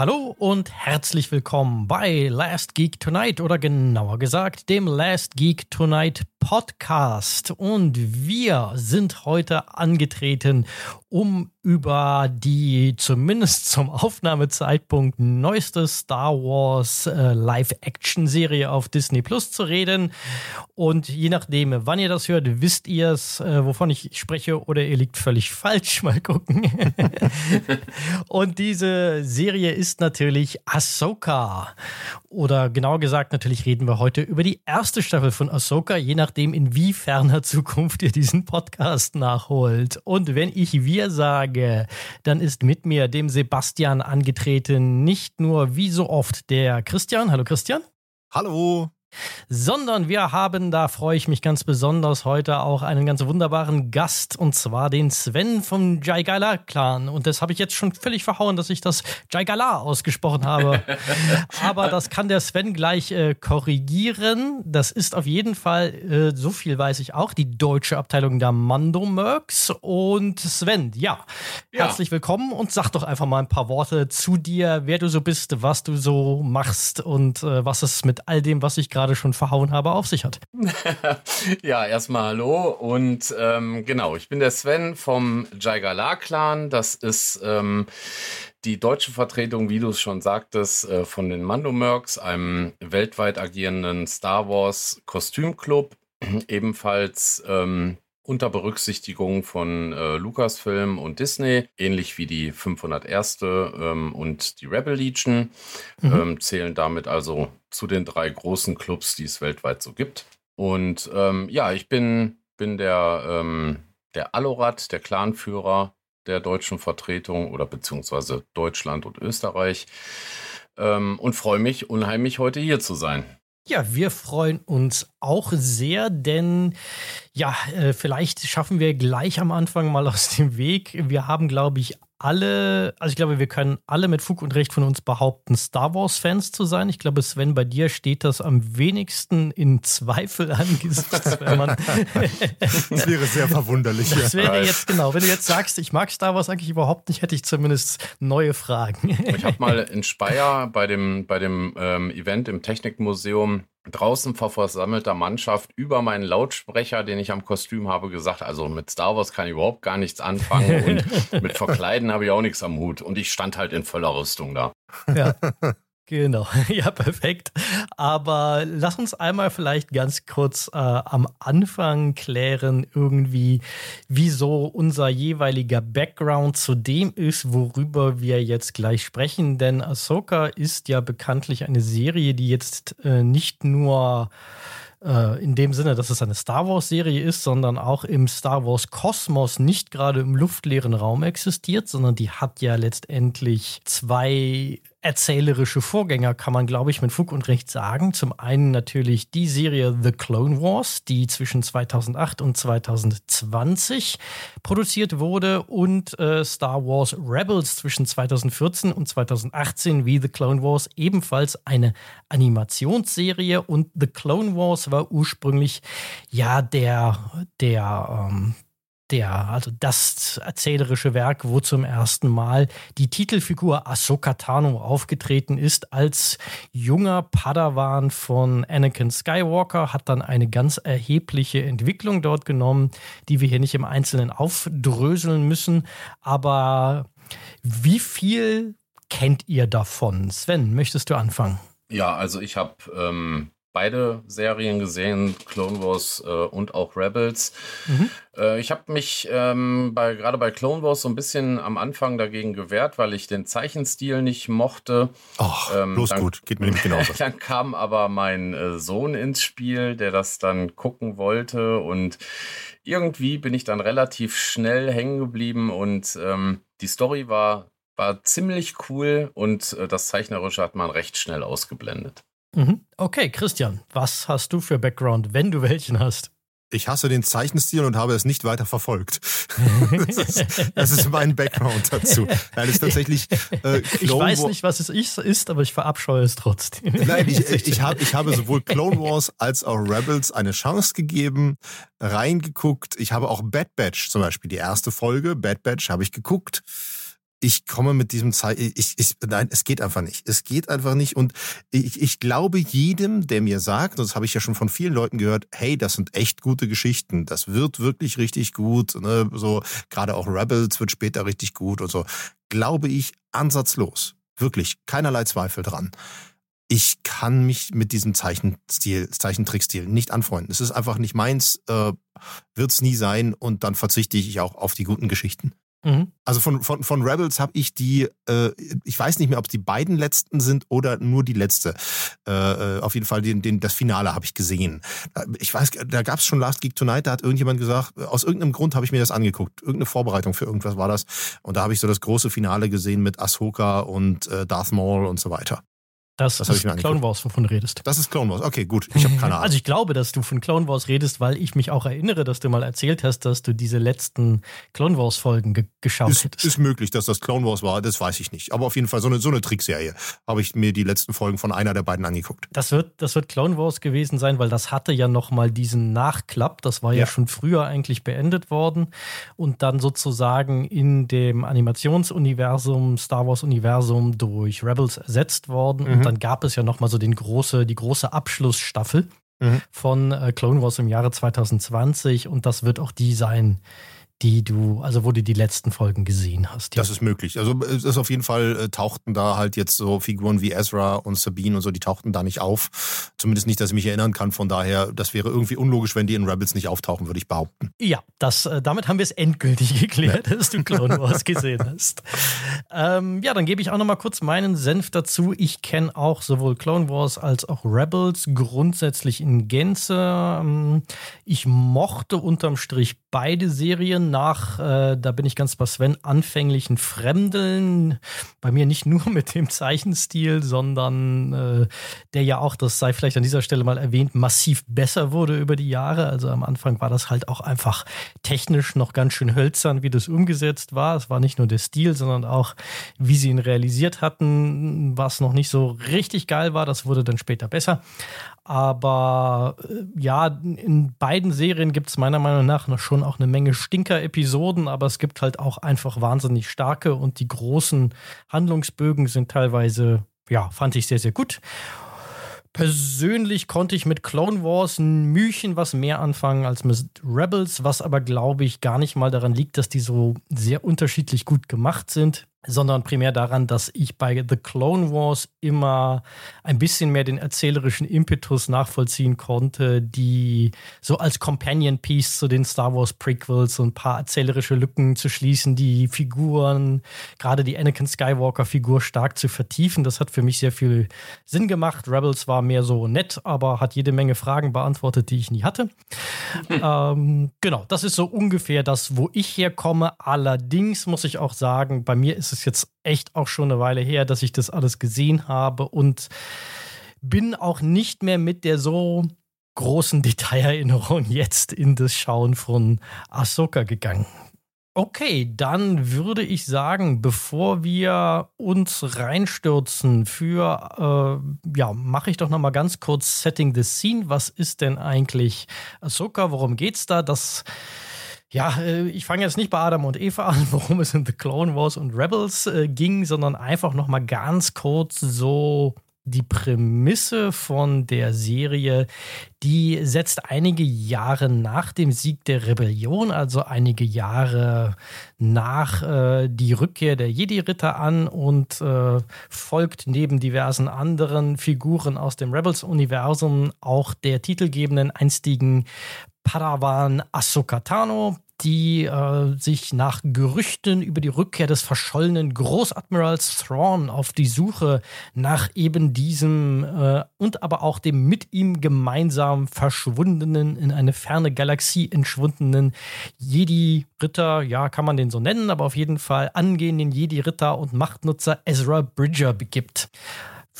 Hallo und herzlich willkommen bei Last Geek Tonight oder genauer gesagt dem Last Geek Tonight Podcast. Und wir sind heute angetreten, um über die zumindest zum Aufnahmezeitpunkt neueste Star Wars äh, Live-Action-Serie auf Disney Plus zu reden. Und je nachdem, wann ihr das hört, wisst ihr es, äh, wovon ich spreche, oder ihr liegt völlig falsch. Mal gucken. Und diese Serie ist natürlich Ahsoka. Oder genauer gesagt, natürlich reden wir heute über die erste Staffel von Ahsoka, je nachdem, in wie ferner Zukunft ihr diesen Podcast nachholt. Und wenn ich wir sage, dann ist mit mir, dem Sebastian, angetreten, nicht nur wie so oft der Christian. Hallo Christian. Hallo sondern wir haben, da freue ich mich ganz besonders heute auch einen ganz wunderbaren Gast und zwar den Sven vom Jaigala Clan und das habe ich jetzt schon völlig verhauen, dass ich das Jaigala ausgesprochen habe. Aber das kann der Sven gleich äh, korrigieren. Das ist auf jeden Fall, äh, so viel weiß ich auch, die deutsche Abteilung der Mando Mercs und Sven, ja, ja, herzlich willkommen und sag doch einfach mal ein paar Worte zu dir, wer du so bist, was du so machst und äh, was es mit all dem, was ich gerade gerade schon verhauen habe, auf sich hat. ja, erstmal hallo und ähm, genau, ich bin der Sven vom Jaigala-Clan. Das ist ähm, die deutsche Vertretung, wie du es schon sagtest, äh, von den Mandomerks, einem weltweit agierenden Star Wars Kostümclub, ebenfalls ähm, unter Berücksichtigung von äh, Lucasfilm und Disney, ähnlich wie die 501. Ähm, und die Rebel Legion, mhm. ähm, zählen damit also zu den drei großen Clubs, die es weltweit so gibt. Und ähm, ja, ich bin, bin der, ähm, der Alorat, der Clanführer der deutschen Vertretung oder beziehungsweise Deutschland und Österreich ähm, und freue mich unheimlich, heute hier zu sein. Ja, wir freuen uns auch sehr, denn ja, äh, vielleicht schaffen wir gleich am Anfang mal aus dem Weg. Wir haben, glaube ich, alle, also ich glaube, wir können alle mit Fug und Recht von uns behaupten, Star Wars-Fans zu sein. Ich glaube, Sven, bei dir steht das am wenigsten in Zweifel angesichts, wenn man. das wäre sehr verwunderlich. Das wäre jetzt genau. Wenn du jetzt sagst, ich mag Star Wars eigentlich überhaupt nicht, hätte ich zumindest neue Fragen. ich habe mal in Speyer bei dem, bei dem ähm, Event im Technikmuseum draußen vor versammelter Mannschaft über meinen Lautsprecher, den ich am Kostüm habe, gesagt, also mit Star Wars kann ich überhaupt gar nichts anfangen und mit Verkleiden habe ich auch nichts am Hut. Und ich stand halt in voller Rüstung da. Ja. Genau, ja, perfekt. Aber lass uns einmal vielleicht ganz kurz äh, am Anfang klären, irgendwie, wieso unser jeweiliger Background zu dem ist, worüber wir jetzt gleich sprechen. Denn Ahsoka ist ja bekanntlich eine Serie, die jetzt äh, nicht nur äh, in dem Sinne, dass es eine Star Wars-Serie ist, sondern auch im Star Wars-Kosmos nicht gerade im luftleeren Raum existiert, sondern die hat ja letztendlich zwei erzählerische Vorgänger, kann man, glaube ich, mit Fug und Recht sagen. Zum einen natürlich die Serie The Clone Wars, die zwischen 2008 und 2020 produziert wurde, und äh, Star Wars Rebels zwischen 2014 und 2018, wie The Clone Wars, ebenfalls eine Animationsserie. Und The Clone Wars war ursprünglich ja der, der, ähm, der, also das erzählerische Werk, wo zum ersten Mal die Titelfigur Ahsoka Tano aufgetreten ist als junger Padawan von Anakin Skywalker, hat dann eine ganz erhebliche Entwicklung dort genommen, die wir hier nicht im Einzelnen aufdröseln müssen. Aber wie viel kennt ihr davon? Sven, möchtest du anfangen? Ja, also ich habe ähm, beide Serien gesehen, Clone Wars äh, und auch Rebels. Mhm. Äh, ich habe mich ähm, bei, gerade bei Clone Wars so ein bisschen am Anfang dagegen gewehrt, weil ich den Zeichenstil nicht mochte. Ach, ähm, bloß dann, gut, geht mir nämlich genauso. dann kam aber mein äh, Sohn ins Spiel, der das dann gucken wollte und irgendwie bin ich dann relativ schnell hängen geblieben und ähm, die Story war war ziemlich cool und äh, das Zeichnerische hat man recht schnell ausgeblendet. Mhm. Okay, Christian, was hast du für Background, wenn du welchen hast? Ich hasse den Zeichenstil und habe es nicht weiter verfolgt. das, ist, das ist mein Background dazu. Nein, ist tatsächlich. Äh, ich weiß nicht, was es ist, aber ich verabscheue es trotzdem. Nein, ich, ich, hab, ich habe sowohl Clone Wars als auch Rebels eine Chance gegeben, reingeguckt. Ich habe auch Bad Batch zum Beispiel, die erste Folge, Bad Batch, habe ich geguckt ich komme mit diesem Zeichen, ich, ich, nein, es geht einfach nicht. Es geht einfach nicht. Und ich, ich glaube jedem, der mir sagt, und das habe ich ja schon von vielen Leuten gehört, hey, das sind echt gute Geschichten. Das wird wirklich richtig gut. Ne? So, gerade auch Rebels wird später richtig gut und so. Glaube ich ansatzlos. Wirklich. Keinerlei Zweifel dran. Ich kann mich mit diesem Zeichenstil, Zeichentrickstil nicht anfreunden. Es ist einfach nicht meins, äh, wird es nie sein und dann verzichte ich auch auf die guten Geschichten. Mhm. Also von, von, von Rebels habe ich die, äh, ich weiß nicht mehr, ob es die beiden letzten sind oder nur die letzte. Äh, äh auf jeden Fall den, den, das Finale habe ich gesehen. Äh, ich weiß, da gab es schon Last Geek Tonight, da hat irgendjemand gesagt, aus irgendeinem Grund habe ich mir das angeguckt. Irgendeine Vorbereitung für irgendwas war das. Und da habe ich so das große Finale gesehen mit Ahsoka und äh, Darth Maul und so weiter. Das, das ist Clone Wars, wovon du redest. Das ist Clone Wars. Okay, gut. Ich habe keine Ahnung. Also ich glaube, dass du von Clone Wars redest, weil ich mich auch erinnere, dass du mal erzählt hast, dass du diese letzten Clone Wars Folgen ge geschaut ist, hättest. Ist möglich, dass das Clone Wars war. Das weiß ich nicht. Aber auf jeden Fall so eine, so eine Trickserie habe ich mir die letzten Folgen von einer der beiden angeguckt. Das wird, das wird Clone Wars gewesen sein, weil das hatte ja noch mal diesen Nachklapp. Das war ja, ja schon früher eigentlich beendet worden und dann sozusagen in dem Animationsuniversum, Star Wars Universum durch Rebels ersetzt worden. Mhm. Und dann gab es ja noch mal also den große, die große Abschlussstaffel mhm. von äh, Clone Wars im Jahre 2020 und das wird auch die sein, die du, also wo du die letzten Folgen gesehen hast. Ja. Das ist möglich. Also es ist auf jeden Fall, äh, tauchten da halt jetzt so Figuren wie Ezra und Sabine und so, die tauchten da nicht auf. Zumindest nicht, dass ich mich erinnern kann. Von daher, das wäre irgendwie unlogisch, wenn die in Rebels nicht auftauchen, würde ich behaupten. Ja, das, äh, damit haben wir es endgültig geklärt, ja. dass du Clone Wars gesehen hast. Ähm, ja, dann gebe ich auch noch mal kurz meinen Senf dazu. Ich kenne auch sowohl Clone Wars als auch Rebels grundsätzlich in Gänze. Ähm, ich mochte unterm Strich beide Serien nach, äh, da bin ich ganz bei Sven, anfänglichen Fremdeln. Bei mir nicht nur mit dem Zeichenstil, sondern äh, der ja auch, das sei vielleicht an dieser Stelle mal erwähnt, massiv besser wurde über die Jahre. Also am Anfang war das halt auch einfach technisch noch ganz schön hölzern, wie das umgesetzt war. Es war nicht nur der Stil, sondern auch, wie sie ihn realisiert hatten, was noch nicht so richtig geil war. Das wurde dann später besser. Aber äh, ja, in beiden Serien gibt es meiner Meinung nach schon auch eine Menge Stinker-Episoden, aber es gibt halt auch einfach wahnsinnig starke und die großen Handlungsbögen sind teilweise, ja, fand ich sehr, sehr gut. Persönlich konnte ich mit Clone Wars ein Mühchen was mehr anfangen als mit Rebels, was aber glaube ich gar nicht mal daran liegt, dass die so sehr unterschiedlich gut gemacht sind sondern primär daran, dass ich bei The Clone Wars immer ein bisschen mehr den erzählerischen Impetus nachvollziehen konnte, die so als Companion Piece zu den Star Wars Prequels so ein paar erzählerische Lücken zu schließen, die Figuren, gerade die Anakin Skywalker Figur stark zu vertiefen. Das hat für mich sehr viel Sinn gemacht. Rebels war mehr so nett, aber hat jede Menge Fragen beantwortet, die ich nie hatte. ähm, genau, das ist so ungefähr das, wo ich herkomme. Allerdings muss ich auch sagen, bei mir ist ist jetzt echt auch schon eine Weile her, dass ich das alles gesehen habe und bin auch nicht mehr mit der so großen Detailerinnerung jetzt in das Schauen von Ahsoka gegangen. Okay, dann würde ich sagen, bevor wir uns reinstürzen für, äh, ja, mache ich doch noch mal ganz kurz Setting the Scene. Was ist denn eigentlich Ahsoka? Worum geht's da? Das ja, äh, ich fange jetzt nicht bei Adam und Eva an, worum es in The Clone Wars und Rebels äh, ging, sondern einfach noch mal ganz kurz so die Prämisse von der Serie, die setzt einige Jahre nach dem Sieg der Rebellion, also einige Jahre nach äh, die Rückkehr der Jedi-Ritter an und äh, folgt neben diversen anderen Figuren aus dem Rebels-Universum auch der titelgebenden einstigen Padawan Ahsoka Tano, die äh, sich nach Gerüchten über die Rückkehr des verschollenen Großadmirals Thrawn auf die Suche nach eben diesem äh, und aber auch dem mit ihm gemeinsam verschwundenen, in eine ferne Galaxie entschwundenen Jedi-Ritter, ja, kann man den so nennen, aber auf jeden Fall angehenden Jedi-Ritter und Machtnutzer Ezra Bridger begibt.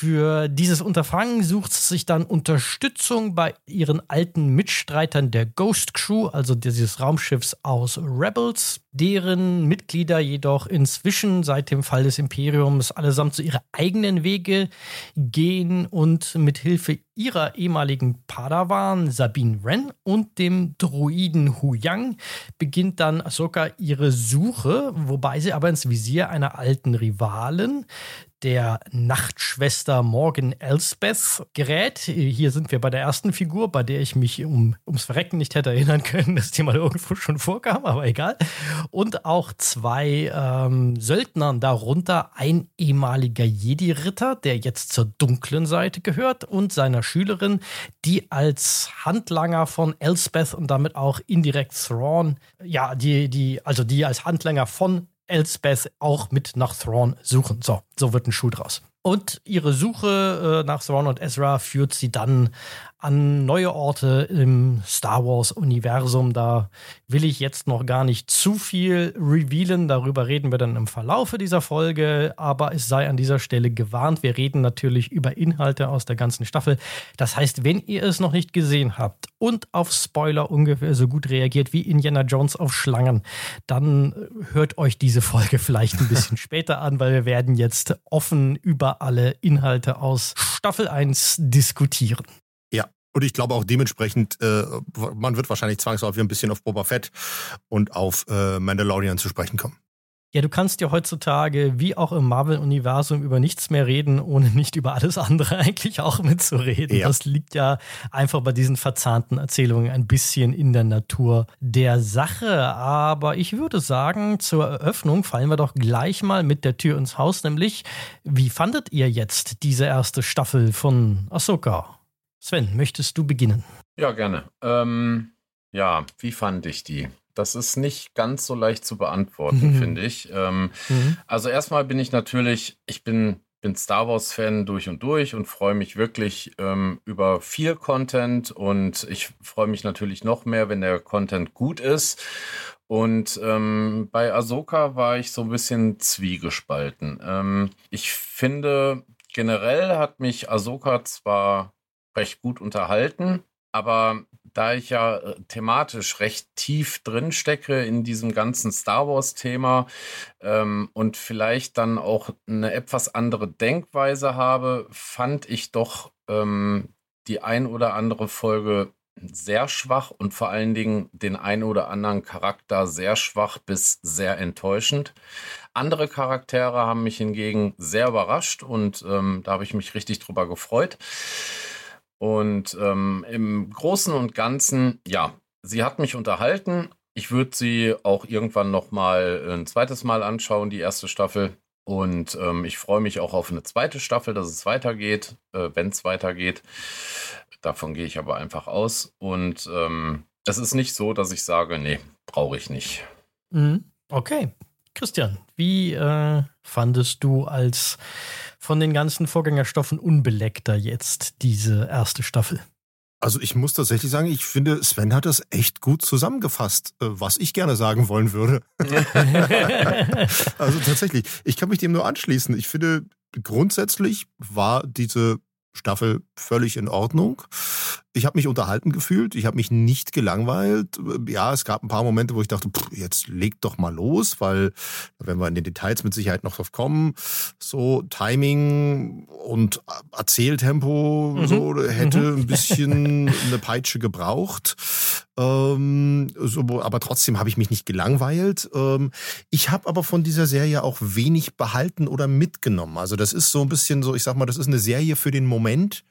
Für dieses Unterfangen sucht sie sich dann Unterstützung bei ihren alten Mitstreitern der Ghost Crew, also dieses Raumschiffs aus Rebels, deren Mitglieder jedoch inzwischen seit dem Fall des Imperiums allesamt zu ihre eigenen Wege gehen und mit Hilfe ihrer ehemaligen Padawan Sabine Wren und dem Druiden Hu Yang beginnt dann Ahsoka ihre Suche, wobei sie aber ins Visier einer alten Rivalen, der Nachtschwester Morgan Elsbeth gerät. Hier sind wir bei der ersten Figur, bei der ich mich um, ums Verrecken nicht hätte erinnern können, dass die mal irgendwo schon vorkam, aber egal. Und auch zwei ähm, Söldnern, darunter ein ehemaliger Jedi-Ritter, der jetzt zur dunklen Seite gehört, und seiner Schülerin, die als Handlanger von Elsbeth und damit auch indirekt Thrawn, ja, die, die, also die als Handlanger von Elspeth auch mit nach Thrawn suchen. So, so wird ein Schuh draus. Und ihre Suche äh, nach Thrawn und Ezra führt sie dann an neue Orte im Star Wars-Universum. Da will ich jetzt noch gar nicht zu viel revealen. Darüber reden wir dann im Verlaufe dieser Folge. Aber es sei an dieser Stelle gewarnt. Wir reden natürlich über Inhalte aus der ganzen Staffel. Das heißt, wenn ihr es noch nicht gesehen habt und auf Spoiler ungefähr so gut reagiert wie Indiana Jones auf Schlangen, dann hört euch diese Folge vielleicht ein bisschen später an, weil wir werden jetzt offen über alle Inhalte aus Staffel 1 diskutieren. Und ich glaube auch dementsprechend, äh, man wird wahrscheinlich zwangsläufig ein bisschen auf Boba Fett und auf äh, Mandalorian zu sprechen kommen. Ja, du kannst ja heutzutage, wie auch im Marvel-Universum, über nichts mehr reden, ohne nicht über alles andere eigentlich auch mitzureden. Ja. Das liegt ja einfach bei diesen verzahnten Erzählungen ein bisschen in der Natur der Sache. Aber ich würde sagen, zur Eröffnung fallen wir doch gleich mal mit der Tür ins Haus, nämlich, wie fandet ihr jetzt diese erste Staffel von Ahsoka? Sven, möchtest du beginnen? Ja, gerne. Ähm, ja, wie fand ich die? Das ist nicht ganz so leicht zu beantworten, mhm. finde ich. Ähm, mhm. Also erstmal bin ich natürlich, ich bin, bin Star Wars-Fan durch und durch und freue mich wirklich ähm, über viel Content und ich freue mich natürlich noch mehr, wenn der Content gut ist. Und ähm, bei Ahsoka war ich so ein bisschen zwiegespalten. Ähm, ich finde, generell hat mich Ahsoka zwar recht gut unterhalten. Aber da ich ja äh, thematisch recht tief drin stecke in diesem ganzen Star Wars-Thema ähm, und vielleicht dann auch eine etwas andere Denkweise habe, fand ich doch ähm, die ein oder andere Folge sehr schwach und vor allen Dingen den ein oder anderen Charakter sehr schwach bis sehr enttäuschend. Andere Charaktere haben mich hingegen sehr überrascht und ähm, da habe ich mich richtig drüber gefreut. Und ähm, im Großen und Ganzen, ja, sie hat mich unterhalten. Ich würde sie auch irgendwann noch mal ein zweites Mal anschauen, die erste Staffel. Und ähm, ich freue mich auch auf eine zweite Staffel, dass es weitergeht, äh, wenn es weitergeht. Davon gehe ich aber einfach aus. Und ähm, es ist nicht so, dass ich sage, nee, brauche ich nicht. Mhm. Okay. Christian, wie äh, fandest du als von den ganzen Vorgängerstoffen unbeleckter jetzt diese erste Staffel? Also ich muss tatsächlich sagen, ich finde, Sven hat das echt gut zusammengefasst, äh, was ich gerne sagen wollen würde. also tatsächlich, ich kann mich dem nur anschließen. Ich finde, grundsätzlich war diese Staffel völlig in Ordnung. Ich habe mich unterhalten gefühlt, ich habe mich nicht gelangweilt. Ja, es gab ein paar Momente, wo ich dachte, pff, jetzt leg doch mal los, weil wenn wir in den Details mit Sicherheit noch drauf kommen, so Timing und Erzähltempo mhm. so hätte mhm. ein bisschen eine Peitsche gebraucht. Ähm, so, aber trotzdem habe ich mich nicht gelangweilt. Ähm, ich habe aber von dieser Serie auch wenig behalten oder mitgenommen. Also das ist so ein bisschen so, ich sag mal, das ist eine Serie für den Moment,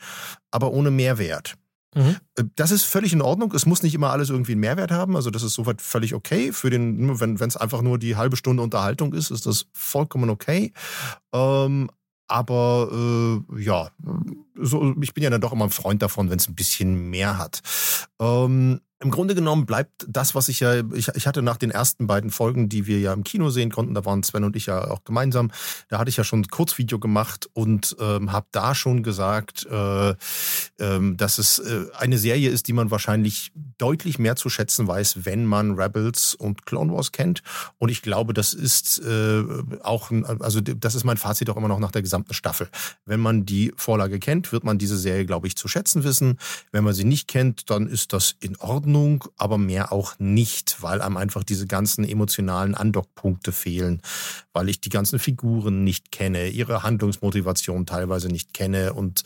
aber ohne Mehrwert. Mhm. Äh, das ist völlig in Ordnung. Es muss nicht immer alles irgendwie einen Mehrwert haben. Also das ist soweit völlig okay. Für den, wenn es einfach nur die halbe Stunde Unterhaltung ist, ist das vollkommen okay. Ähm, aber äh, ja, so, ich bin ja dann doch immer ein Freund davon, wenn es ein bisschen mehr hat. Ähm, im Grunde genommen bleibt das, was ich ja, ich, ich hatte nach den ersten beiden Folgen, die wir ja im Kino sehen konnten, da waren Sven und ich ja auch gemeinsam, da hatte ich ja schon ein Kurzvideo gemacht und ähm, habe da schon gesagt, äh, ähm, dass es äh, eine Serie ist, die man wahrscheinlich deutlich mehr zu schätzen weiß, wenn man Rebels und Clone Wars kennt. Und ich glaube, das ist äh, auch, also das ist mein Fazit auch immer noch nach der gesamten Staffel. Wenn man die Vorlage kennt, wird man diese Serie, glaube ich, zu schätzen wissen. Wenn man sie nicht kennt, dann ist das in Ordnung. Ordnung, aber mehr auch nicht, weil einem einfach diese ganzen emotionalen Andockpunkte fehlen, weil ich die ganzen Figuren nicht kenne, ihre Handlungsmotivation teilweise nicht kenne und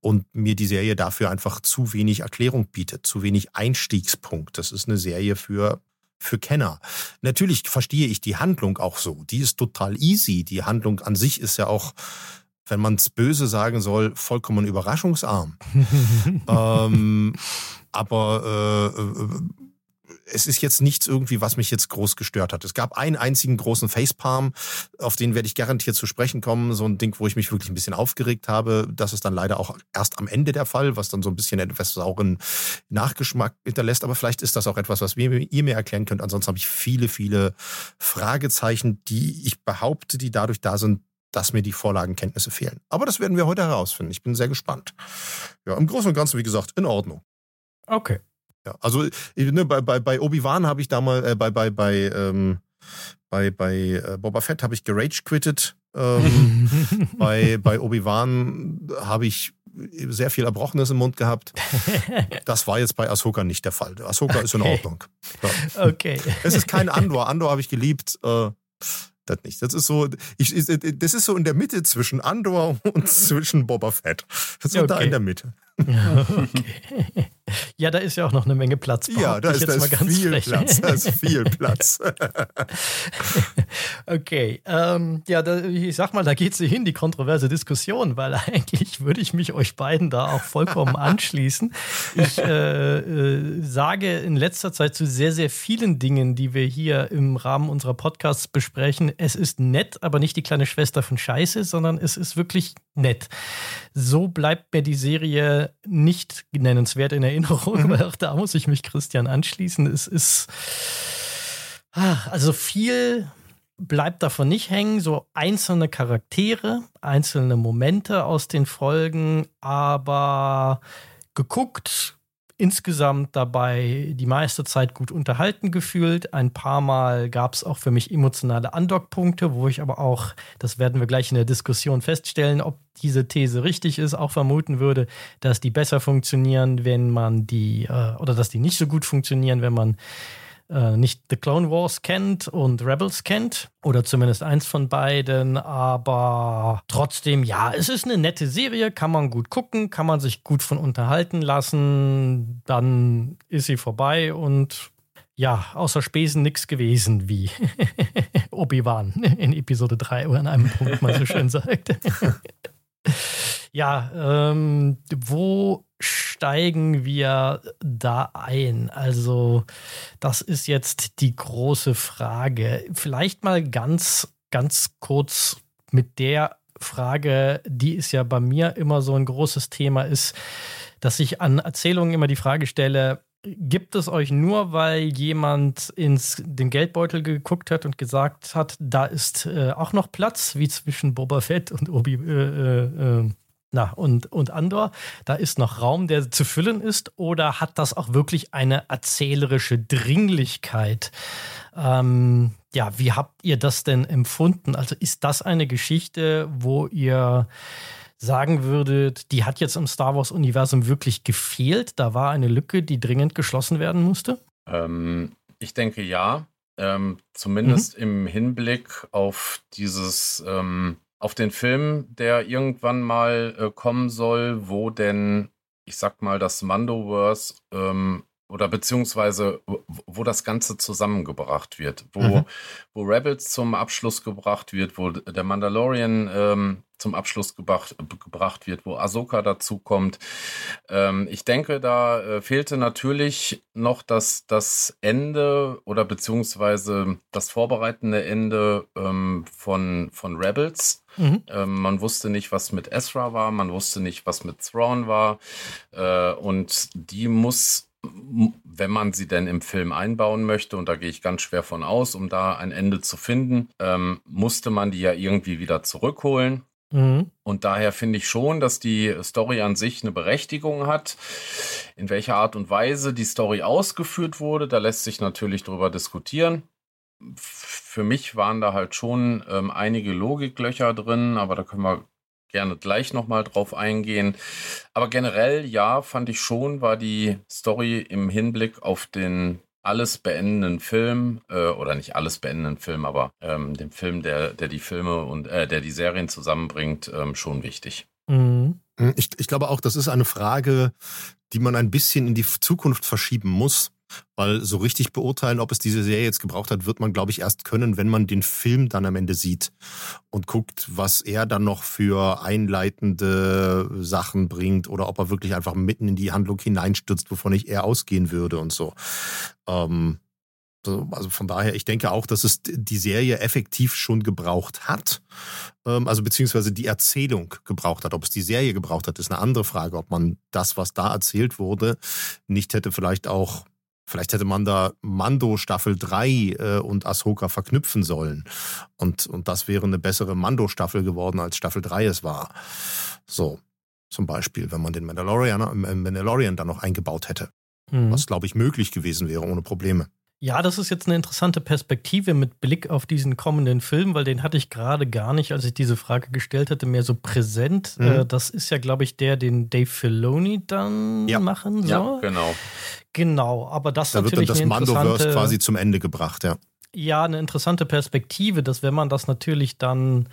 und mir die Serie dafür einfach zu wenig Erklärung bietet, zu wenig Einstiegspunkt. Das ist eine Serie für für Kenner. Natürlich verstehe ich die Handlung auch so. Die ist total easy. Die Handlung an sich ist ja auch wenn man es böse sagen soll, vollkommen überraschungsarm. ähm, aber äh, äh, es ist jetzt nichts irgendwie, was mich jetzt groß gestört hat. Es gab einen einzigen großen Facepalm, auf den werde ich garantiert zu sprechen kommen. So ein Ding, wo ich mich wirklich ein bisschen aufgeregt habe. Das ist dann leider auch erst am Ende der Fall, was dann so ein bisschen etwas sauren Nachgeschmack hinterlässt. Aber vielleicht ist das auch etwas, was ihr mir erklären könnt. Ansonsten habe ich viele, viele Fragezeichen, die ich behaupte, die dadurch da sind, dass mir die Vorlagenkenntnisse fehlen. Aber das werden wir heute herausfinden. Ich bin sehr gespannt. Ja, im Großen und Ganzen, wie gesagt, in Ordnung. Okay. Ja, also ne, bei, bei, bei Obi-Wan habe ich damals, äh, bei, bei, bei, ähm, bei, bei äh, Boba Fett habe ich gerage quittet. Ähm, bei bei Obi-Wan habe ich sehr viel Erbrochenes im Mund gehabt. Das war jetzt bei Ahsoka nicht der Fall. Ahsoka okay. ist in Ordnung. Ja. Okay. Es ist kein Andor. Andor habe ich geliebt. Äh, das nicht. Das ist so, ich, das ist so in der Mitte zwischen Andor und zwischen Boba Fett. Das ist so okay. da in der Mitte. Okay. Ja, da ist ja auch noch eine Menge Platz. Ja, da ist, da ist viel frech. Platz. Da ist viel Platz. okay. Ähm, ja, da, ich sag mal, da geht sie hin, die kontroverse Diskussion, weil eigentlich würde ich mich euch beiden da auch vollkommen anschließen. Ich äh, äh, sage in letzter Zeit zu sehr, sehr vielen Dingen, die wir hier im Rahmen unserer Podcasts besprechen, es ist nett, aber nicht die kleine Schwester von Scheiße, sondern es ist wirklich nett. So bleibt mir die Serie nicht nennenswert in Erinnerung, mhm. weil auch da muss ich mich Christian anschließen. Es ist ach, also viel bleibt davon nicht hängen, so einzelne Charaktere, einzelne Momente aus den Folgen, aber geguckt, insgesamt dabei die meiste Zeit gut unterhalten gefühlt. Ein paar Mal gab es auch für mich emotionale Andockpunkte, wo ich aber auch, das werden wir gleich in der Diskussion feststellen, ob diese These richtig ist, auch vermuten würde, dass die besser funktionieren, wenn man die, äh, oder dass die nicht so gut funktionieren, wenn man äh, nicht The Clone Wars kennt und Rebels kennt. Oder zumindest eins von beiden. Aber trotzdem, ja, es ist eine nette Serie, kann man gut gucken, kann man sich gut von unterhalten lassen. Dann ist sie vorbei und ja, außer Spesen nichts gewesen, wie Obi-Wan in Episode 3 oder an einem Punkt mal so schön sagt. Ja, ähm, wo steigen wir da ein? Also, das ist jetzt die große Frage. Vielleicht mal ganz, ganz kurz mit der Frage, die ist ja bei mir immer so ein großes Thema ist, dass ich an Erzählungen immer die Frage stelle, gibt es euch nur, weil jemand ins den Geldbeutel geguckt hat und gesagt hat, da ist äh, auch noch Platz, wie zwischen Boba Fett und Obi äh, äh, äh na, und, und Andor, da ist noch Raum, der zu füllen ist, oder hat das auch wirklich eine erzählerische Dringlichkeit? Ähm, ja, wie habt ihr das denn empfunden? Also ist das eine Geschichte, wo ihr sagen würdet, die hat jetzt im Star Wars-Universum wirklich gefehlt? Da war eine Lücke, die dringend geschlossen werden musste? Ähm, ich denke ja. Ähm, zumindest mhm. im Hinblick auf dieses ähm, auf den Film, der irgendwann mal äh, kommen soll, wo denn, ich sag mal, das Mandoverse ähm, oder beziehungsweise wo das Ganze zusammengebracht wird, wo, mhm. wo Rebels zum Abschluss gebracht wird, wo der Mandalorian ähm, zum Abschluss gebracht, gebracht wird, wo Ahsoka dazu kommt. Ähm, ich denke, da äh, fehlte natürlich noch das, das Ende oder beziehungsweise das vorbereitende Ende ähm, von, von Rebels. Mhm. Ähm, man wusste nicht, was mit Ezra war, man wusste nicht, was mit Thrawn war. Äh, und die muss wenn man sie denn im Film einbauen möchte, und da gehe ich ganz schwer von aus, um da ein Ende zu finden, ähm, musste man die ja irgendwie wieder zurückholen. Mhm. Und daher finde ich schon, dass die Story an sich eine Berechtigung hat. In welcher Art und Weise die Story ausgeführt wurde, da lässt sich natürlich drüber diskutieren. Für mich waren da halt schon ähm, einige Logiklöcher drin, aber da können wir gerne gleich nochmal drauf eingehen. Aber generell, ja, fand ich schon, war die Story im Hinblick auf den alles beendenden Film, äh, oder nicht alles beendenden Film, aber ähm, den Film, der, der die Filme und äh, der die Serien zusammenbringt, ähm, schon wichtig. Mhm. Ich, ich glaube auch, das ist eine Frage, die man ein bisschen in die Zukunft verschieben muss. Weil so richtig beurteilen, ob es diese Serie jetzt gebraucht hat, wird man, glaube ich, erst können, wenn man den Film dann am Ende sieht und guckt, was er dann noch für einleitende Sachen bringt oder ob er wirklich einfach mitten in die Handlung hineinstürzt, wovon ich eher ausgehen würde und so. Ähm, also von daher, ich denke auch, dass es die Serie effektiv schon gebraucht hat. Ähm, also beziehungsweise die Erzählung gebraucht hat. Ob es die Serie gebraucht hat, ist eine andere Frage. Ob man das, was da erzählt wurde, nicht hätte vielleicht auch Vielleicht hätte man da Mando Staffel 3 äh, und Ahsoka verknüpfen sollen. Und, und das wäre eine bessere Mando-Staffel geworden, als Staffel 3 es war. So, zum Beispiel, wenn man den Mandalorian, äh, Mandalorian dann noch eingebaut hätte. Mhm. Was, glaube ich, möglich gewesen wäre, ohne Probleme. Ja, das ist jetzt eine interessante Perspektive mit Blick auf diesen kommenden Film, weil den hatte ich gerade gar nicht, als ich diese Frage gestellt hatte, mehr so präsent. Mhm. Äh, das ist ja, glaube ich, der, den Dave Filoni dann ja. machen soll. Ja, genau. Genau, aber das da natürlich wird dann das Mandoverse quasi zum Ende gebracht, ja. Ja, eine interessante Perspektive, dass wenn man das natürlich dann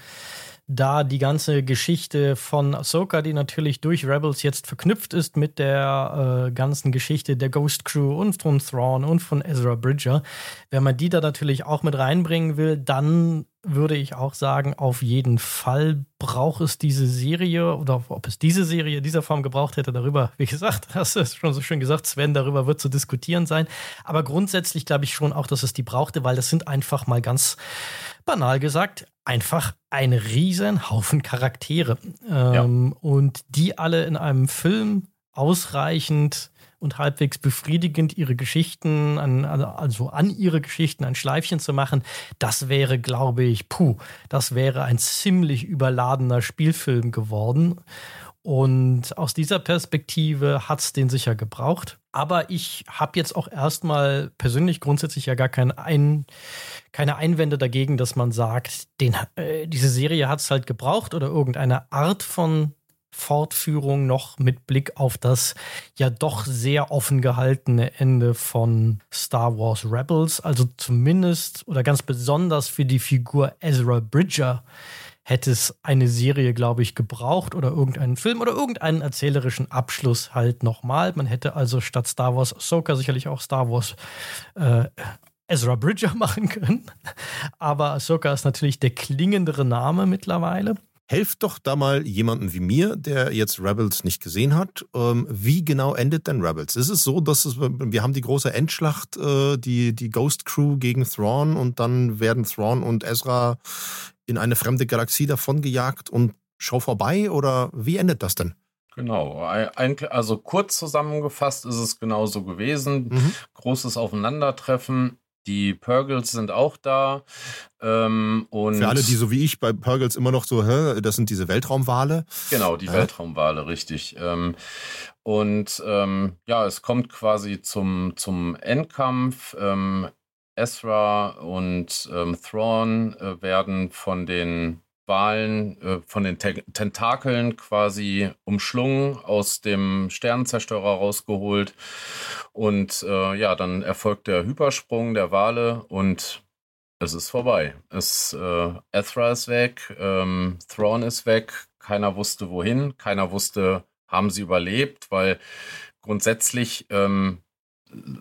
da die ganze Geschichte von Ahsoka, die natürlich durch Rebels jetzt verknüpft ist mit der äh, ganzen Geschichte der Ghost Crew und von Thrawn und von Ezra Bridger. Wenn man die da natürlich auch mit reinbringen will, dann würde ich auch sagen, auf jeden Fall braucht es diese Serie oder ob es diese Serie in dieser Form gebraucht hätte, darüber, wie gesagt, hast du es schon so schön gesagt, Sven, darüber wird zu diskutieren sein. Aber grundsätzlich glaube ich schon auch, dass es die brauchte, weil das sind einfach mal ganz banal gesagt einfach ein riesen Haufen Charaktere. Ähm, ja. Und die alle in einem Film ausreichend und halbwegs befriedigend ihre Geschichten, an, also an ihre Geschichten ein Schleifchen zu machen, das wäre, glaube ich, puh, das wäre ein ziemlich überladener Spielfilm geworden. Und aus dieser Perspektive hat es den sicher gebraucht. Aber ich habe jetzt auch erstmal persönlich grundsätzlich ja gar kein ein, keine Einwände dagegen, dass man sagt, den, äh, diese Serie hat es halt gebraucht oder irgendeine Art von Fortführung noch mit Blick auf das ja doch sehr offen gehaltene Ende von Star Wars Rebels. Also zumindest oder ganz besonders für die Figur Ezra Bridger hätte es eine Serie, glaube ich, gebraucht oder irgendeinen Film oder irgendeinen erzählerischen Abschluss halt nochmal. Man hätte also statt Star Wars Ahsoka sicherlich auch Star Wars äh, Ezra Bridger machen können. Aber Ahsoka ist natürlich der klingendere Name mittlerweile. Helft doch da mal jemanden wie mir, der jetzt Rebels nicht gesehen hat. Ähm, wie genau endet denn Rebels? Ist es so, dass es, wir haben die große Endschlacht, äh, die, die Ghost Crew gegen Thrawn und dann werden Thrawn und Ezra in eine fremde Galaxie davongejagt und schau vorbei? Oder wie endet das denn? Genau, also kurz zusammengefasst ist es genauso gewesen. Mhm. Großes Aufeinandertreffen. Die Purgles sind auch da. Ähm, und Für alle, die so wie ich bei Purgles immer noch so, hä, das sind diese Weltraumwale. Genau, die äh? Weltraumwale, richtig. Ähm, und ähm, ja, es kommt quasi zum, zum Endkampf. Ähm, Ezra und ähm, Thrawn äh, werden von den Walen, äh, von den Te Tentakeln quasi umschlungen, aus dem Sternenzerstörer rausgeholt. Und äh, ja, dann erfolgt der Hypersprung der Wale und es ist vorbei. Es, äh, Ezra ist weg, ähm, Thrawn ist weg, keiner wusste wohin, keiner wusste, haben sie überlebt, weil grundsätzlich ähm,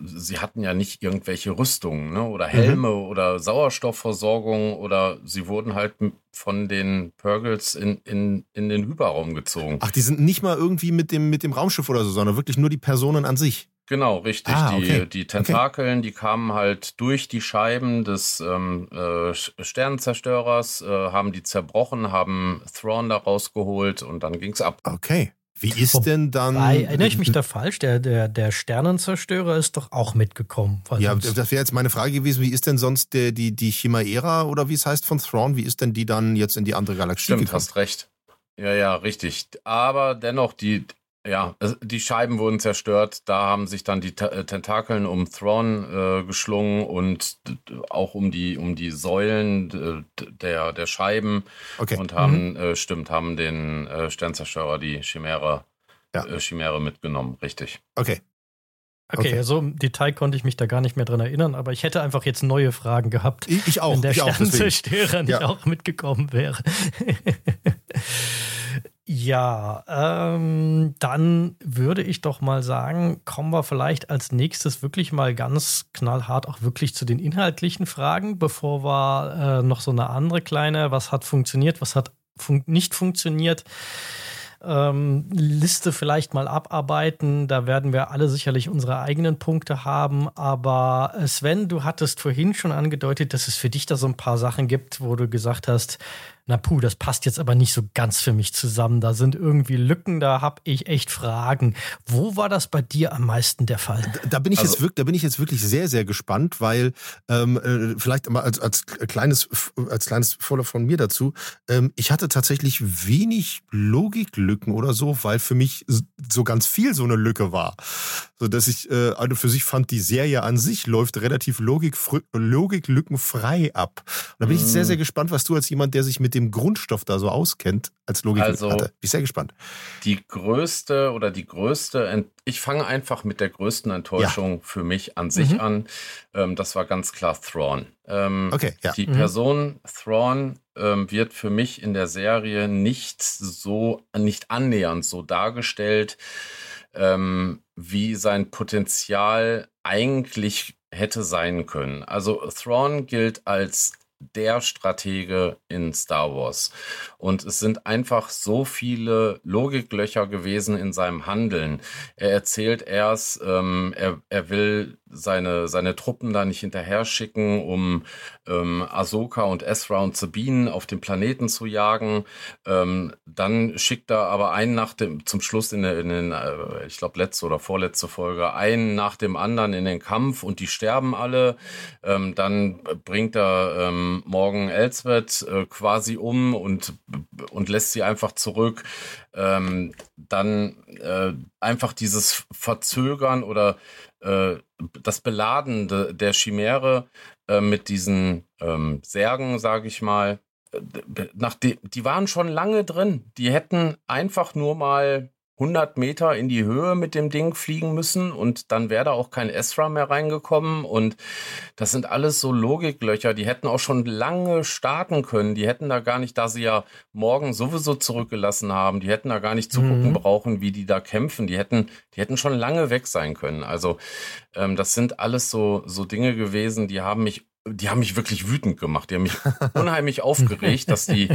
sie hatten ja nicht irgendwelche Rüstungen ne? oder. Helme mhm. oder Sauerstoffversorgung oder sie wurden halt von den Purgles in, in, in den Hyperraum gezogen. Ach, die sind nicht mal irgendwie mit dem, mit dem Raumschiff oder so, sondern wirklich nur die Personen an sich. Genau, richtig. Ah, okay. die, die Tentakeln, okay. die kamen halt durch die Scheiben des ähm, äh, Sternenzerstörers, äh, haben die zerbrochen, haben Thrawn da rausgeholt und dann ging's ab. Okay. Wie ist Wobei, denn dann. Erinnere ich mich da falsch? Der, der, der Sternenzerstörer ist doch auch mitgekommen. Ja, das wäre jetzt meine Frage gewesen. Wie ist denn sonst der, die, die Chimaera oder wie es heißt von Thrawn? Wie ist denn die dann jetzt in die andere Galaxie Stimmt, gekommen? hast recht. Ja, ja, richtig. Aber dennoch, die, ja, die Scheiben wurden zerstört. Da haben sich dann die äh, Tentakeln um Thrawn äh, geschlungen und auch um die, um die Säulen der, der Scheiben. Okay. Und haben, mhm. äh, stimmt, haben den äh, Sternzerstörer, die Chimäre, ja. äh, Chimäre mitgenommen. Richtig. Okay. Okay, okay, so im Detail konnte ich mich da gar nicht mehr dran erinnern, aber ich hätte einfach jetzt neue Fragen gehabt. Ich, ich auch. Wenn der Sternzerstörer nicht ja. auch mitgekommen wäre. Ja, ähm, dann würde ich doch mal sagen, kommen wir vielleicht als nächstes wirklich mal ganz knallhart auch wirklich zu den inhaltlichen Fragen, bevor wir äh, noch so eine andere kleine, was hat funktioniert, was hat fun nicht funktioniert, ähm, Liste vielleicht mal abarbeiten. Da werden wir alle sicherlich unsere eigenen Punkte haben. Aber äh, Sven, du hattest vorhin schon angedeutet, dass es für dich da so ein paar Sachen gibt, wo du gesagt hast, na puh, das passt jetzt aber nicht so ganz für mich zusammen. Da sind irgendwie Lücken, da habe ich echt Fragen. Wo war das bei dir am meisten der Fall? Da, da bin ich also, jetzt wirklich, da bin ich jetzt wirklich sehr, sehr gespannt, weil ähm, äh, vielleicht mal als, als kleines, als kleines Voller von mir dazu. Ähm, ich hatte tatsächlich wenig Logiklücken oder so, weil für mich so ganz viel so eine Lücke war, so dass ich äh, also für sich fand, die Serie an sich läuft relativ Logik, logiklückenfrei ab. Und da bin ich sehr, sehr gespannt, was du als jemand, der sich mit dem Grundstoff da so auskennt, als Logik also, hatte. Bin ich sehr gespannt. Die größte oder die größte, ich fange einfach mit der größten Enttäuschung ja. für mich an sich mhm. an. Ähm, das war ganz klar Thrawn. Ähm, okay, ja. Die mhm. Person Thrawn ähm, wird für mich in der Serie nicht so, nicht annähernd so dargestellt, ähm, wie sein Potenzial eigentlich hätte sein können. Also Thrawn gilt als der Stratege in Star Wars. Und es sind einfach so viele Logiklöcher gewesen in seinem Handeln. Er erzählt erst, ähm, er, er will seine, seine Truppen da nicht hinterher schicken, um ähm, Ahsoka und Ezra und Sabine auf den Planeten zu jagen. Ähm, dann schickt er aber einen nach dem, zum Schluss in, in den, äh, ich glaube, letzte oder vorletzte Folge, einen nach dem anderen in den Kampf und die sterben alle. Ähm, dann bringt er ähm, Morgan Elsbeth äh, quasi um und, und lässt sie einfach zurück. Ähm, dann äh, einfach dieses Verzögern oder äh, das Beladen de, der Chimäre äh, mit diesen ähm, Särgen, sage ich mal, äh, nach die, die waren schon lange drin. Die hätten einfach nur mal 100 Meter in die Höhe mit dem Ding fliegen müssen und dann wäre da auch kein Ezra mehr reingekommen und das sind alles so Logiklöcher, die hätten auch schon lange starten können, die hätten da gar nicht, da sie ja morgen sowieso zurückgelassen haben, die hätten da gar nicht zugucken mhm. brauchen, wie die da kämpfen, die hätten, die hätten schon lange weg sein können. Also ähm, das sind alles so, so Dinge gewesen, die haben mich die haben mich wirklich wütend gemacht. Die haben mich unheimlich aufgeregt, dass die,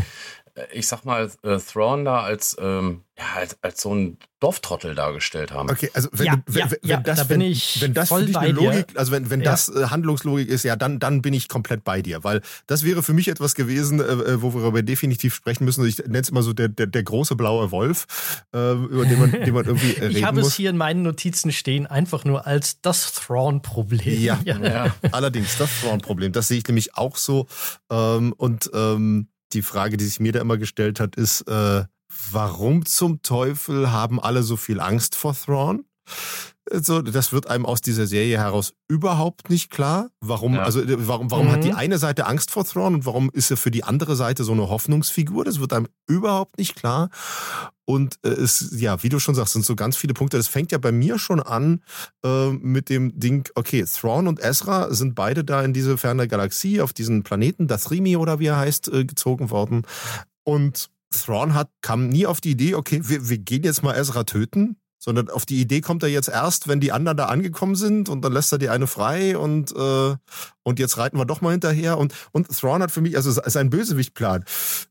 ich sag mal, äh, Thrawn da als, ähm, ja, als, als so ein Dorftrottel dargestellt haben. Okay, also wenn, ja, wenn, ja, wenn, ja, das, da wenn, wenn das für dich eine Logik, dir. also wenn, wenn das äh, Handlungslogik ist, ja, dann, dann bin ich komplett bei dir, weil das wäre für mich etwas gewesen, äh, äh wo wir darüber definitiv sprechen müssen. Ich nenne es immer so der, der, der große blaue Wolf, äh, über den man, den man irgendwie äh, reden Ich habe muss. es hier in meinen Notizen stehen, einfach nur als das Thrawn-Problem. Ja, ja. allerdings, das Thrawn-Problem. Das sehe ich nämlich auch so. Ähm, und ähm, die Frage, die sich mir da immer gestellt hat, ist, äh, warum zum Teufel haben alle so viel Angst vor Thrawn? Also, das wird einem aus dieser Serie heraus überhaupt nicht klar. Warum, ja. also, warum, warum mhm. hat die mhm. eine Seite Angst vor Thrawn und warum ist er für die andere Seite so eine Hoffnungsfigur? Das wird einem überhaupt nicht klar. Und äh, es, ja, wie du schon sagst, sind so ganz viele Punkte. Das fängt ja bei mir schon an äh, mit dem Ding, okay, Thrawn und Ezra sind beide da in diese ferne Galaxie, auf diesen Planeten, Dathrimi oder wie er heißt, äh, gezogen worden. Und Thrawn hat, kam nie auf die Idee, okay, wir, wir gehen jetzt mal Ezra töten, sondern auf die Idee kommt er jetzt erst, wenn die anderen da angekommen sind und dann lässt er die eine frei und, äh, und jetzt reiten wir doch mal hinterher. Und, und Thrawn hat für mich, also sein Bösewichtplan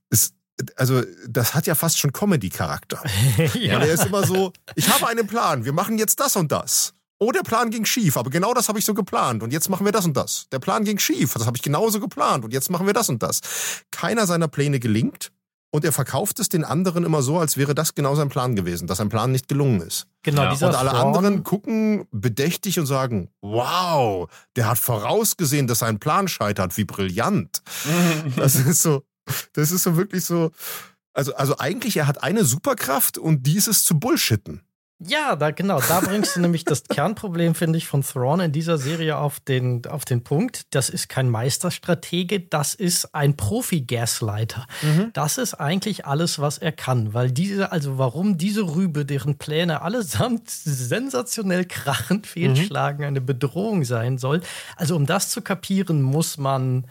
ist, also das hat ja fast schon Comedy-Charakter. ja. Weil er ist immer so, ich habe einen Plan, wir machen jetzt das und das. Oh, der Plan ging schief, aber genau das habe ich so geplant und jetzt machen wir das und das. Der Plan ging schief, das habe ich genauso geplant und jetzt machen wir das und das. Keiner seiner Pläne gelingt und er verkauft es den anderen immer so, als wäre das genau sein Plan gewesen, dass sein Plan nicht gelungen ist. Genau, Ja. Und alle Thrawn- anderen gucken bedächtig und sagen, wow, der hat vorausgesehen, dass sein Plan scheitert, wie brillant. Das ist so, das ist so wirklich so, also, also eigentlich, er hat eine Superkraft und die ist es zu bullshitten. Ja, da genau, da bringst du nämlich das Kernproblem, finde ich, von Thrawn in dieser Serie auf den, auf den Punkt. Das ist kein Meisterstratege, das ist ein Profi-Gaslighter. Das ist eigentlich alles, was er kann, weil diese, also warum diese Rübe, deren Pläne allesamt sensationell krachend fehlschlagen, eine Bedrohung sein soll. Also um das zu kapieren, muss man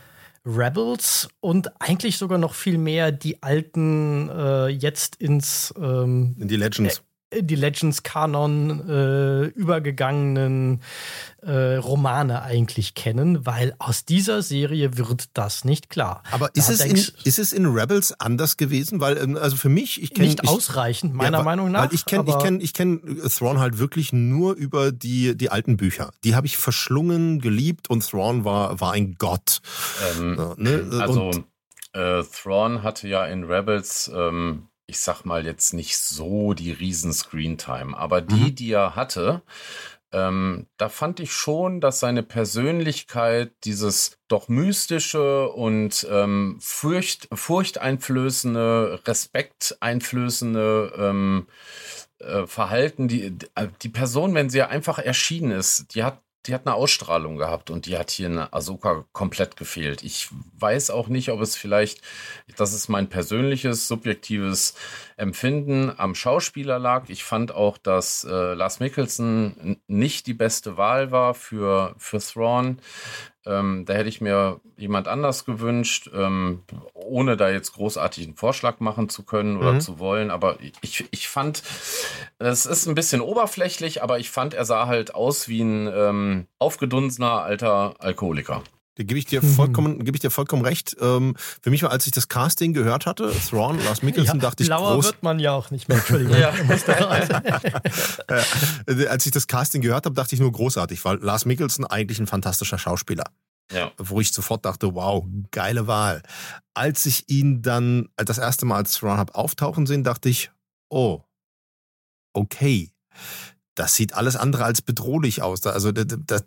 Rebels und eigentlich sogar noch viel mehr die alten äh, jetzt ins ähm, In die Legends. Die Legends-Kanon äh, übergegangenen äh, Romane eigentlich kennen, weil aus dieser Serie wird das nicht klar. Aber Da ist es, in, ist es in Rebels anders gewesen? Weil, ähm, also für mich, ich kenne. nicht ich, ausreichend, meiner Ja, Meinung nach. Weil ich kenne ich kenn, ich kenn Thrawn halt wirklich nur über die, die alten Bücher. Die habe ich verschlungen, geliebt und Thrawn war, war ein Gott. Ähm, ne? Also, Und- äh, Thrawn hatte ja in Rebels, ähm, ich sag mal jetzt nicht so die riesen Screentime, aber die, Mhm. die er hatte, ähm, da fand ich schon, dass seine Persönlichkeit, dieses doch mystische und ähm, Furcht, furchteinflößende, respekteinflößende ähm, äh, Verhalten, die, die Person, wenn sie einfach erschienen ist, die hat die hat eine Ausstrahlung gehabt und die hat hier in Ahsoka komplett gefehlt. Ich weiß auch nicht, ob es vielleicht, das ist mein persönliches, subjektives Empfinden am Schauspieler lag. Ich fand auch, dass äh, Lars Mikkelsen n- nicht die beste Wahl war für, für Thrawn. Ähm, da hätte ich mir jemand anders gewünscht, ähm, ohne da jetzt großartig einen Vorschlag machen zu können oder Mhm. zu wollen. Aber ich, ich fand, es ist ein bisschen oberflächlich, aber ich fand, er sah halt aus wie ein ähm, aufgedunsener alter Alkoholiker. Da gebe ich dir Mhm. vollkommen, gebe ich dir vollkommen recht. Ähm, für mich war, als ich das Casting gehört hatte, Thrawn, Lars Mikkelsen, dachte ich blauer groß, wird man ja auch nicht mehr. Entschuldigung. Ja. Raus. äh, als ich das Casting gehört habe, dachte ich nur großartig, weil Lars Mikkelsen eigentlich ein fantastischer Schauspieler. Ja. Wo ich sofort dachte, wow, geile Wahl. Als ich ihn dann das erste Mal als Thrawn habe auftauchen sehen, dachte ich, oh, okay. Das sieht alles andere als bedrohlich aus. Da- Also, da- da-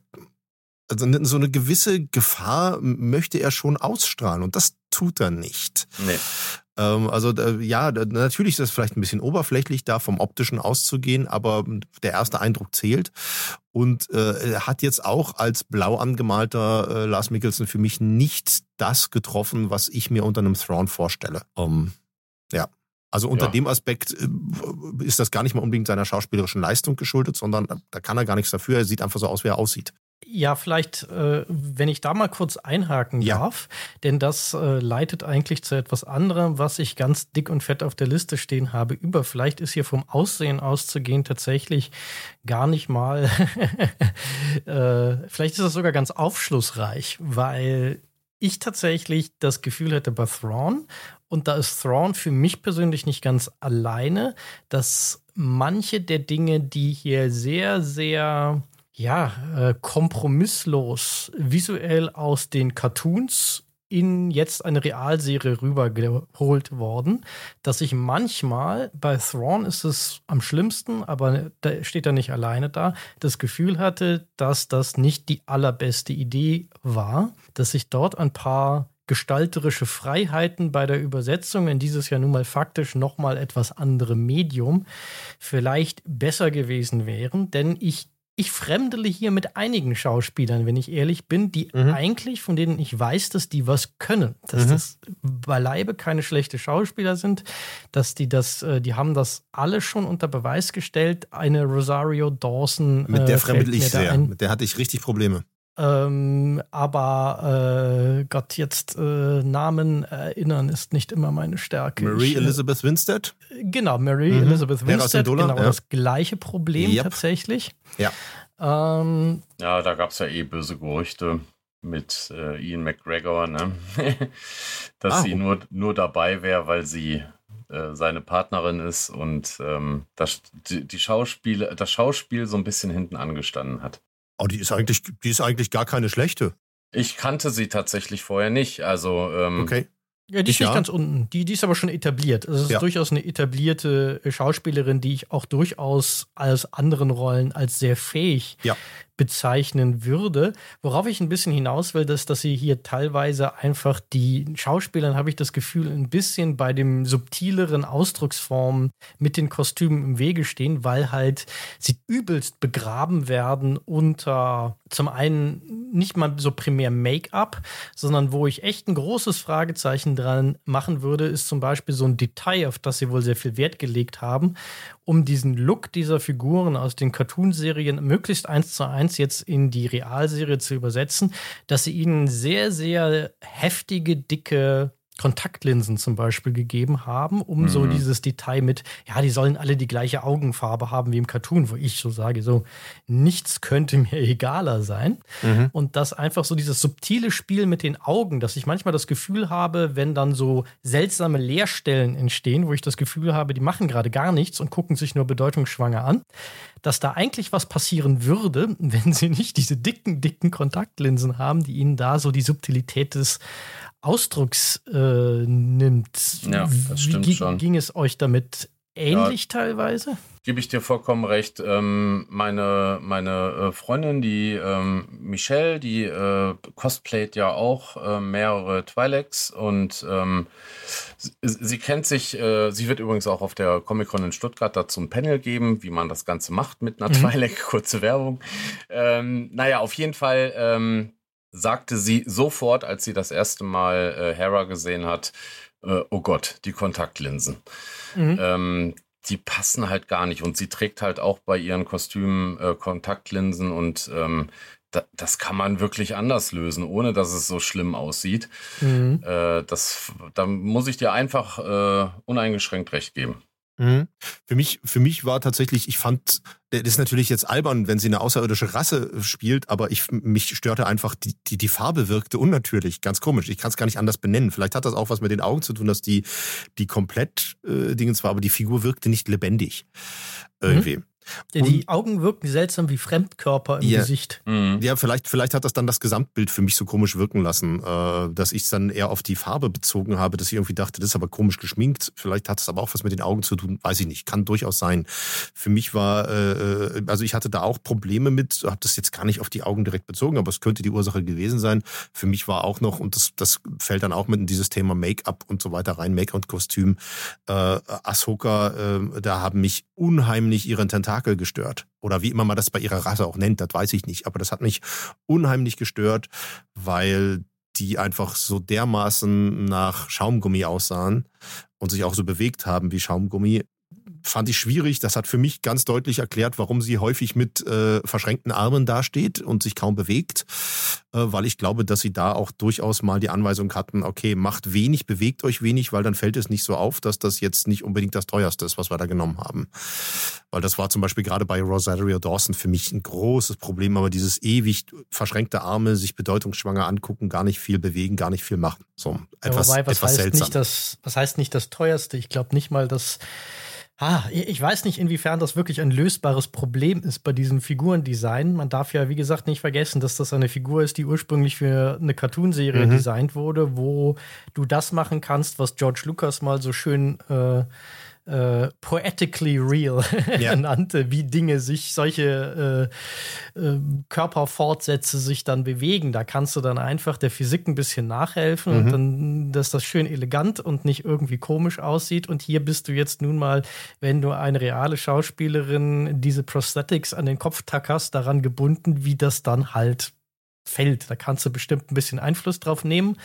also so eine gewisse Gefahr möchte er schon ausstrahlen und das tut er nicht. Nee. Ähm, also ja, natürlich ist das vielleicht ein bisschen oberflächlich, da vom optischen auszugehen, aber der erste Eindruck zählt. Und äh, er hat jetzt auch als blau angemalter äh, Lars Mikkelsen für mich nicht das getroffen, was ich mir unter einem Thrawn vorstelle. Um, ja. Also unter Ja. dem Aspekt äh, ist das gar nicht mal unbedingt seiner schauspielerischen Leistung geschuldet, sondern da kann er gar nichts dafür. Er sieht einfach so aus, wie er aussieht. Ja, vielleicht, äh, wenn ich da mal kurz einhaken Ja. darf, denn das äh, leitet eigentlich zu etwas anderem, was ich ganz dick und fett auf der Liste stehen habe, über. Vielleicht ist hier vom Aussehen auszugehen tatsächlich gar nicht mal, äh, vielleicht ist das sogar ganz aufschlussreich, weil ich tatsächlich das Gefühl hätte bei Thrawn, und da ist Thrawn für mich persönlich nicht ganz alleine, dass manche der Dinge, die hier sehr, sehr ja, äh, kompromisslos visuell aus den Cartoons in jetzt eine Realserie rübergeholt worden, dass ich manchmal, bei Thrawn ist es am schlimmsten, aber da steht er nicht alleine da, das Gefühl hatte, dass das nicht die allerbeste Idee war, dass ich dort ein paar gestalterische Freiheiten bei der Übersetzung in dieses ja nun mal faktisch nochmal etwas andere Medium vielleicht besser gewesen wären, denn ich ich fremdele hier mit einigen Schauspielern, wenn ich ehrlich bin, die Mhm. eigentlich, von denen ich weiß, dass die was können, dass Mhm. das beileibe keine schlechte Schauspieler sind, dass die das, äh, die haben das alle schon unter Beweis gestellt. Eine Rosario Dawson. Mit äh, der fällt fremdel ich sehr. ein. Mit der hatte ich richtig Probleme. Ähm, aber äh, Gott, jetzt äh, Namen erinnern ist nicht immer meine Stärke. Marie Ich, äh, Elizabeth Winstead? Genau, Marie Mhm. Elizabeth Winstead, genau ja. das gleiche Problem Yep. tatsächlich. Ja. Ähm, Ja, da gab es ja eh böse Gerüchte mit äh, Ian McGregor, ne? dass Ah, sie nur, nur dabei wäre, weil sie äh, seine Partnerin ist und ähm, das, die, die Schauspiel, das Schauspiel so ein bisschen hinten angestanden hat. Oh, die ist eigentlich, die ist eigentlich gar keine schlechte. Ich kannte sie tatsächlich vorher nicht. Also ähm, Okay. Ja, die ist nicht ganz unten. Die, die ist aber schon etabliert. Also es ist ja. durchaus eine etablierte Schauspielerin, die ich auch durchaus als anderen Rollen als sehr fähig ja bezeichnen würde. Worauf ich ein bisschen hinaus will, ist, dass sie hier teilweise einfach die Schauspieler, habe ich das Gefühl, ein bisschen bei dem subtileren Ausdrucksformen mit den Kostümen im Wege stehen, weil halt sie übelst begraben werden unter zum einen nicht mal so primär Make-up, sondern wo ich echt ein großes Fragezeichen dran machen würde, ist zum Beispiel so ein Detail, auf das sie wohl sehr viel Wert gelegt haben um diesen Look dieser Figuren aus den Cartoonserien möglichst eins zu eins jetzt in die Realserie zu übersetzen, dass sie ihnen sehr, sehr heftige, dicke Kontaktlinsen zum Beispiel gegeben haben, um mhm. so dieses Detail mit, ja, die sollen alle die gleiche Augenfarbe haben wie im Cartoon, wo ich so sage, so, nichts könnte mir egaler sein. Mhm. Und das einfach so dieses subtile Spiel mit den Augen, dass ich manchmal das Gefühl habe, wenn dann so seltsame Leerstellen entstehen, wo ich das Gefühl habe, die machen gerade gar nichts und gucken sich nur bedeutungsschwanger an, dass da eigentlich was passieren würde, wenn sie nicht diese dicken, dicken Kontaktlinsen haben, die ihnen da so die Subtilität des Ausdrucks äh, nimmt. Ja, das stimmt Wie schon. ging es euch damit ähnlich ja, teilweise? Gebe ich dir vollkommen recht. Ähm, meine meine äh, Freundin, die ähm, Michelle, die äh, cosplayt ja auch äh, mehrere Twi'leks und ähm, sie, sie, kennt sich, äh, sie wird übrigens auch auf der Comic-Con in Stuttgart dazu ein Panel geben, wie man das Ganze macht mit einer mhm. Twi'lek. Kurze Werbung. Ähm, naja, auf jeden Fall ähm, sagte sie sofort, als sie das erste Mal äh, Hera gesehen hat, äh, oh Gott, die Kontaktlinsen. Mhm. Ähm, die passen halt gar nicht und sie trägt halt auch bei ihren Kostümen äh, Kontaktlinsen und ähm, da, das kann man wirklich anders lösen, ohne dass es so schlimm aussieht. Mhm. Äh, das, da muss ich dir einfach äh, uneingeschränkt recht geben. Mhm. Für mich, für mich war tatsächlich, ich fand, das ist natürlich jetzt albern, wenn sie eine außerirdische Rasse spielt, aber ich, mich störte einfach, die, die, die Farbe wirkte unnatürlich, ganz komisch. Ich kann es gar nicht anders benennen. Vielleicht hat das auch was mit den Augen zu tun, dass die, die komplett äh, Dingens war, aber die Figur wirkte nicht lebendig. Irgendwie. Mhm. Ja, die Augen wirken seltsam wie Fremdkörper im ja, Gesicht. Mhm. Ja, vielleicht, vielleicht hat das dann das Gesamtbild für mich so komisch wirken lassen, äh, dass ich es dann eher auf die Farbe bezogen habe, dass ich irgendwie dachte, das ist aber komisch geschminkt. Vielleicht hat es aber auch was mit den Augen zu tun, weiß ich nicht. Kann durchaus sein. Für mich war, äh, äh also ich hatte da auch Probleme mit, habe das jetzt gar nicht auf die Augen direkt bezogen, aber es könnte die Ursache gewesen sein. Für mich war auch noch, und das, das fällt dann auch mit in dieses Thema Make-up und so weiter rein, Make-up und Kostüm, äh, Ahsoka, äh, da haben mich unheimlich ihre Tentakel Tentakel gestört. Oder wie immer man das bei ihrer Rasse auch nennt, das weiß ich nicht. Aber das hat mich unheimlich gestört, weil die einfach so dermaßen nach Schaumgummi aussahen und sich auch so bewegt haben wie Schaumgummi, fand ich schwierig. Das hat für mich ganz deutlich erklärt, warum sie häufig mit äh, verschränkten Armen dasteht und sich kaum bewegt, äh, weil ich glaube, dass sie da auch durchaus mal die Anweisung hatten, okay, macht wenig, bewegt euch wenig, weil dann fällt es nicht so auf, dass das jetzt nicht unbedingt das teuerste ist, was wir da genommen haben. Weil das war zum Beispiel gerade bei Rosario Dawson für mich ein großes Problem, aber dieses ewig verschränkte Arme, sich bedeutungsschwanger angucken, gar nicht viel bewegen, gar nicht viel machen. So etwas, ja, wobei, was etwas heißt seltsam. Nicht das, was heißt nicht das teuerste? Ich glaube nicht mal, dass Ah, ich weiß nicht, inwiefern das wirklich ein lösbares Problem ist bei diesem Figurendesign. Man darf ja, wie gesagt, nicht vergessen, dass das eine Figur ist, die ursprünglich für eine Cartoonserie mhm. designt wurde, wo du das machen kannst, was George Lucas mal so schön äh, äh, poetically real ja. nannte, wie Dinge sich, solche äh, äh, Körperfortsätze sich dann bewegen. Da kannst du dann einfach der Physik ein bisschen nachhelfen mhm. und dann, dass das schön elegant und nicht irgendwie komisch aussieht. Und hier bist du jetzt nun mal, wenn du eine reale Schauspielerin diese Prosthetics an den Kopf tackerst, daran gebunden, wie das dann halt fällt. Da kannst du bestimmt ein bisschen Einfluss drauf nehmen,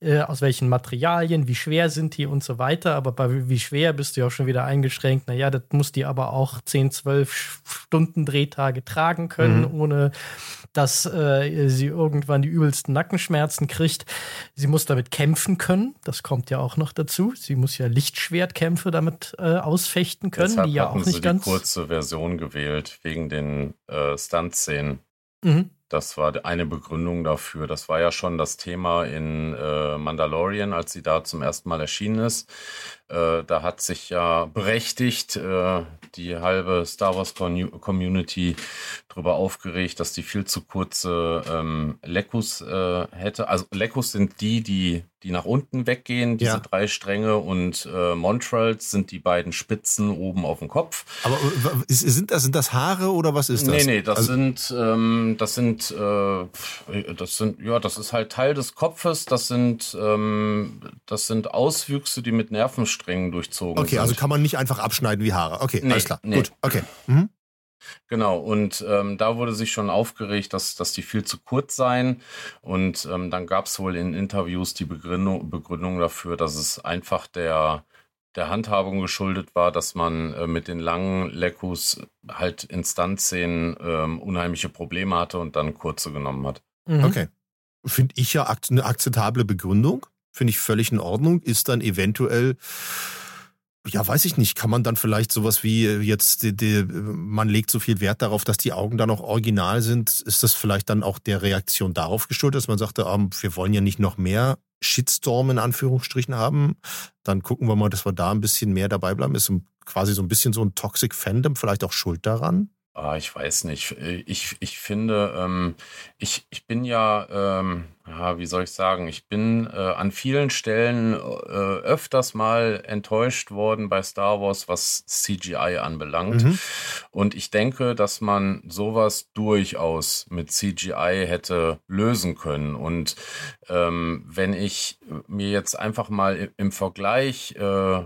äh, aus welchen Materialien, wie schwer sind die und so weiter. Aber bei wie schwer bist du ja auch schon wieder eingeschränkt. Naja, das muss die aber auch 10, 12 Stunden Drehtage tragen können, mhm. ohne dass äh, sie irgendwann die übelsten Nackenschmerzen kriegt. Sie muss damit kämpfen können. Das kommt ja auch noch dazu. Sie muss ja Lichtschwertkämpfe damit äh, ausfechten können, Deshalb die ja auch nicht sie ganz. die kurze Version gewählt wegen den äh, Stunt-Szenen. Mhm. Das war eine Begründung dafür. Das war ja schon das Thema in äh, Mandalorian, als sie da zum ersten Mal erschienen ist. Äh, da hat sich ja berechtigt äh, die halbe Star Wars Community darüber aufgeregt, dass die viel zu kurze ähm, Leckus äh, hätte. Also Leckus sind die, die, die nach unten weggehen, diese ja. drei Stränge und äh, Montrals sind die beiden Spitzen oben auf dem Kopf. Aber äh, sind das, sind das Haare oder was ist das? Nee, nee, das also, sind, ähm, das sind, äh, das sind, ja, das ist halt Teil des Kopfes, das sind, ähm, das sind Auswüchse, die mit Nervensträngen durchzogen okay, sind. Okay, also kann man nicht einfach abschneiden wie Haare. Okay, nee, alles klar. Nee. Gut, okay. Mhm. Genau, und ähm, da wurde sich schon aufgeregt, dass, dass die viel zu kurz seien. Und ähm, dann gab es wohl in Interviews die Begründung, Begründung dafür, dass es einfach der, der Handhabung geschuldet war, dass man äh, mit den langen Leckus halt in Stuntszenen ähm, unheimliche Probleme hatte und dann kurze genommen hat. Mhm. Okay. Finde ich ja eine akzeptable Begründung. Finde ich völlig in Ordnung. Ist dann eventuell ja, weiß ich nicht. Kann man dann vielleicht sowas wie äh, jetzt, die, die, man legt so viel Wert darauf, dass die Augen dann auch original sind. Ist das vielleicht dann auch der Reaktion darauf geschuldet, dass man sagte, ähm, wir wollen ja nicht noch mehr Shitstorm in Anführungsstrichen haben? Dann gucken wir mal, dass wir da ein bisschen mehr dabei bleiben. Ist quasi so ein bisschen so ein Toxic Fandom vielleicht auch schuld daran? Ah, ich weiß nicht. Ich, ich finde, ähm, ich, ich bin ja, ähm, ja, wie soll ich sagen, ich bin äh, an vielen Stellen äh, öfters mal enttäuscht worden bei Star Wars, was CGI anbelangt. Mhm. Und ich denke, dass man sowas durchaus mit CGI hätte lösen können. Und ähm, wenn ich mir jetzt einfach mal im Vergleich äh,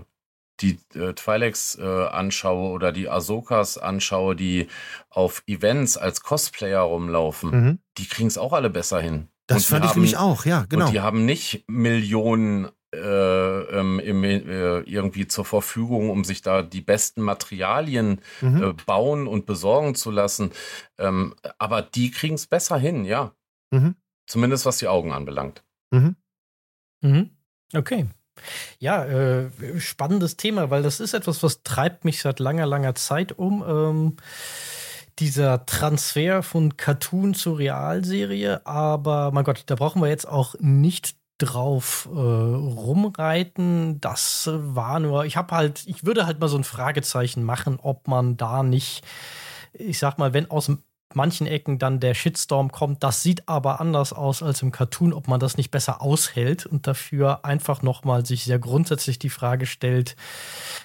die äh, Twi'leks äh, anschaue oder die Ahsokas anschaue, die auf Events als Cosplayer rumlaufen, mhm. die kriegen es auch alle besser hin. Das fand ich nämlich auch, ja, genau. Und die haben nicht Millionen äh, ähm, im, äh, irgendwie zur Verfügung, um sich da die besten Materialien mhm. äh, bauen und besorgen zu lassen. Ähm, aber die kriegen es besser hin, ja. Mhm. Zumindest was die Augen anbelangt. Mhm. Mhm. Okay. Ja, äh, spannendes Thema, weil das ist etwas, was treibt mich seit langer, langer Zeit um. Ähm, dieser Transfer von Cartoon zur Realserie, aber mein Gott, da brauchen wir jetzt auch nicht drauf äh, rumreiten. Das war nur, ich habe halt, ich würde halt mal so ein Fragezeichen machen, ob man da nicht, ich sag mal, wenn aus dem manchen Ecken dann der Shitstorm kommt. Das sieht aber anders aus als im Cartoon, ob man das nicht besser aushält und dafür einfach nochmal sich sehr grundsätzlich die Frage stellt,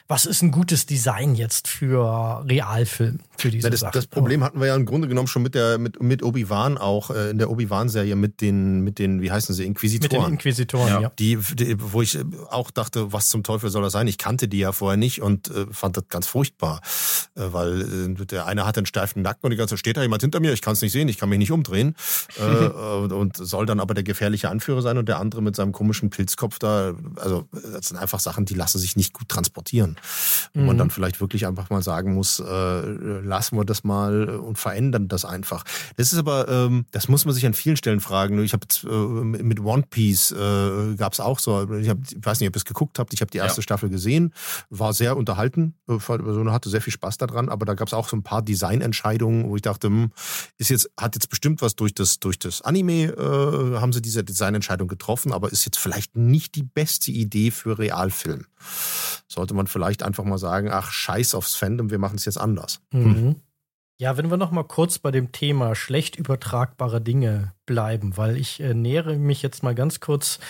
was ist ein gutes Design jetzt für Realfilm, für diese Na, das, Sache? Das Problem hatten wir ja im Grunde genommen schon mit der mit, mit Obi-Wan auch äh, in der Obi-Wan-Serie mit den mit den wie heißen sie Inquisitoren. Mit den Inquisitoren, ja. ja. Die, die, wo ich auch dachte, was zum Teufel soll das sein? Ich kannte die ja vorher nicht und äh, fand das ganz furchtbar, äh, weil äh, der eine hat einen steifen Nacken und die ganze steht da jemand hinter mir, ich kann es nicht sehen, ich kann mich nicht umdrehen äh, und soll dann aber der gefährliche Anführer sein und der andere mit seinem komischen Pilzkopf da, also das sind einfach Sachen, die lassen sich nicht gut transportieren. Wo mhm. man dann vielleicht wirklich einfach mal sagen muss, äh, lassen wir das mal und verändern das einfach. Das ist aber, ähm, das muss man sich an vielen Stellen fragen. Ich habe äh, mit One Piece äh, gab es auch so, ich, hab, ich weiß nicht, ob ihr es geguckt habt, ich habe die erste ja. Staffel gesehen, war sehr unterhalten, äh, hatte sehr viel Spaß daran, aber da gab es auch so ein paar Designentscheidungen, wo ich dachte, hm, ist jetzt, hat jetzt bestimmt was durch das, durch das Anime, äh, haben sie diese Designentscheidung getroffen, aber ist jetzt vielleicht nicht die beste Idee für Realfilm. Sollte man vielleicht einfach mal sagen, ach, scheiß aufs Fandom, wir machen es jetzt anders. Mhm. Ja, wenn wir noch mal kurz bei dem Thema schlecht übertragbare Dinge bleiben, weil ich äh, nähere mich jetzt mal ganz kurz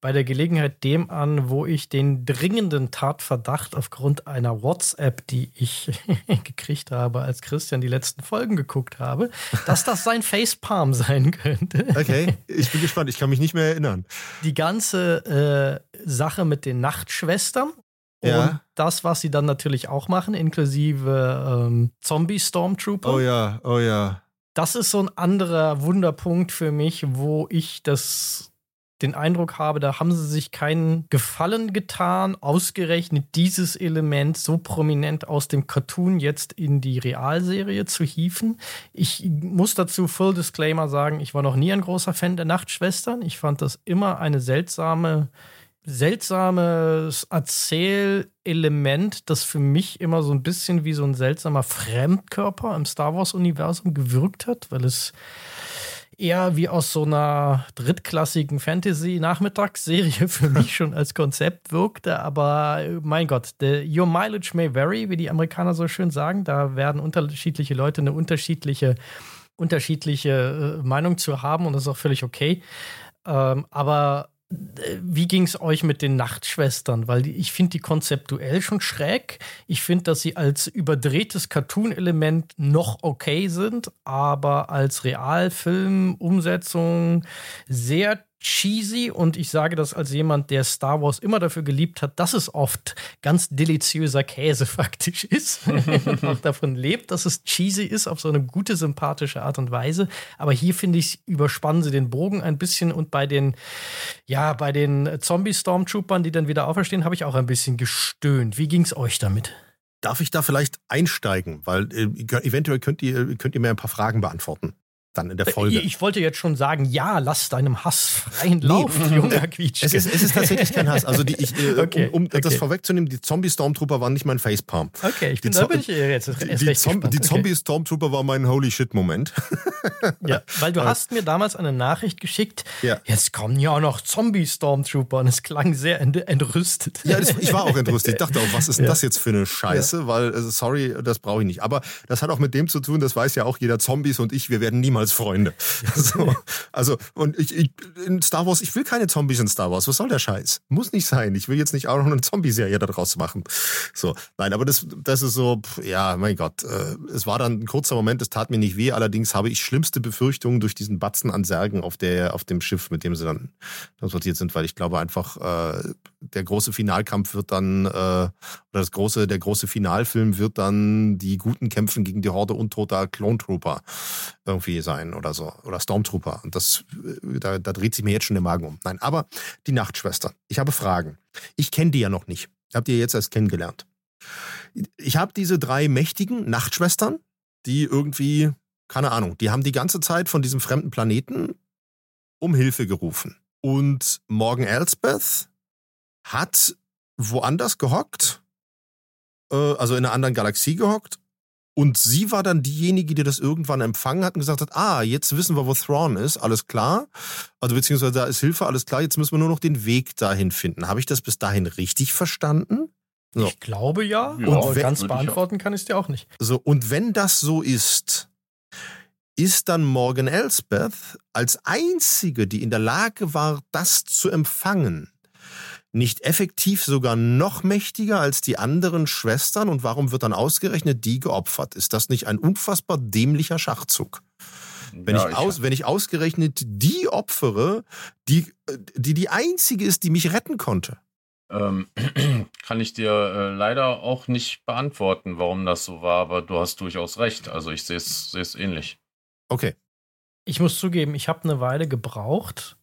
bei der Gelegenheit dem an, wo ich den dringenden Tatverdacht aufgrund einer WhatsApp, die ich gekriegt habe, als Christian die letzten Folgen geguckt habe, dass das sein Facepalm sein könnte. Okay, ich bin gespannt, ich kann mich nicht mehr erinnern. Die ganze äh, Sache mit den Nachtschwestern. Ja. Und das, was sie dann natürlich auch machen, inklusive ähm, Zombie-Stormtrooper. Oh ja, oh ja. Das ist so ein anderer Wunderpunkt für mich, wo ich das den Eindruck habe, da haben sie sich keinen Gefallen getan, ausgerechnet dieses Element so prominent aus dem Cartoon jetzt in die Realserie zu hieven. Ich muss dazu Full Disclaimer sagen, ich war noch nie ein großer Fan der Nachtschwestern. Ich fand das immer eine seltsame seltsames Erzählelement, das für mich immer so ein bisschen wie so ein seltsamer Fremdkörper im Star Wars-Universum gewirkt hat, weil es eher wie aus so einer drittklassigen Fantasy-Nachmittagsserie für mich schon als Konzept wirkte. Aber äh, mein Gott, the, your mileage may vary, wie die Amerikaner so schön sagen. Da werden unterschiedliche Leute eine unterschiedliche, unterschiedliche äh, Meinung zu haben und das ist auch völlig okay. Ähm, aber wie ging es euch mit den Nachtschwestern? Weil ich finde die konzeptuell schon schräg. Ich finde, dass sie als überdrehtes Cartoon-Element noch okay sind, aber als Realfilm-Umsetzung sehr cheesy und ich sage das als jemand, der Star Wars immer dafür geliebt hat, dass es oft ganz deliziöser Käse faktisch ist und auch davon lebt, dass es cheesy ist auf so eine gute, sympathische Art und Weise. Aber hier finde ich, überspannen sie den Bogen ein bisschen und bei den, ja, bei den Zombie-Stormtroopern, die dann wieder auferstehen, habe ich auch ein bisschen gestöhnt. Wie ging es euch damit? Darf ich da vielleicht einsteigen? Weil äh, eventuell könnt ihr, könnt ihr mir ein paar Fragen beantworten dann in der Folge. Ich wollte jetzt schon sagen, ja, lass deinem Hass freien Lauf, nee, junger Quietsch. Es ist, es ist tatsächlich kein Hass. Also die, ich, äh, okay, um, um okay. das vorwegzunehmen, die Zombie-Stormtrooper waren nicht mein Facepalm. Okay, ich bin, die, da bin ich jetzt erst Die, die, Zom die Zombie-Stormtrooper war mein Holy Shit-Moment. ja, weil du hast mir damals eine Nachricht geschickt, ja. jetzt kommen ja auch noch Zombie-Stormtrooper und es klang sehr ent entrüstet. Ja, das, ich war auch entrüstet. Ich dachte auch, was ist denn ja. das jetzt für eine Scheiße? Ja. Weil, also, sorry, das brauche ich nicht. Aber das hat auch mit dem zu tun, das weiß ja auch jeder, Zombies und ich, wir werden niemals Freunde. So, also, und ich, ich, in Star Wars, ich will keine Zombies in Star Wars. Was soll der Scheiß? Muss nicht sein. Ich will jetzt nicht auch noch eine Zombie-Serie daraus machen. So, nein, aber das, das ist so, ja, mein Gott. Äh, es war dann ein kurzer Moment, es tat mir nicht weh. Allerdings habe ich schlimmste Befürchtungen durch diesen Batzen an Särgen auf, der, auf dem Schiff, mit dem sie dann transportiert sind, weil ich glaube einfach, äh, der große Finalkampf wird dann, äh, oder das große, der große Finalfilm wird dann die Guten kämpfen gegen die Horde untoter Clone Trooper irgendwie sein oder so. Oder Stormtrooper. Und das, äh, da, da dreht sich mir jetzt schon der Magen um. Nein, aber die Nachtschwestern. Ich habe Fragen. Ich kenne die ja noch nicht. Habt ihr jetzt erst kennengelernt. Ich habe diese drei mächtigen Nachtschwestern, die irgendwie, keine Ahnung, die haben die ganze Zeit von diesem fremden Planeten um Hilfe gerufen. Und Morgan Elsbeth hat woanders gehockt, äh, also in einer anderen Galaxie gehockt und sie war dann diejenige, die das irgendwann empfangen hat und gesagt hat, ah, jetzt wissen wir, wo Thrawn ist, alles klar. Also beziehungsweise da ist Hilfe, alles klar, jetzt müssen wir nur noch den Weg dahin finden. Habe ich das bis dahin richtig verstanden? So. Ich glaube ja, ja und wenn, ganz beantworten kann ich es dir auch nicht. So, und wenn das so ist, ist dann Morgan Elsbeth als einzige, die in der Lage war, das zu empfangen, nicht effektiv sogar noch mächtiger als die anderen Schwestern? Und warum wird dann ausgerechnet die geopfert? Ist das nicht ein unfassbar dämlicher Schachzug? Wenn, ja, ich aus, wenn ich ausgerechnet die opfere, die, die die einzige ist, die mich retten konnte. Ähm, kann ich dir äh, leider auch nicht beantworten, warum das so war, aber du hast durchaus recht. Also ich sehe es ähnlich. Okay. Ich muss zugeben, ich habe eine Weile gebraucht,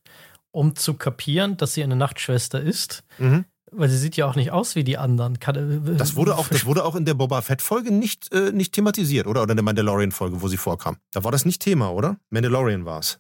um zu kapieren, dass sie eine Nachtschwester ist. Mhm. Weil sie sieht ja auch nicht aus wie die anderen. Äh, das wurde auch, das wurde auch in der Boba Fett-Folge nicht, äh, nicht thematisiert, oder? Oder in der Mandalorian-Folge, wo sie vorkam. Da war das nicht Thema, oder? Mandalorian war es.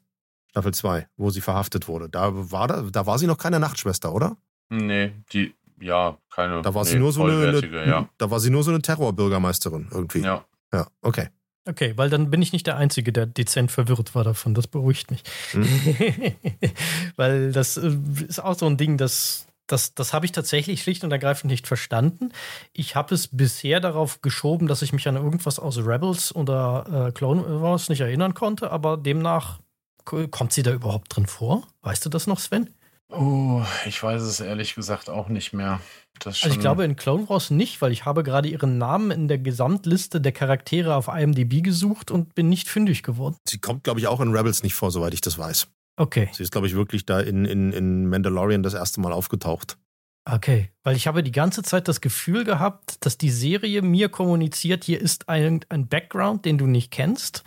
Staffel 2, wo sie verhaftet wurde. Da war, da, da war sie noch keine Nachtschwester, oder? Nee, die, ja, keine. Da war nee, sie nur so eine, eine ja. da war sie nur so eine Terrorbürgermeisterin irgendwie. Ja. Ja, okay. Okay, weil dann bin ich nicht der Einzige, der dezent verwirrt war davon. Das beruhigt mich. Mhm. weil das äh, ist auch so ein Ding, das, das, das habe ich tatsächlich schlicht und ergreifend nicht verstanden. Ich habe es bisher darauf geschoben, dass ich mich an irgendwas aus Rebels oder äh, Clone Wars nicht erinnern konnte, aber demnach kommt sie da überhaupt drin vor? Weißt du das noch, Sven? Oh, ich weiß es ehrlich gesagt auch nicht mehr. also ich glaube in Clone Wars nicht, weil ich habe gerade ihren Namen in der Gesamtliste der Charaktere auf IMDb gesucht und bin nicht fündig geworden. Sie kommt, glaube ich, auch in Rebels nicht vor, soweit ich das weiß. Okay. Sie ist, glaube ich, wirklich da in, in, in Mandalorian das erste Mal aufgetaucht. Okay, weil ich habe die ganze Zeit das Gefühl gehabt, dass die Serie mir kommuniziert, hier ist ein, ein Background, den du nicht kennst.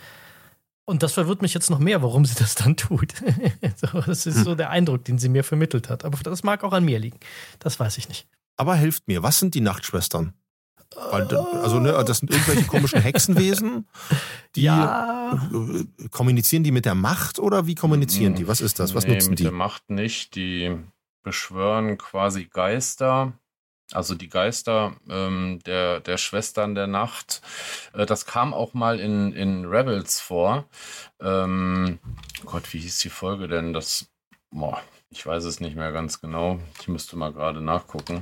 Und das verwirrt mich jetzt noch mehr, warum sie das dann tut. so, das ist so hm. der Eindruck, den sie mir vermittelt hat. Aber das mag auch an mir liegen. Das weiß ich nicht. Aber helft mir, was sind die Nachtschwestern? Weil, also, ne, das sind irgendwelche komischen Hexenwesen, die ja. Äh, kommunizieren die mit der Macht oder wie kommunizieren die? Was ist das? Was nee, nutzen die? Mit der Macht nicht. Die beschwören quasi Geister Also die Geister ähm, der, der Schwestern der Nacht. Äh, das kam auch mal in, in Rebels vor. Ähm, Gott, wie hieß die Folge denn? Das, boah, ich weiß es nicht mehr ganz genau. Ich müsste mal gerade nachgucken.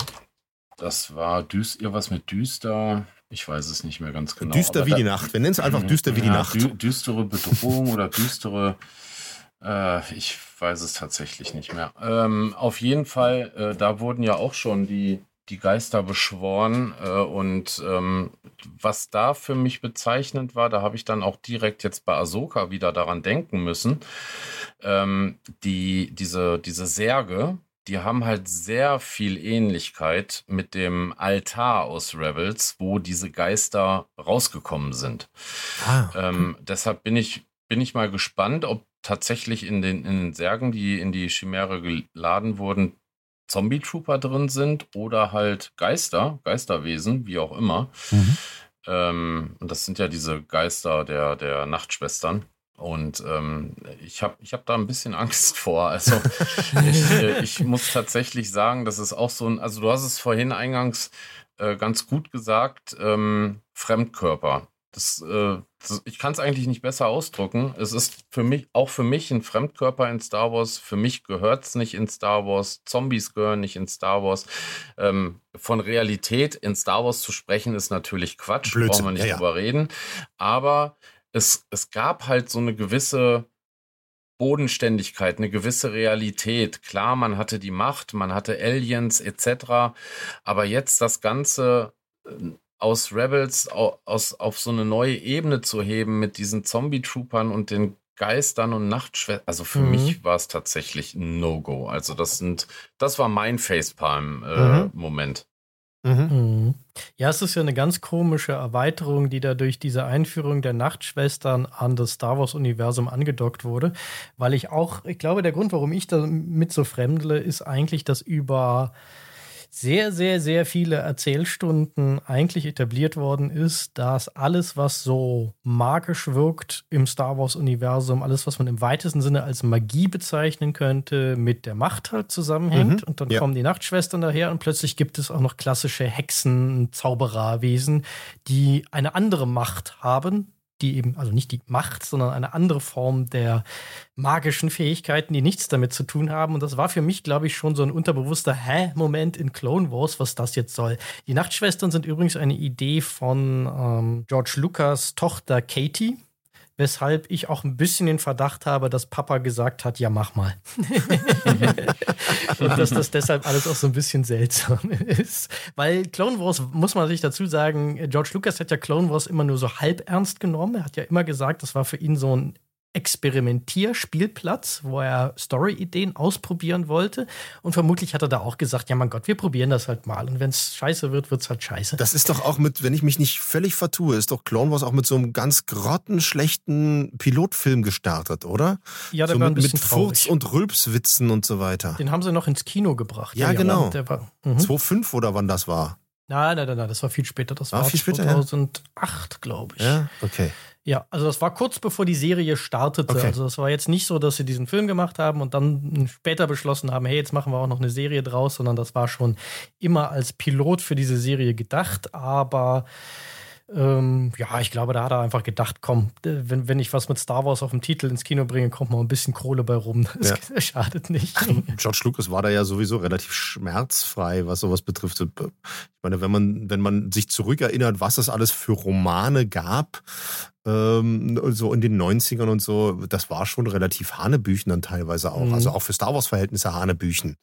Das war düst, irgendwas mit düster. Ich weiß es nicht mehr ganz genau. Düster wie da, die Nacht. Wir nennen es einfach düster wie die Nacht. Dü düstere Bedrohung oder düstere. Äh, ich weiß es tatsächlich nicht mehr. Ähm, auf jeden Fall, äh, da wurden ja auch schon die, die Geister beschworen. Äh, und ähm, was da für mich bezeichnend war, da habe ich dann auch direkt jetzt bei Ahsoka wieder daran denken müssen. Ähm, die, diese, diese Särge, die haben halt sehr viel Ähnlichkeit mit dem Altar aus Rebels, wo diese Geister rausgekommen sind. Ah. Ähm, deshalb bin ich, bin ich mal gespannt, ob tatsächlich in den, in den Särgen, die in die Chimäre geladen wurden, Zombie-Trooper drin sind oder halt Geister, Geisterwesen, wie auch immer. Mhm. Ähm, und das sind ja diese Geister der, der Nachtschwestern. Und ähm, ich habe ich hab da ein bisschen Angst vor. Also ich, äh, ich muss tatsächlich sagen, das ist auch so ein, also du hast es vorhin eingangs äh, ganz gut gesagt, ähm, Fremdkörper. Das, äh, das ich kann es eigentlich nicht besser ausdrücken. Es ist für mich, auch für mich ein Fremdkörper in Star Wars. Für mich gehört es nicht in Star Wars. Zombies gehören nicht in Star Wars. Ähm, von Realität in Star Wars zu sprechen, ist natürlich Quatsch. Blödsinn. Brauchen wir nicht ja, drüber ja. reden. Aber es, es gab halt so eine gewisse Bodenständigkeit, eine gewisse Realität. Klar, man hatte die Macht, man hatte Aliens etc. Aber jetzt das Ganze äh, aus Rebels aus, auf so eine neue Ebene zu heben mit diesen Zombie-Troopern und den Geistern und Nachtschwestern. Also für mhm. mich war es tatsächlich ein No-Go. Also das sind, das war mein Facepalm-Moment. Äh, mhm. Mhm. mhm. Ja, es ist ja eine ganz komische Erweiterung, die da durch diese Einführung der Nachtschwestern an das Star Wars-Universum angedockt wurde. Weil ich auch, ich glaube, der Grund, warum ich damit so fremdle, ist eigentlich, dass über sehr, sehr, sehr viele Erzählstunden eigentlich etabliert worden ist, dass alles, was so magisch wirkt im Star Wars-Universum, alles, was man im weitesten Sinne als Magie bezeichnen könnte, mit der Macht halt zusammenhängt. Mhm. Und dann ja. kommen die Nachtschwestern daher und plötzlich gibt es auch noch klassische Hexen, Zaubererwesen, die eine andere Macht haben, die eben, also nicht die Macht, sondern eine andere Form der magischen Fähigkeiten, die nichts damit zu tun haben. Und das war für mich, glaube ich, schon so ein unterbewusster Hä-Moment in Clone Wars, was das jetzt soll. Die Nachtschwestern sind übrigens eine Idee von ähm, George Lucas Tochter Katie weshalb ich auch ein bisschen den Verdacht habe, dass Papa gesagt hat, ja, mach mal. und dass das deshalb alles auch so ein bisschen seltsam ist. Weil Clone Wars, muss man sich dazu sagen, George Lucas hat ja Clone Wars immer nur so halb ernst genommen. Er hat ja immer gesagt, das war für ihn so ein Experimentierspielplatz, wo er Story-Ideen ausprobieren wollte. Und vermutlich hat er da auch gesagt, ja mein Gott, wir probieren das halt mal. Und wenn es scheiße wird, wird es halt scheiße. Das ist doch auch mit, wenn ich mich nicht völlig vertue, ist doch Clone Wars auch mit so einem ganz grottenschlechten Pilotfilm gestartet, oder? Ja, der so war mit, ein bisschen mit Furz- und Rülpswitzen und so weiter. Den haben sie noch ins Kino gebracht. Ja, ja genau. Der war, mhm. 2005 oder wann das war? Nein, nein, nein, nein, das war viel später. Das ah, war viel später, 2008, ja? glaube ich. Ja, okay. Ja, also das war kurz bevor die Serie startete. Okay. Also das war jetzt nicht so, dass sie diesen Film gemacht haben und dann später beschlossen haben, hey, jetzt machen wir auch noch eine Serie draus, sondern das war schon immer als Pilot für diese Serie gedacht. Aber ähm, ja, ich glaube, da hat er einfach gedacht, komm, wenn, wenn ich was mit Star Wars auf dem Titel ins Kino bringe, kommt mal ein bisschen Kohle bei rum. Das ja. schadet nicht. George Lucas war da ja sowieso relativ schmerzfrei, was sowas betrifft. Ich meine, wenn man, wenn man sich zurückerinnert, was es alles für Romane gab, ähm, so in den 90ern und so, das war schon relativ Hanebüchen dann teilweise auch. Mhm. Also auch für Star Wars-Verhältnisse Hanebüchen.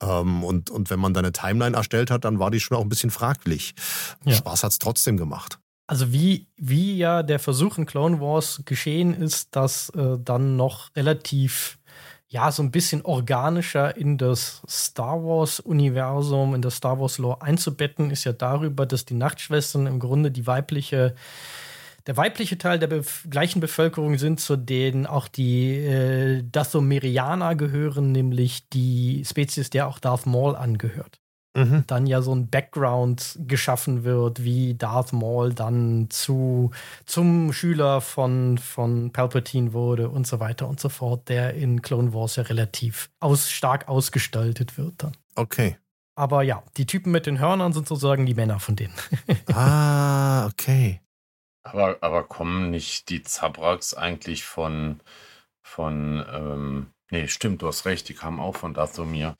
Ähm, und, und wenn man da eine Timeline erstellt hat, dann war die schon auch ein bisschen fraglich. Ja. Spaß hat's trotzdem gemacht. Also wie, wie ja der Versuch in Clone Wars geschehen ist, das äh, dann noch relativ ja, so ein bisschen organischer in das Star Wars-Universum, in das Star Wars-Lore einzubetten, ist ja darüber, dass die Nachtschwestern im Grunde die weibliche der weibliche Teil der Bef gleichen Bevölkerung sind, zu denen auch die äh, Dathomirianer gehören, nämlich die Spezies, der auch Darth Maul angehört. Mhm. Dann ja so ein Background geschaffen wird, wie Darth Maul dann zu, zum Schüler von, von Palpatine wurde und so weiter und so fort, der in Clone Wars ja relativ aus, stark ausgestaltet wird dann. Okay. Aber ja, die Typen mit den Hörnern sind sozusagen die Männer von denen. ah, okay. Aber, aber kommen nicht die Zabraks eigentlich von, von, ähm, nee, stimmt, du hast recht, die kamen auch von Dathomir.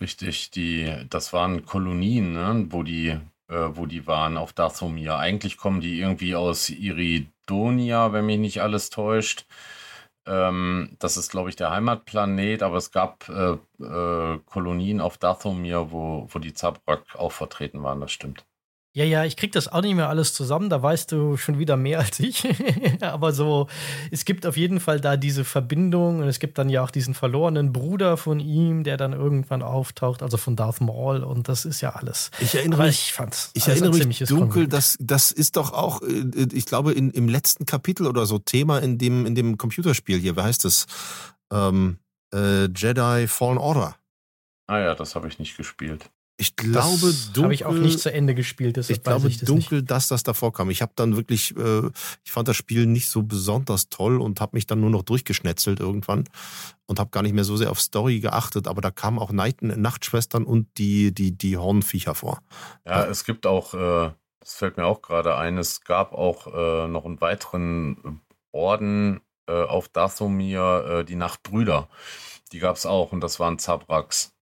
Richtig, die, das waren Kolonien, ne, wo die, äh, wo die waren auf Dathomir. Eigentlich kommen die irgendwie aus Iridonia, wenn mich nicht alles täuscht. Ähm, das ist, glaube ich, der Heimatplanet, aber es gab äh, äh, Kolonien auf Dathomir, wo, wo die Zabrak auch vertreten waren, das stimmt. Ja, ja, ich krieg das auch nicht mehr alles zusammen, da weißt du schon wieder mehr als ich. Aber so, es gibt auf jeden Fall da diese Verbindung und es gibt dann ja auch diesen verlorenen Bruder von ihm, der dann irgendwann auftaucht, also von Darth Maul und das ist ja alles. Ich erinnere Aber mich, ich fand's ich erinnere ein mich ziemliches dunkel, das, das ist doch auch, äh, ich glaube, in, im letzten Kapitel oder so Thema in dem, in dem Computerspiel hier, wie heißt es? Ähm, äh, Jedi Fallen Order. Ah ja, das habe ich nicht gespielt. Ich glaube, das dunkel. habe ich auch nicht zu Ende gespielt, Ich glaube ich das dunkel, dass das davor kam. Ich habe dann wirklich, äh, ich fand das Spiel nicht so besonders toll und habe mich dann nur noch durchgeschnetzelt irgendwann und habe gar nicht mehr so sehr auf Story geachtet. Aber da kamen auch Night Nachtschwestern und die die die Hornviecher vor. Ja, es gibt auch, äh, das fällt mir auch gerade ein, es gab auch äh, noch einen weiteren Orden äh, auf Dathomir, äh, die Nachtbrüder. Die gab es auch und das waren Zabraks.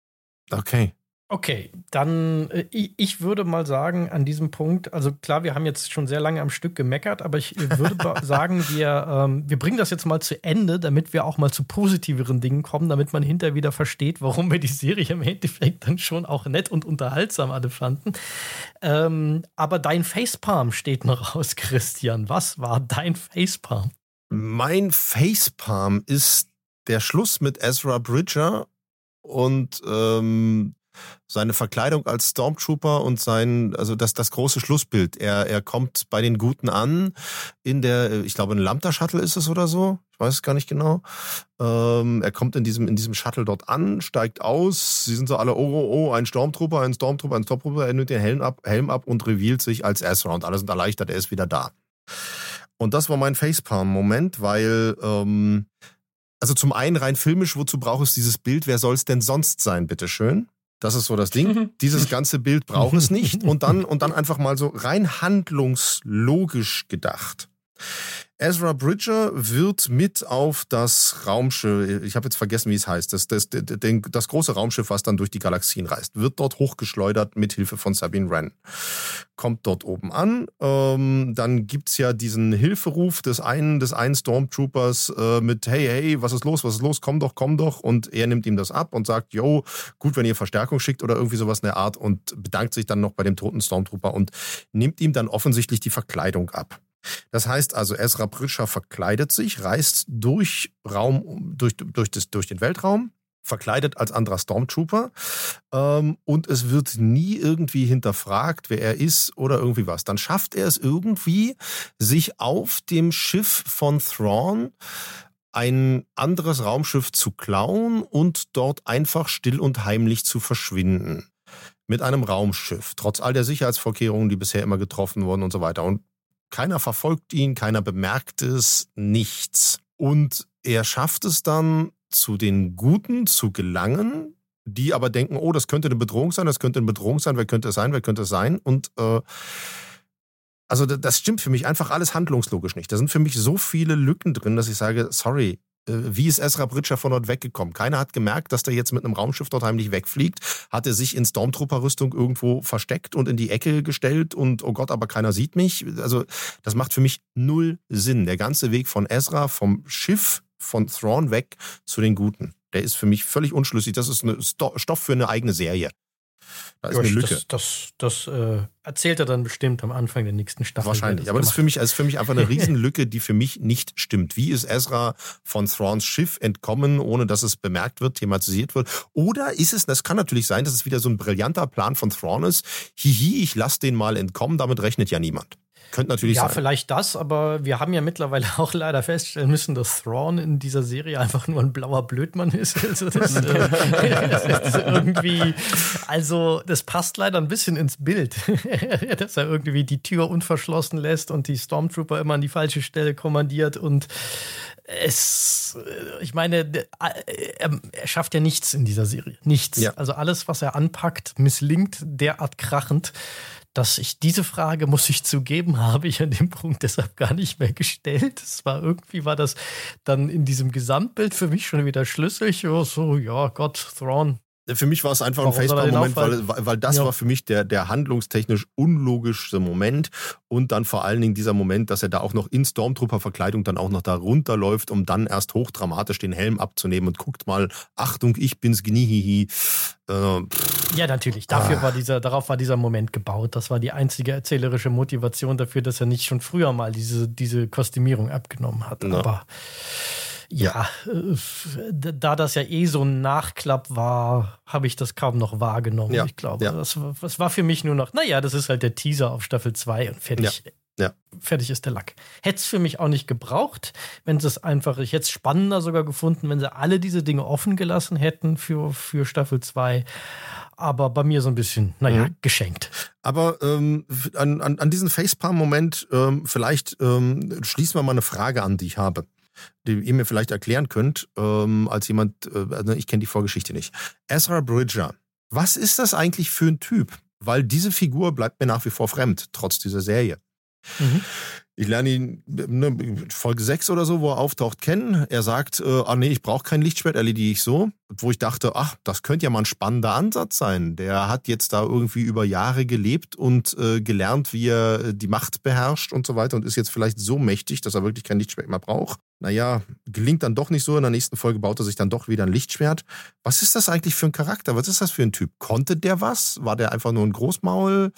Okay. Okay, dann äh, ich, ich würde mal sagen, an diesem Punkt, also klar, wir haben jetzt schon sehr lange am Stück gemeckert, aber ich würde sagen, wir, ähm, wir bringen das jetzt mal zu Ende, damit wir auch mal zu positiveren Dingen kommen, damit man hinterher wieder versteht, warum wir die Serie im Endeffekt dann schon auch nett und unterhaltsam alle fanden. Ähm, aber dein Facepalm steht noch aus, Christian. Was war dein Facepalm? Mein Facepalm ist der Schluss mit Ezra Bridger und ähm, seine Verkleidung als Stormtrooper und sein, also das, das große Schlussbild. Er, er kommt bei den Guten an in der, ich glaube, ein Lambda-Shuttle ist es oder so. Ich weiß es gar nicht genau. Ähm, er kommt in diesem, in diesem Shuttle dort an, steigt aus. Sie sind so alle, oh, oh, oh, ein Stormtrooper, ein Stormtrooper, ein Stormtrooper. Er nimmt den Helm ab, Helm ab und revealt sich als und alle sind erleichtert, er ist wieder da. Und das war mein Facepalm-Moment, weil, ähm, also zum einen rein filmisch, wozu braucht es dieses Bild? Wer soll es denn sonst sein, bitteschön? Das ist so das Ding. Dieses ganze Bild braucht es nicht. Und dann, und dann einfach mal so rein handlungslogisch gedacht. Ezra Bridger wird mit auf das Raumschiff, ich habe jetzt vergessen, wie es heißt, das, das, das, das große Raumschiff, was dann durch die Galaxien reist, wird dort hochgeschleudert mit Hilfe von Sabine Wren. Kommt dort oben an, ähm, dann gibt's ja diesen Hilferuf des einen, des einen Stormtroopers äh, mit Hey, hey, was ist los, was ist los, komm doch, komm doch. Und er nimmt ihm das ab und sagt, yo, gut, wenn ihr Verstärkung schickt oder irgendwie sowas in der Art und bedankt sich dann noch bei dem toten Stormtrooper und nimmt ihm dann offensichtlich die Verkleidung ab. Das heißt also, Ezra Bridger verkleidet sich, reist durch Raum, durch, durch, das, durch den Weltraum, verkleidet als anderer Stormtrooper ähm, und es wird nie irgendwie hinterfragt, wer er ist oder irgendwie was. Dann schafft er es irgendwie, sich auf dem Schiff von Thrawn ein anderes Raumschiff zu klauen und dort einfach still und heimlich zu verschwinden. Mit einem Raumschiff, trotz all der Sicherheitsvorkehrungen, die bisher immer getroffen wurden und so weiter. Und keiner verfolgt ihn, keiner bemerkt es, nichts. Und er schafft es dann, zu den Guten zu gelangen, die aber denken, oh, das könnte eine Bedrohung sein, das könnte eine Bedrohung sein, wer könnte es sein, wer könnte es sein? Und äh, also das stimmt für mich einfach alles handlungslogisch nicht. Da sind für mich so viele Lücken drin, dass ich sage, sorry, wie ist Ezra Bridger von dort weggekommen? Keiner hat gemerkt, dass der jetzt mit einem Raumschiff dort heimlich wegfliegt. Hat er sich in Stormtrooper-Rüstung irgendwo versteckt und in die Ecke gestellt und oh Gott, aber keiner sieht mich. Also das macht für mich null Sinn. Der ganze Weg von Ezra vom Schiff von Thrawn weg zu den Guten. Der ist für mich völlig unschlüssig. Das ist Stoff für eine eigene Serie. Da ist eine Lücke. Das, das, das äh, erzählt er dann bestimmt am Anfang der nächsten Staffel. Wahrscheinlich. Aber das ist für mich, das ist für mich einfach eine Riesenlücke, die für mich nicht stimmt. Wie ist Ezra von Thrawns Schiff entkommen, ohne dass es bemerkt wird, thematisiert wird? Oder ist es, das kann natürlich sein, dass es wieder so ein brillanter Plan von Thrawn ist. Hihi, ich lass den mal entkommen, damit rechnet ja niemand. Könnte natürlich ja, sein. Ja, vielleicht das, aber wir haben ja mittlerweile auch leider feststellen müssen, dass Thrawn in dieser Serie einfach nur ein blauer Blödmann ist. Also das, äh, das ist irgendwie, also das passt leider ein bisschen ins Bild, dass er irgendwie die Tür unverschlossen lässt und die Stormtrooper immer an die falsche Stelle kommandiert und es, ich meine, er, er, schafft ja nichts in dieser Serie. Nichts. Ja. Also alles, was er anpackt, misslingt derart krachend, dass ich diese Frage, muss ich zugeben, habe ich an dem Punkt deshalb gar nicht mehr gestellt. Es war irgendwie, war das dann in diesem Gesamtbild für mich schon wieder schlüssig. Oh, so, ja, Gott, Thrawn, für mich war es einfach Warum ein Facepalm-Moment, weil, weil das ja. war für mich der, der handlungstechnisch unlogischste Moment und dann vor allen Dingen dieser Moment, dass er da auch noch in Stormtrooper-Verkleidung dann auch noch da runterläuft, um dann erst hochdramatisch den Helm abzunehmen und guckt mal, Achtung, ich bin's, gnihihi. Äh, ja, natürlich. Dafür ah. war dieser, darauf war dieser Moment gebaut. Das war die einzige erzählerische Motivation dafür, dass er nicht schon früher mal diese, diese Kostümierung abgenommen hat. Ja. Aber ja, äh, da das ja eh so ein Nachklapp war, habe ich das kaum noch wahrgenommen. Ja. Ich glaube, ja. das, das, war für mich nur noch, naja, das ist halt der Teaser auf Staffel 2 und fertig. Ja. Fertig ist der Lack. Hätte es für mich auch nicht gebraucht, wenn es einfach, ich hätte es spannender sogar gefunden, wenn sie alle diese Dinge offen gelassen hätten für, für Staffel 2. Aber bei mir so ein bisschen, naja, mhm. geschenkt. Aber ähm, an, an, an diesen Facepalm-Moment, ähm, vielleicht ähm, schließen wir mal eine Frage an, die ich habe die ihr mir vielleicht erklären könnt, ähm, als jemand, äh, also ich kenne die Vorgeschichte nicht. Ezra Bridger, was ist das eigentlich für ein Typ? Weil diese Figur bleibt mir nach wie vor fremd, trotz dieser Serie. Mhm. Ich lerne ihn ne, Folge 6 oder so, wo er auftaucht, kennen. Er sagt, äh, ah nee, ich brauche kein Lichtschwert, erledige ich so. Wo ich dachte, ach, das könnte ja mal ein spannender Ansatz sein. Der hat jetzt da irgendwie über Jahre gelebt und äh, gelernt, wie er die Macht beherrscht und so weiter und ist jetzt vielleicht so mächtig, dass er wirklich kein Lichtschwert mehr braucht. Naja, gelingt dann doch nicht so. In der nächsten Folge baut er sich dann doch wieder ein Lichtschwert. Was ist das eigentlich für ein Charakter? Was ist das für ein Typ? Konnte der was? War der einfach nur ein Großmaul?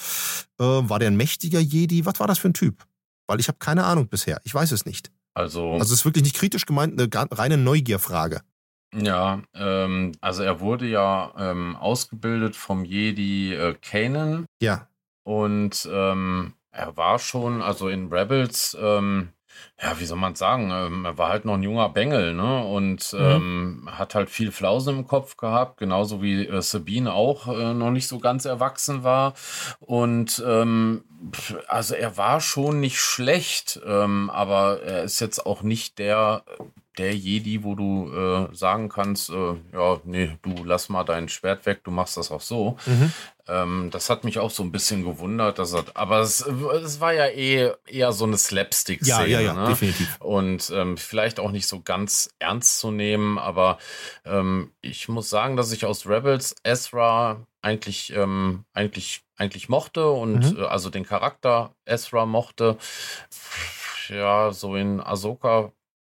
Äh, war der ein mächtiger Jedi? Was war das für ein Typ? Weil ich habe keine Ahnung bisher. Ich weiß es nicht. Also, also es ist wirklich nicht kritisch gemeint, eine reine Neugierfrage. Ja, ähm, also er wurde ja ähm, ausgebildet vom Jedi äh, Kanan. Ja. Und ähm, er war schon, also in Rebels, ähm, ja, wie soll man sagen, ähm, er war halt noch ein junger Bengel, ne? Und mhm. ähm, hat halt viel Flausen im Kopf gehabt, genauso wie äh, Sabine auch äh, noch nicht so ganz erwachsen war. Und ähm, also er war schon nicht schlecht, ähm, aber er ist jetzt auch nicht der der Jedi, wo du äh, sagen kannst, äh, ja, nee, du lass mal dein Schwert weg, du machst das auch so. Mhm. Ähm, das hat mich auch so ein bisschen gewundert, dass er, aber es, es war ja eh eher so eine Slapstick-Szene. Ja, ja, ja, ne? definitiv. Und ähm, vielleicht auch nicht so ganz ernst zu nehmen, aber ähm, ich muss sagen, dass ich aus Rebels Ezra eigentlich, ähm, eigentlich, eigentlich mochte und mhm. äh, also den Charakter Ezra mochte. Ja, so in Ahsoka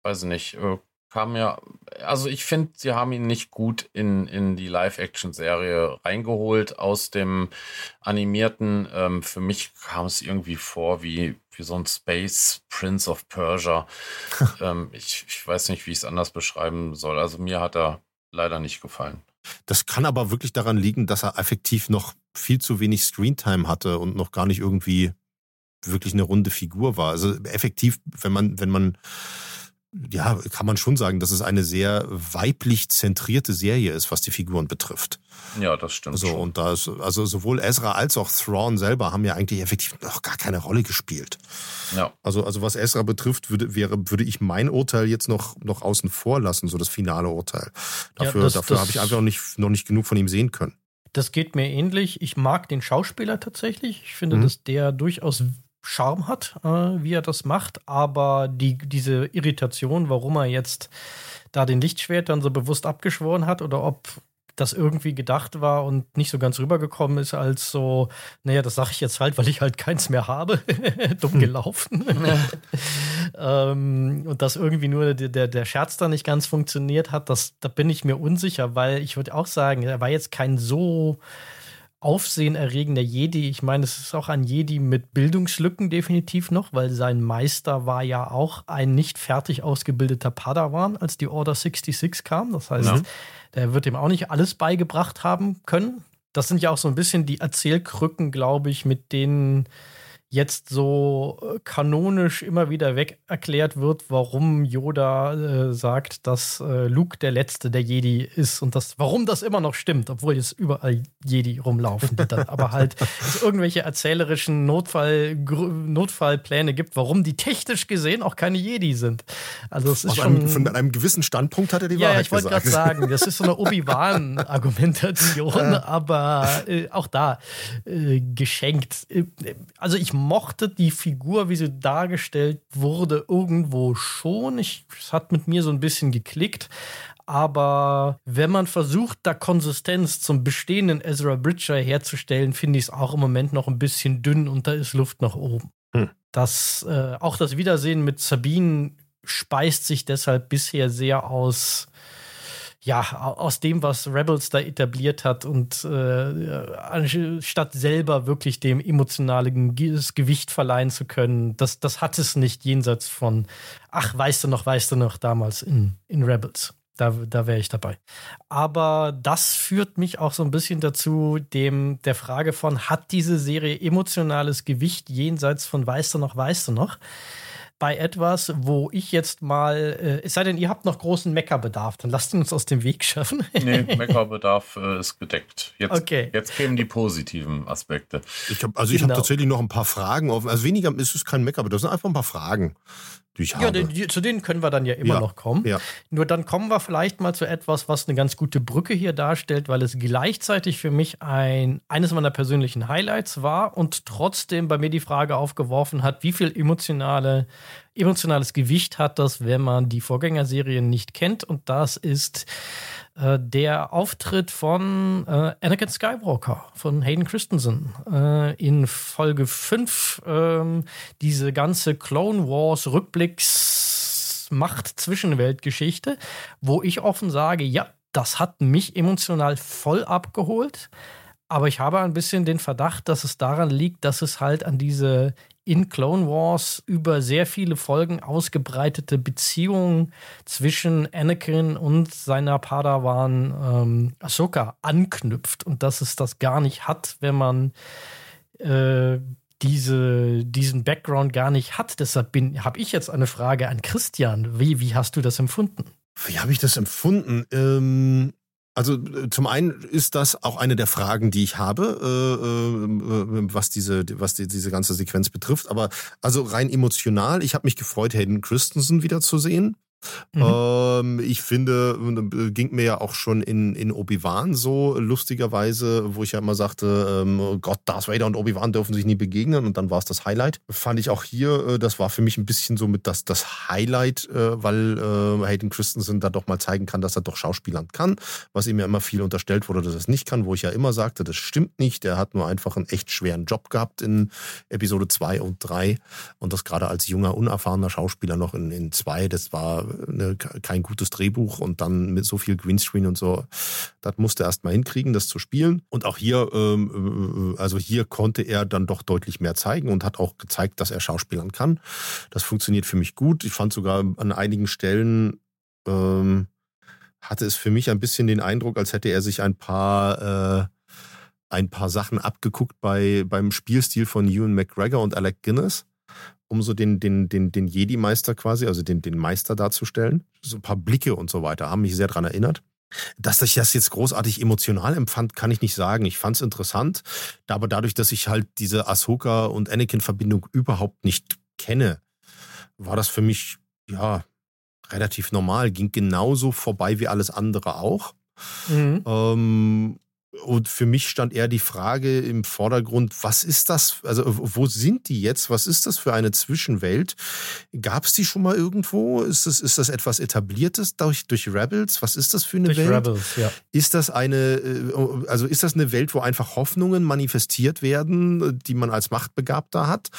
weiß ich nicht, äh, kam ja, also ich finde, sie haben ihn nicht gut in, in die Live-Action-Serie reingeholt aus dem animierten. Ähm, für mich kam es irgendwie vor wie, wie so ein Space Prince of Persia. ähm, ich, ich weiß nicht, wie ich es anders beschreiben soll. Also mir hat er leider nicht gefallen. Das kann aber wirklich daran liegen, dass er effektiv noch viel zu wenig Screentime hatte und noch gar nicht irgendwie wirklich eine runde Figur war. Also effektiv, wenn man, wenn man ja, kann man schon sagen, dass es eine sehr weiblich zentrierte Serie ist, was die Figuren betrifft. Ja, das stimmt. Also, schon. und da ist, also sowohl Ezra als auch Thrawn selber haben ja eigentlich effektiv noch gar keine Rolle gespielt. Ja. Also, also was Ezra betrifft, würde, wäre, würde ich mein Urteil jetzt noch, noch außen vor lassen, so das finale Urteil. Dafür, ja, dafür habe ich einfach noch nicht, noch nicht genug von ihm sehen können. Das geht mir ähnlich. Ich mag den Schauspieler tatsächlich. Ich finde, mhm. dass der durchaus Charme hat, äh, wie er das macht, aber die, diese Irritation, warum er jetzt da den Lichtschwert dann so bewusst abgeschworen hat oder ob das irgendwie gedacht war und nicht so ganz rübergekommen ist als so, naja, das sage ich jetzt halt, weil ich halt keins mehr habe. Dumm hm. gelaufen. ähm, und dass irgendwie nur der, der Scherz da nicht ganz funktioniert hat, das, da bin ich mir unsicher, weil ich würde auch sagen, er war jetzt kein so aufsehenerregender Jedi. Ich meine, es ist auch ein Jedi mit Bildungslücken definitiv noch, weil sein Meister war ja auch ein nicht fertig ausgebildeter Padawan, als die Order 66 kam. Das heißt, ja. der wird ihm auch nicht alles beigebracht haben können. Das sind ja auch so ein bisschen die Erzählkrücken, glaube ich, mit denen jetzt so äh, kanonisch immer wieder weg erklärt wird, warum Yoda äh, sagt, dass äh, Luke der Letzte der Jedi ist und das, warum das immer noch stimmt, obwohl jetzt überall Jedi rumlaufen, die dann aber halt es irgendwelche erzählerischen Notfall, Notfallpläne gibt, warum die technisch gesehen auch keine Jedi sind. Also es ist schon einem, von einem gewissen Standpunkt hat er die ja, Wahrheit Ja, ich wollte gerade sagen, das ist so eine Obi-Wan-Argumentation, aber äh, auch da äh, geschenkt. Äh, also ich mochte die Figur, wie sie dargestellt wurde, irgendwo schon. Ich, es hat mit mir so ein bisschen geklickt. Aber wenn man versucht, da Konsistenz zum bestehenden Ezra Bridger herzustellen, finde ich es auch im Moment noch ein bisschen dünn und da ist Luft nach oben. Hm. Das, äh, auch das Wiedersehen mit Sabine speist sich deshalb bisher sehr aus ja, aus dem, was Rebels da etabliert hat und äh, statt selber wirklich dem emotionalen Gewicht verleihen zu können, das, das hat es nicht jenseits von, ach, weißt du noch, weißt du noch, damals in, in Rebels. Da, da wäre ich dabei. Aber das führt mich auch so ein bisschen dazu, dem der Frage von, hat diese Serie emotionales Gewicht jenseits von weißt du noch, weißt du noch? Bei etwas, wo ich jetzt mal, äh, es sei denn, ihr habt noch großen Meckerbedarf, dann lasst uns aus dem Weg schaffen. nee, Meckerbedarf äh, ist gedeckt. Jetzt, okay. jetzt kämen die positiven Aspekte. Ich hab, also genau. ich habe tatsächlich noch ein paar Fragen offen. Also weniger ist es kein Meckerbedarf, das sind einfach ein paar Fragen die ich ja, Die, zu denen können wir dann ja immer ja, noch kommen. Ja. Nur dann kommen wir vielleicht mal zu etwas, was eine ganz gute Brücke hier darstellt, weil es gleichzeitig für mich ein, eines meiner persönlichen Highlights war und trotzdem bei mir die Frage aufgeworfen hat, wie viel emotionale, emotionales Gewicht hat das, wenn man die Vorgängerserien nicht kennt. Und das ist äh, der Auftritt von äh, Anakin Skywalker, von Hayden Christensen äh, in Folge 5. Ähm, diese ganze Clone Wars Rückblicks Macht Zwischenweltgeschichte, wo ich offen sage, ja, das hat mich emotional voll abgeholt. Aber ich habe ein bisschen den Verdacht, dass es daran liegt, dass es halt an diese in Clone Wars über sehr viele Folgen ausgebreitete Beziehung zwischen Anakin und seiner Padawan ähm, Ahsoka anknüpft und dass es das gar nicht hat, wenn man äh, diese, diesen Background gar nicht hat. Deshalb habe ich jetzt eine Frage an Christian. Wie, wie hast du das empfunden? Wie habe ich das empfunden? Ähm, also äh, zum einen ist das auch eine der Fragen, die ich habe, äh, äh, was diese, was die, diese ganze Sequenz betrifft. Aber also rein emotional, ich habe mich gefreut, Hayden Christensen wiederzusehen. Mhm. Ähm, ich finde, äh, ging mir ja auch schon in, in Obi-Wan so, lustigerweise, wo ich ja immer sagte, ähm, oh Gott, Darth Vader und Obi-Wan dürfen sich nie begegnen und dann war es das Highlight. Fand ich auch hier, äh, das war für mich ein bisschen so mit das, das Highlight, äh, weil äh, Hayden Christensen da doch mal zeigen kann, dass er doch Schauspielern kann, was ihm ja immer viel unterstellt wurde, dass er es nicht kann, wo ich ja immer sagte, das stimmt nicht, der hat nur einfach einen echt schweren Job gehabt in Episode 2 und 3 und das gerade als junger, unerfahrener Schauspieler noch in 2, das war eine, kein gutes Drehbuch und dann mit so viel Greenscreen und so. Das musste er erst mal hinkriegen, das zu spielen. Und auch hier, ähm, äh, also hier konnte er dann doch deutlich mehr zeigen und hat auch gezeigt, dass er Schauspielern kann. Das funktioniert für mich gut. Ich fand sogar an einigen Stellen, ähm, hatte es für mich ein bisschen den Eindruck, als hätte er sich ein paar, äh, ein paar Sachen abgeguckt bei, beim Spielstil von Ewan McGregor und Alec Guinness um so den, den, den, den Jedi-Meister quasi, also den, den Meister darzustellen. So ein paar Blicke und so weiter haben mich sehr daran erinnert. Dass ich das jetzt großartig emotional empfand, kann ich nicht sagen. Ich fand es interessant, aber dadurch, dass ich halt diese Ahsoka und Anakin-Verbindung überhaupt nicht kenne, war das für mich ja relativ normal. Ging genauso vorbei wie alles andere auch. Mhm. Ähm, und für mich stand eher die Frage im Vordergrund, was ist das? Also, wo sind die jetzt? Was ist das für eine Zwischenwelt? Gab es die schon mal irgendwo? Ist das, ist das etwas Etabliertes durch, durch Rebels? Was ist das für eine durch Welt? Rebels, ja. Ist das eine, äh, also ist das eine Welt, wo einfach Hoffnungen manifestiert werden, die man als Machtbegabter hat?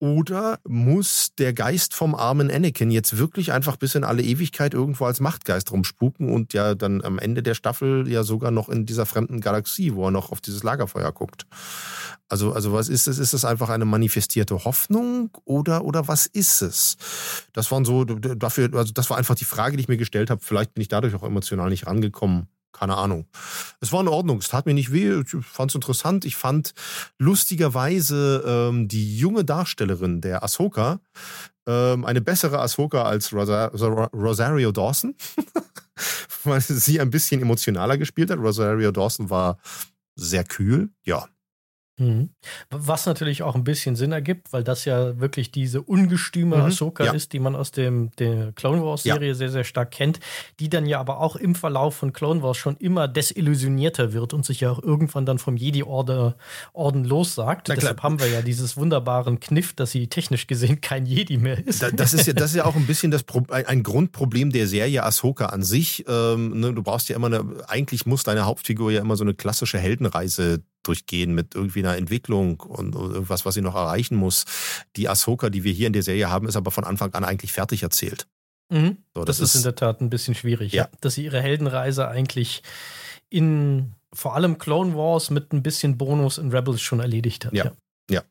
Oder muss der Geist vom armen Anakin jetzt wirklich einfach bis in alle Ewigkeit irgendwo als Machtgeist rumspuken und ja dann am Ende der Staffel ja sogar noch in dieser fremden Galaxie, wo er noch auf dieses Lagerfeuer guckt? Also, also was ist es? Ist es einfach eine manifestierte Hoffnung oder, oder was ist es? Das waren so, dafür, also das war einfach die Frage, die ich mir gestellt habe. Vielleicht bin ich dadurch auch emotional nicht rangekommen. Keine Ahnung. Es war in Ordnung, es tat mir nicht weh, ich fand es interessant. Ich fand lustigerweise ähm, die junge Darstellerin der Ahsoka ähm, eine bessere Ahsoka als Rosa Rosario Dawson, weil sie ein bisschen emotionaler gespielt hat. Rosario Dawson war sehr kühl, ja. Mhm. Was natürlich auch ein bisschen Sinn ergibt, weil das ja wirklich diese ungestüme mhm, Ahsoka ja. ist, die man aus dem, der Clone Wars Serie ja. sehr, sehr stark kennt, die dann ja aber auch im Verlauf von Clone Wars schon immer desillusionierter wird und sich ja auch irgendwann dann vom Jedi-Orden Orden lossagt. Deshalb haben wir ja dieses wunderbaren Kniff, dass sie technisch gesehen kein Jedi mehr ist. das, ist ja, das ist ja auch ein bisschen das Pro ein Grundproblem der Serie Ahsoka an sich. Ähm, ne, du brauchst ja immer eine, eigentlich muss deine Hauptfigur ja immer so eine klassische Heldenreise durchgehen mit irgendwie einer Entwicklung und irgendwas, was sie noch erreichen muss. Die Ahsoka, die wir hier in der Serie haben, ist aber von Anfang an eigentlich fertig erzählt. Mhm. So, das, das ist in der Tat ein bisschen schwierig, ja. dass sie ihre Heldenreise eigentlich in vor allem Clone Wars mit ein bisschen Bonus in Rebels schon erledigt hat. Ja, ja. ja.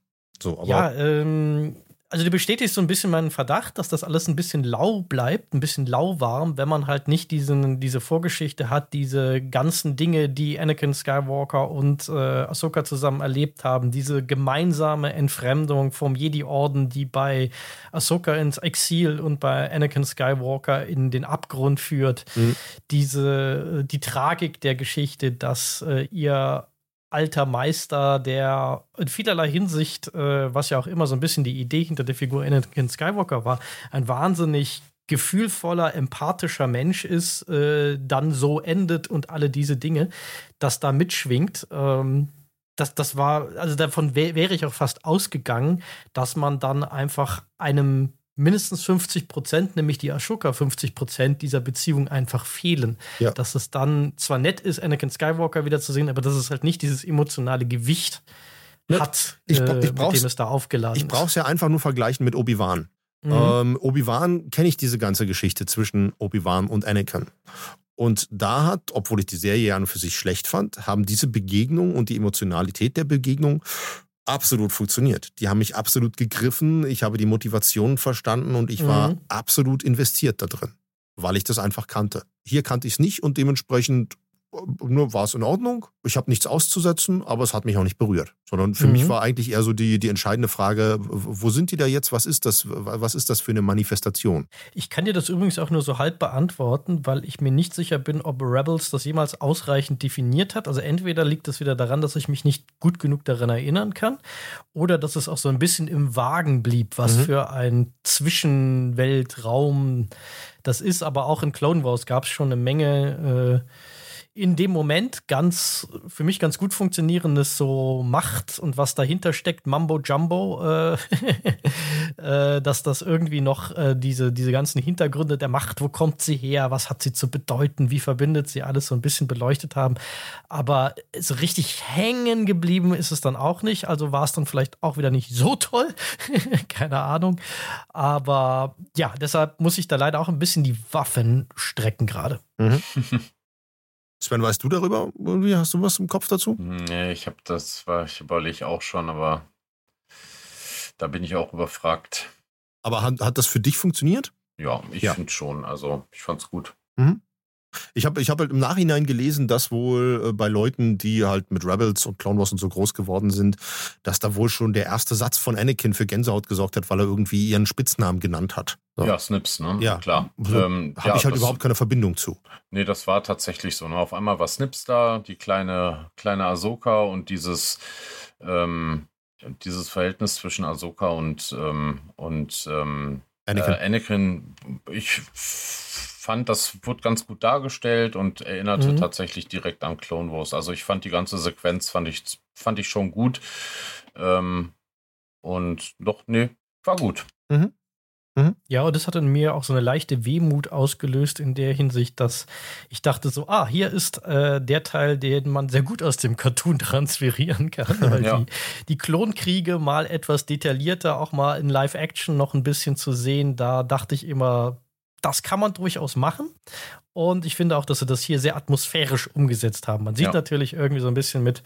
So, aber ja, ähm, also du bestätigst so ein bisschen meinen Verdacht, dass das alles ein bisschen lau bleibt, ein bisschen lauwarm, wenn man halt nicht diesen, diese Vorgeschichte hat, diese ganzen Dinge, die Anakin Skywalker und äh, Ahsoka zusammen erlebt haben, diese gemeinsame Entfremdung vom Jedi-Orden, die bei Ahsoka ins Exil und bei Anakin Skywalker in den Abgrund führt, mhm. diese, die Tragik der Geschichte, dass äh, ihr alter Meister, der in vielerlei Hinsicht, äh, was ja auch immer so ein bisschen die Idee hinter der Figur Anakin Skywalker war, ein wahnsinnig gefühlvoller, empathischer Mensch ist, äh, dann so endet und alle diese Dinge, das da mitschwingt. Ähm, das, das war, also davon wär, wäre ich auch fast ausgegangen, dass man dann einfach einem mindestens 50 Prozent, nämlich die Ashoka 50 Prozent dieser Beziehung einfach fehlen. Ja. Dass es dann zwar nett ist, Anakin Skywalker wieder zu sehen, aber dass es halt nicht dieses emotionale Gewicht ne, hat, ich, äh, ich mit dem es da aufgeladen ich ist. Ich brauche es ja einfach nur vergleichen mit Obi-Wan. Mhm. Ähm, Obi-Wan kenne ich diese ganze Geschichte zwischen Obi-Wan und Anakin. Und da hat, obwohl ich die Serie ja für sich schlecht fand, haben diese Begegnung und die Emotionalität der Begegnung absolut funktioniert. Die haben mich absolut gegriffen. Ich habe die Motivation verstanden und ich war mhm. absolut investiert da drin, weil ich das einfach kannte. Hier kannte ich es nicht und dementsprechend war es in Ordnung. Ich habe nichts auszusetzen, aber es hat mich auch nicht berührt. Sondern für mhm. mich war eigentlich eher so die, die entscheidende Frage, wo sind die da jetzt? Was ist das? Was ist das für eine Manifestation? Ich kann dir das übrigens auch nur so halb beantworten, weil ich mir nicht sicher bin, ob Rebels das jemals ausreichend definiert hat. Also entweder liegt es wieder daran, dass ich mich nicht gut genug daran erinnern kann, oder dass es auch so ein bisschen im Wagen blieb, was mhm. für ein Zwischenweltraum das ist. Aber auch in Clone Wars gab es schon eine Menge. Äh, in dem Moment ganz, für mich ganz gut funktionierendes so Macht und was dahinter steckt, Mambo Jumbo, äh, äh, dass das irgendwie noch äh, diese, diese ganzen Hintergründe der Macht, wo kommt sie her, was hat sie zu bedeuten, wie verbindet sie alles so ein bisschen beleuchtet haben. Aber so richtig hängen geblieben ist es dann auch nicht. Also war es dann vielleicht auch wieder nicht so toll. Keine Ahnung. Aber ja, deshalb muss ich da leider auch ein bisschen die Waffen strecken gerade. Mhm. Sven, weißt du darüber? Irgendwie hast du was im Kopf dazu? Nee, ich habe das, war ich überlege auch schon, aber da bin ich auch überfragt. Aber hat, hat das für dich funktioniert? Ja, ich ja. finde schon. Also ich fand's gut. Mhm. Ich habe ich hab halt im Nachhinein gelesen, dass wohl äh, bei Leuten, die halt mit Rebels und Clone Wars und so groß geworden sind, dass da wohl schon der erste Satz von Anakin für Gänsehaut gesorgt hat, weil er irgendwie ihren Spitznamen genannt hat. So. Ja, Snips, ne? Ja, klar. Ähm, habe ja, ich halt überhaupt keine Verbindung zu. Nee, das war tatsächlich so. Ne? Auf einmal war Snips da, die kleine, kleine Ahsoka und dieses, ähm, dieses Verhältnis zwischen Ahsoka und, ähm, und ähm, Anakin. Äh, Anakin, ich fand, das wurde ganz gut dargestellt und erinnerte mhm. tatsächlich direkt an Clone Wars. Also ich fand die ganze Sequenz, fand ich, fand ich schon gut. Ähm, und doch, nee, war gut. Mhm. Mhm. Ja, und das hat in mir auch so eine leichte Wehmut ausgelöst in der Hinsicht, dass ich dachte so, ah, hier ist äh, der Teil, den man sehr gut aus dem Cartoon transferieren kann, weil ja. die, die Klonkriege mal etwas detaillierter, auch mal in Live-Action noch ein bisschen zu sehen, da dachte ich immer, das kann man durchaus machen. Und ich finde auch, dass sie das hier sehr atmosphärisch umgesetzt haben. Man sieht ja. natürlich irgendwie so ein bisschen mit,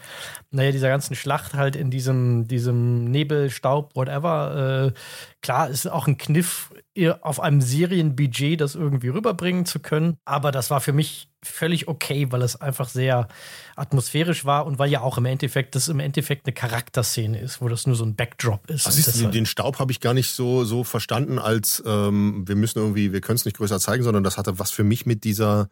naja, dieser ganzen Schlacht halt in diesem, diesem Nebel, Staub, whatever. Äh, klar, ist auch ein Kniff auf einem Serienbudget das irgendwie rüberbringen zu können. Aber das war für mich völlig okay, weil es einfach sehr atmosphärisch war und weil ja auch im Endeffekt das im Endeffekt eine Charakterszene ist, wo das nur so ein Backdrop ist. Also siehst den Staub habe ich gar nicht so, so verstanden, als ähm, wir müssen irgendwie, wir können es nicht größer zeigen, sondern das hatte was für mich mit dieser,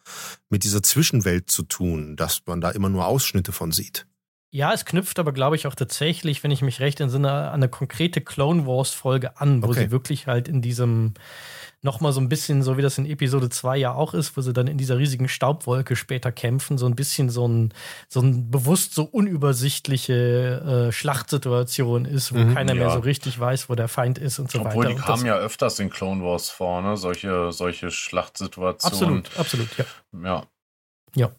mit dieser Zwischenwelt zu tun, dass man da immer nur Ausschnitte von sieht. Ja, es knüpft aber, glaube ich, auch tatsächlich, wenn ich mich recht entsinne, an eine konkrete Clone Wars-Folge an, wo okay. sie wirklich halt in diesem nochmal so ein bisschen, so wie das in Episode 2 ja auch ist, wo sie dann in dieser riesigen Staubwolke später kämpfen, so ein bisschen so ein, so ein bewusst so unübersichtliche äh, Schlachtsituation ist, wo mhm, keiner ja. mehr so richtig weiß, wo der Feind ist und so Obwohl, weiter. Obwohl, die kamen ja öfters in Clone Wars vor, ne? Solche, solche Schlachtsituationen. Absolut, absolut, ja. Ja. Ja.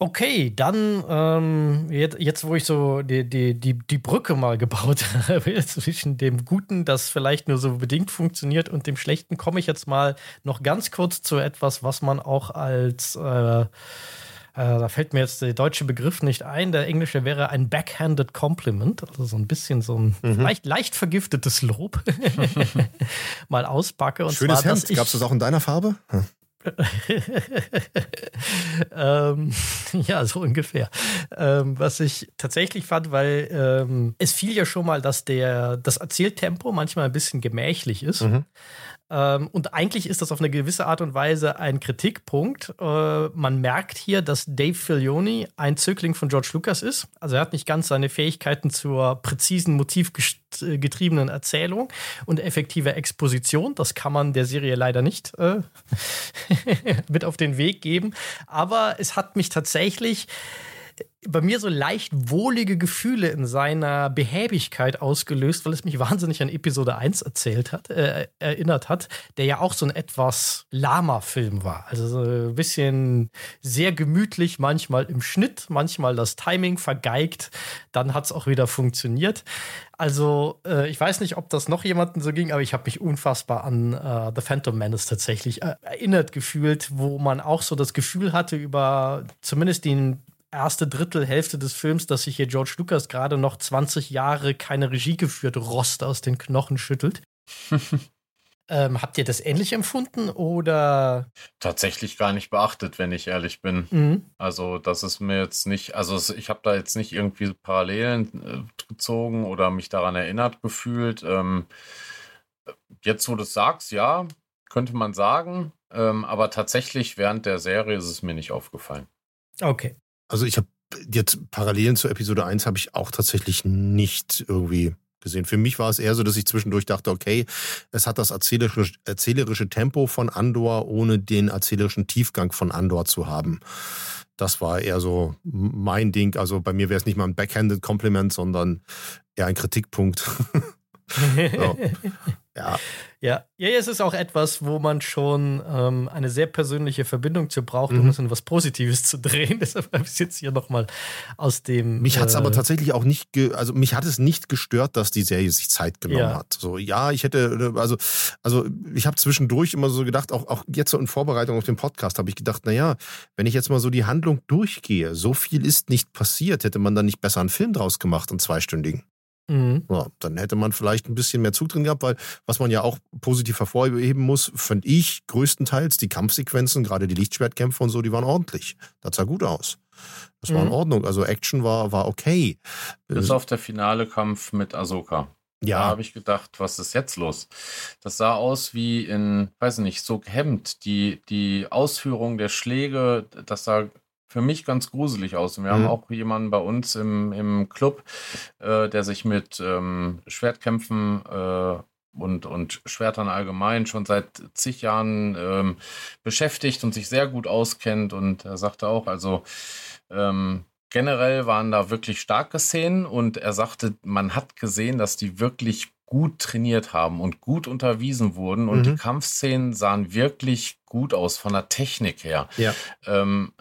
Okay, dann ähm, jetzt, jetzt, wo ich so die, die, die, die Brücke mal gebaut habe zwischen dem Guten, das vielleicht nur so bedingt funktioniert, und dem Schlechten, komme ich jetzt mal noch ganz kurz zu etwas, was man auch als äh, äh, da fällt mir jetzt der deutsche Begriff nicht ein. Der englische wäre ein backhanded compliment, also so ein bisschen so ein mhm. leicht, leicht vergiftetes Lob. mal auspacke. Und Schönes zwar, Hemd. Gab es das auch in deiner Farbe? Hm. ähm, ja, so ungefähr. Ähm, was ich tatsächlich fand, weil ähm, es fiel ja schon mal, dass der, das Erzähltempo manchmal ein bisschen gemächlich ist. Mhm. Ähm, und eigentlich ist das auf eine gewisse Art und Weise ein Kritikpunkt. Äh, man merkt hier, dass Dave Filoni ein Zögling von George Lucas ist. Also er hat nicht ganz seine Fähigkeiten zur präzisen, motivgetriebenen Erzählung und effektiver Exposition. Das kann man der Serie leider nicht äh, mit auf den Weg geben. Aber es hat mich tatsächlich bei mir so leicht wohlige Gefühle in seiner Behäbigkeit ausgelöst, weil es mich wahnsinnig an Episode 1 erzählt hat, äh, erinnert hat, der ja auch so ein etwas lahmer Film war. Also so ein bisschen sehr gemütlich, manchmal im Schnitt, manchmal das Timing vergeigt, dann hat es auch wieder funktioniert. Also, äh, ich weiß nicht, ob das noch jemandem so ging, aber ich habe mich unfassbar an äh, The Phantom Menace tatsächlich äh, erinnert gefühlt, wo man auch so das Gefühl hatte über zumindest den erste Drittelhälfte des Films, dass sich hier George Lucas gerade noch 20 Jahre keine Regie geführt Rost aus den Knochen schüttelt. ähm, habt ihr das ähnlich empfunden oder? Tatsächlich gar nicht beachtet, wenn ich ehrlich bin. Mhm. Also, das ist mir jetzt nicht, also ich habe da jetzt nicht irgendwie Parallelen äh, gezogen oder mich daran erinnert gefühlt. Ähm, jetzt, wo du es sagst, ja, könnte man sagen. Ähm, aber tatsächlich während der Serie ist es mir nicht aufgefallen. Okay. Also ich habe jetzt Parallelen zur Episode 1 habe ich auch tatsächlich nicht irgendwie gesehen. Für mich war es eher so, dass ich zwischendurch dachte, okay, es hat das erzählerische, erzählerische Tempo von Andor, ohne den erzählerischen Tiefgang von Andor zu haben. Das war eher so mein Ding. Also bei mir wäre es nicht mal ein Backhanded Compliment, sondern eher ein Kritikpunkt. so. Ja. Ja, ja, es ist auch etwas, wo man schon ähm, eine sehr persönliche Verbindung zu braucht, um mhm. es in was Positives zu drehen. Deshalb habe ich es jetzt hier nochmal aus dem. Mich hat es äh, aber tatsächlich auch nicht, also mich hat es nicht gestört, dass die Serie sich Zeit genommen ja. hat. So, ja, ich hätte, also, also ich habe zwischendurch immer so gedacht, auch, auch jetzt so in Vorbereitung auf den Podcast, habe ich gedacht, naja, wenn ich jetzt mal so die Handlung durchgehe, so viel ist nicht passiert, hätte man dann nicht besser einen Film draus gemacht, einen zweistündigen. Mhm. Ja, dann hätte man vielleicht ein bisschen mehr Zug drin gehabt, weil was man ja auch positiv hervorheben muss, finde ich größtenteils die Kampfsequenzen, gerade die Lichtschwertkämpfe und so, die waren ordentlich. Das sah gut aus. Das war in mhm. Ordnung. Also Action war, war okay. Bis auf der finale Kampf mit Ahsoka. Ja. Da habe ich gedacht, was ist jetzt los? Das sah aus wie in, weiß nicht, so gehemmt. Die, die Ausführung der Schläge, das sah für mich ganz gruselig aus. Und wir mhm. haben auch jemanden bei uns im, im Club, äh, der sich mit ähm, Schwertkämpfen äh, und, und Schwertern allgemein schon seit zig Jahren ähm, beschäftigt und sich sehr gut auskennt. Und er sagte auch, also ähm, generell waren da wirklich starke Szenen und er sagte, man hat gesehen, dass die wirklich gut trainiert haben und gut unterwiesen wurden und mhm. die Kampfszenen sahen wirklich gut aus von der Technik her. Ja. Ähm,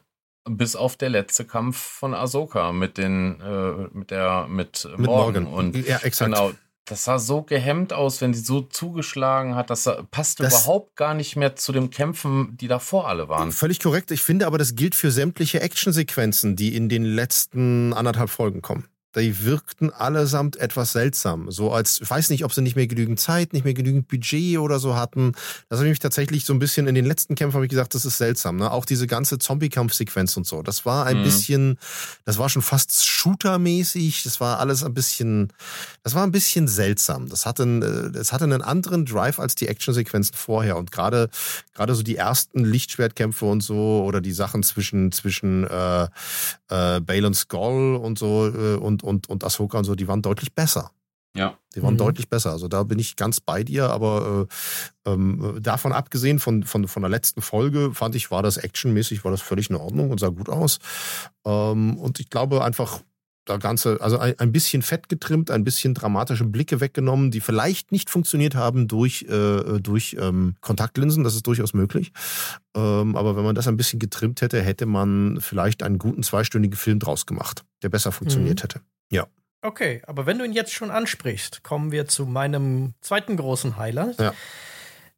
bis auf der letzte Kampf von Ahsoka mit den äh, mit der mit, mit Morgan. Morgan. und ja, exakt. genau das sah so gehemmt aus, wenn sie so zugeschlagen hat. Das passte das überhaupt gar nicht mehr zu den Kämpfen, die davor alle waren. Völlig korrekt. Ich finde aber, das gilt für sämtliche Actionsequenzen, die in den letzten anderthalb Folgen kommen. Die wirkten allesamt etwas seltsam. So als, ich weiß nicht, ob sie nicht mehr genügend Zeit, nicht mehr genügend Budget oder so hatten. Das habe ich mich tatsächlich so ein bisschen in den letzten Kämpfen habe ich gesagt, das ist seltsam. Ne? Auch diese ganze Zombie-Kampfsequenz und so. Das war ein mhm. bisschen, das war schon fast Shooter-mäßig. Das war alles ein bisschen, das war ein bisschen seltsam. Das hatte, äh, das hatte einen anderen Drive als die Actionsequenzen vorher. Und gerade, gerade so die ersten Lichtschwertkämpfe und so oder die Sachen zwischen, zwischen äh, äh, Bale und Skull und so äh, und, und, und Ahsoka und so, die waren deutlich besser. Ja. Die waren mhm. deutlich besser. Also da bin ich ganz bei dir, aber äh, ähm, davon abgesehen von, von, von der letzten Folge fand ich, war das actionmäßig, war das völlig in Ordnung und sah gut aus. Ähm, und ich glaube einfach, da Ganze, also ein, ein bisschen fett getrimmt, ein bisschen dramatische Blicke weggenommen, die vielleicht nicht funktioniert haben durch, äh, durch ähm, Kontaktlinsen, das ist durchaus möglich. Ähm, aber wenn man das ein bisschen getrimmt hätte, hätte man vielleicht einen guten zweistündigen Film draus gemacht, der besser funktioniert mhm. hätte. Ja. Okay, aber wenn du ihn jetzt schon ansprichst, kommen wir zu meinem zweiten großen Highlight. Ja.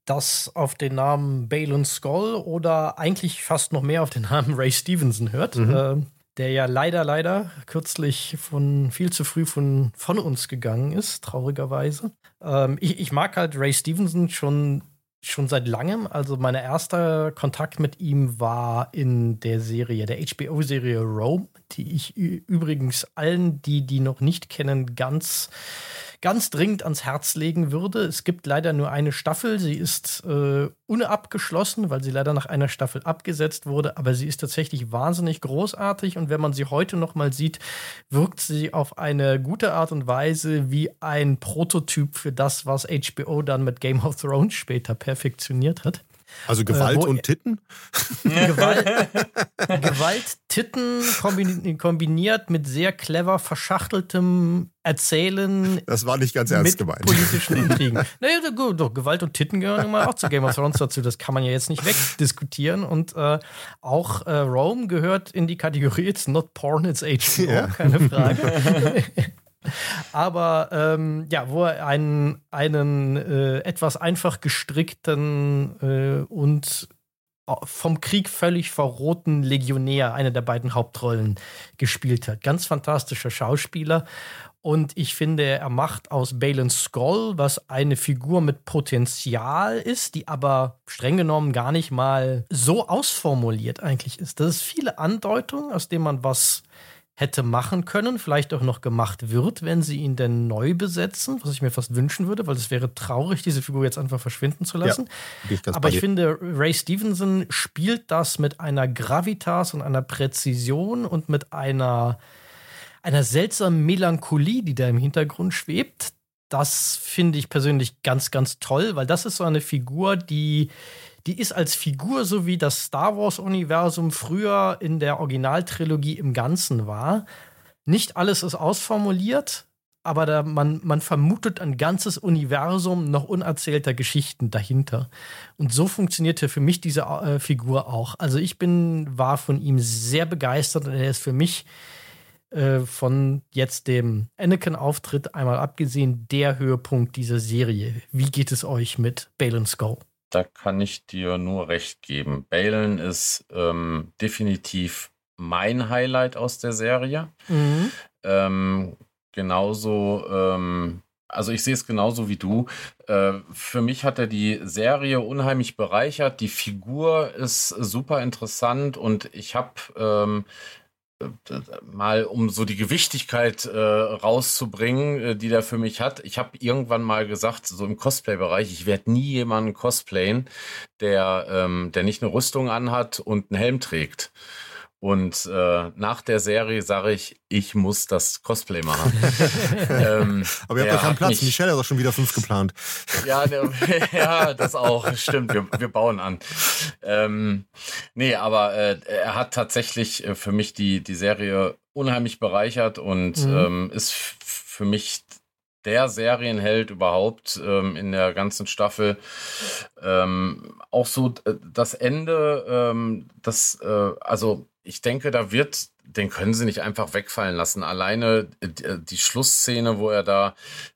Das auf den Namen Balin Skull oder eigentlich fast noch mehr auf den Namen Ray Stevenson hört. Mhm. Der ja leider, leider kürzlich von viel zu früh von, von uns gegangen ist, traurigerweise. Ähm, ich, ich mag halt Ray Stevenson schon schon seit langem. Also mein erster Kontakt mit ihm war in der Serie, der HBO-Serie Rome, die ich übrigens allen, die die noch nicht kennen, ganz ganz dringend ans Herz legen würde. Es gibt leider nur eine Staffel. Sie ist äh, unabgeschlossen, weil sie leider nach einer Staffel abgesetzt wurde. Aber sie ist tatsächlich wahnsinnig großartig. Und wenn man sie heute noch mal sieht, wirkt sie auf eine gute Art und Weise wie ein Prototyp für das, was HBO dann mit Game of Thrones später perfektioniert hat. Also Gewalt äh, und Titten? Gewalt, Gewalt, Titten kombiniert mit sehr clever verschachteltem Erzählen. Das war nicht ganz ernst gemeint. Politischen Intrigen. naja, doch, Gewalt und Titten gehören immer auch zu Game of Thrones dazu. Das kann man ja jetzt nicht wegdiskutieren. Und äh, auch äh, Rome gehört in die Kategorie It's not porn, it's HBO, ja. keine Frage. Aber ähm, ja, wo er einen, einen äh, etwas einfach gestrickten äh, und vom Krieg völlig verrohten Legionär, eine der beiden Hauptrollen, gespielt hat. Ganz fantastischer Schauspieler. Und ich finde, er macht aus Balin Skull, was eine Figur mit Potenzial ist, die aber streng genommen gar nicht mal so ausformuliert eigentlich ist. Das ist viele Andeutungen, aus denen man was hätte machen können, vielleicht auch noch gemacht wird, wenn sie ihn denn neu besetzen, was ich mir fast wünschen würde, weil es wäre traurig, diese Figur jetzt einfach verschwinden zu lassen. Ja, ich Aber ich finde, Ray Stevenson spielt das mit einer Gravitas und einer Präzision und mit einer, einer seltsamen Melancholie, die da im Hintergrund schwebt. Das finde ich persönlich ganz, ganz toll, weil das ist so eine Figur, die die ist als Figur, so wie das Star Wars-Universum früher in der Originaltrilogie im Ganzen war. Nicht alles ist ausformuliert, aber da, man, man vermutet ein ganzes Universum noch unerzählter Geschichten dahinter. Und so funktionierte für mich diese äh, Figur auch. Also ich bin, war von ihm sehr begeistert und er ist für mich äh, von jetzt dem Anakin-Auftritt einmal abgesehen der Höhepunkt dieser Serie. Wie geht es euch mit Balin Skull? Da kann ich dir nur recht geben. Balen ist ähm, definitiv mein Highlight aus der Serie. Mhm. Ähm, genauso, ähm, also ich sehe es genauso wie du. Äh, für mich hat er die Serie unheimlich bereichert. Die Figur ist super interessant und ich habe ähm, mal um so die Gewichtigkeit äh, rauszubringen, äh, die der für mich hat. Ich habe irgendwann mal gesagt, so im Cosplay-Bereich, ich werde nie jemanden cosplayen, der, ähm, der nicht eine Rüstung anhat und einen Helm trägt. Und äh, nach der Serie sage ich, ich muss das Cosplay machen. ähm, Aber ihr habt ja keinen Platz. Mich, Michelle hat auch schon wieder fünf geplant. Ja, der, ja das auch. Stimmt, wir, wir bauen an. Ähm, nee, aber äh, er hat tatsächlich äh, für mich die, die Serie unheimlich bereichert und mhm. ähm, ist für mich der Serienheld überhaupt ähm, in der ganzen Staffel. Ähm, auch so äh, das Ende, ähm, das, äh, also ich denke, da wird, den können sie nicht einfach wegfallen lassen. Alleine äh, äh, die Schlussszene, wo er da,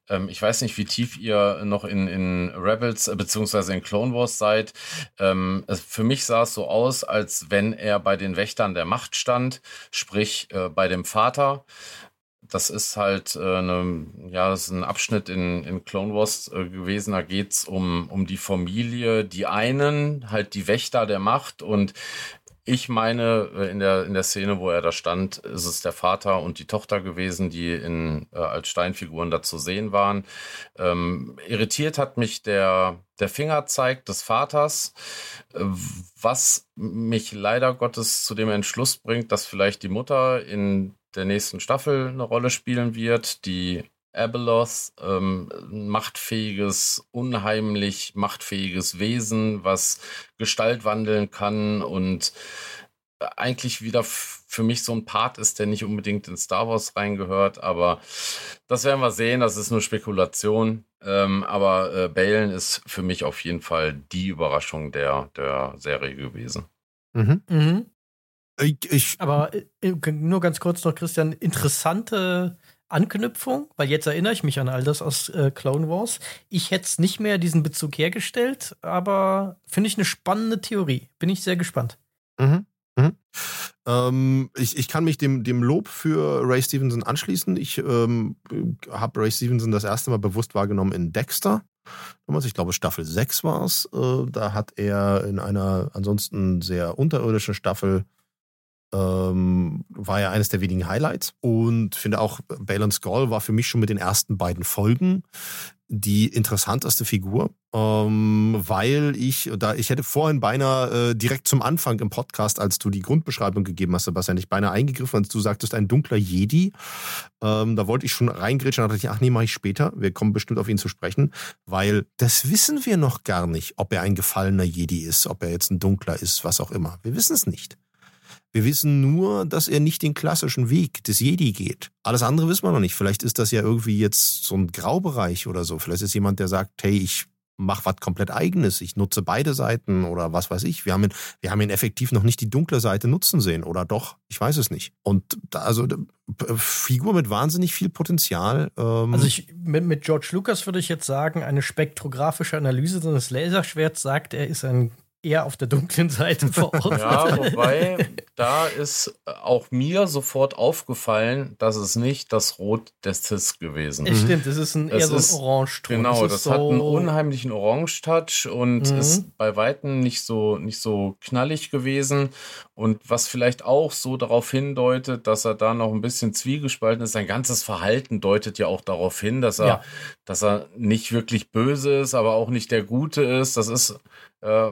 ähm, ich weiß nicht, wie tief ihr noch in, in Rebels äh, beziehungsweise in Clone Wars seid. Ähm, für mich sah es so aus, als wenn er bei den Wächtern der Macht stand, sprich äh, bei dem Vater. das ist halt äh, eine, ja, das ist ein Abschnitt in, in Clone Wars äh, gewesen. Da geht's um, um die Familie, die einen, halt die Wächter der Macht und ich meine, äh, in der, in der Szene, wo er da stand, ist es der Vater und die Tochter gewesen, die in, äh, als Steinfiguren da zu sehen waren. Ähm, irritiert hat mich der, der Fingerzeig des Vaters, äh, was mich leider Gottes zu dem Entschluss bringt, dass vielleicht die Mutter in der nächsten Staffel eine Rolle spielen wird, die Abeloth, ähm, machtfähiges, unheimlich machtfähiges Wesen, was Gestalt wandeln kann und eigentlich wieder für mich so ein Part ist, der nicht unbedingt in Star Wars reingehört, aber das werden wir sehen, das ist nur Spekulation. Ähm, aber äh, Balen ist für mich auf jeden Fall die Überraschung der, der Serie gewesen. Mhm. Mhm. Ich, ich, aber äh, nur ganz kurz noch, Christian, interessante Anknüpfung, weil jetzt erinnere ich mich an all das aus äh, Clone Wars. Ich hätte es nicht mehr diesen Bezug hergestellt, aber finde ich eine spannende Theorie. Bin ich sehr gespannt. Mhm. Mhm. Ähm, ich, ich kann mich dem, dem Lob für Ray Stevenson anschließen. Ich ähm, habe Ray Stevenson das erste Mal bewusst wahrgenommen in Dexter. Ich glaube, Staffel 6 war es. Äh, da hat er in einer ansonsten sehr unterirdischen Staffel ähm, war ja eines der wenigen Highlights. Und finde auch, Balance Gall war für mich schon mit den ersten beiden Folgen die interessanteste Figur, ähm, weil ich, da ich hätte vorhin beinahe äh, direkt zum Anfang im Podcast, als du die Grundbeschreibung gegeben hast, Sebastian, ich beinahe eingegriffen, als du sagtest, ein dunkler Jedi. Ähm, da wollte ich schon reingrätschen, da dachte ich, ach nee, mache ich später. Wir kommen bestimmt auf ihn zu sprechen, weil das wissen wir noch gar nicht, ob er ein gefallener Jedi ist, ob er jetzt ein dunkler ist, was auch immer. Wir wissen es nicht. Wir wissen nur, dass er nicht den klassischen Weg des Jedi geht. Alles andere wissen wir noch nicht. Vielleicht ist das ja irgendwie jetzt so ein Graubereich oder so. Vielleicht ist jemand, der sagt, hey, ich mach was komplett eigenes. Ich nutze beide Seiten oder was weiß ich. Wir haben ihn, wir haben ihn effektiv noch nicht die dunkle Seite nutzen sehen oder doch? Ich weiß es nicht. Und da, also Figur mit wahnsinnig viel Potenzial. Ähm also ich, mit, mit George Lucas würde ich jetzt sagen, eine spektrographische Analyse seines Laserschwerts sagt, er ist ein eher auf der dunklen Seite verortet. Ja, wobei da ist auch mir sofort aufgefallen, dass es nicht das Rot des Cis gewesen ist. Stimmt, es ist ein, eher so ein Orange-Ton. Genau, das, das hat einen unheimlichen Orange-Touch und mhm. ist bei Weitem nicht so, nicht so knallig gewesen. Und was vielleicht auch so darauf hindeutet, dass er da noch ein bisschen zwiegespalten ist. Sein ganzes Verhalten deutet ja auch darauf hin, dass er, ja. dass er nicht wirklich böse ist, aber auch nicht der Gute ist. Das ist äh,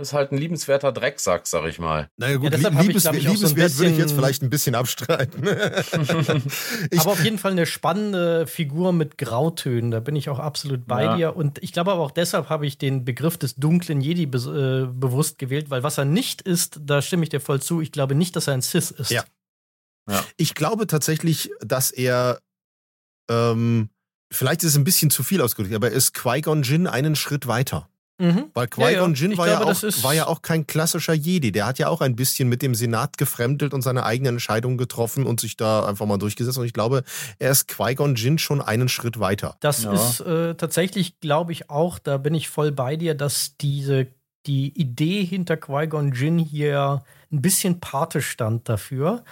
ist halt ein liebenswerter Drecksack, sag ich mal. Naja gut, ja, Liebes, ich, ich, liebenswert so würde ich jetzt vielleicht ein bisschen abstreiten. aber auf jeden Fall eine spannende Figur mit Grautönen, da bin ich auch absolut bei ja. dir. Und ich glaube aber auch deshalb habe ich den Begriff des dunklen Jedi be äh, bewusst gewählt, weil was er nicht ist, da stimme ich dir voll zu, ich glaube nicht, dass er ein Cis ist. Ja. ja. Ich glaube tatsächlich, dass er ähm, vielleicht ist es ein bisschen zu viel ausgedrückt, aber er ist Qui-Gon Jinn einen Schritt weiter. Mhm. Weil Qui-Gon ja, Jinn war, glaube, ja auch, war ja auch kein klassischer Jedi. Der hat ja auch ein bisschen mit dem Senat gefremdelt und seine eigenen Entscheidungen getroffen und sich da einfach mal durchgesetzt. Und ich glaube, er ist Qui-Gon Jinn schon einen Schritt weiter. Das ja. ist äh, tatsächlich, glaube ich, auch, da bin ich voll bei dir, dass diese die Idee hinter Qui-Gon Jinn hier ein bisschen Pate stand dafür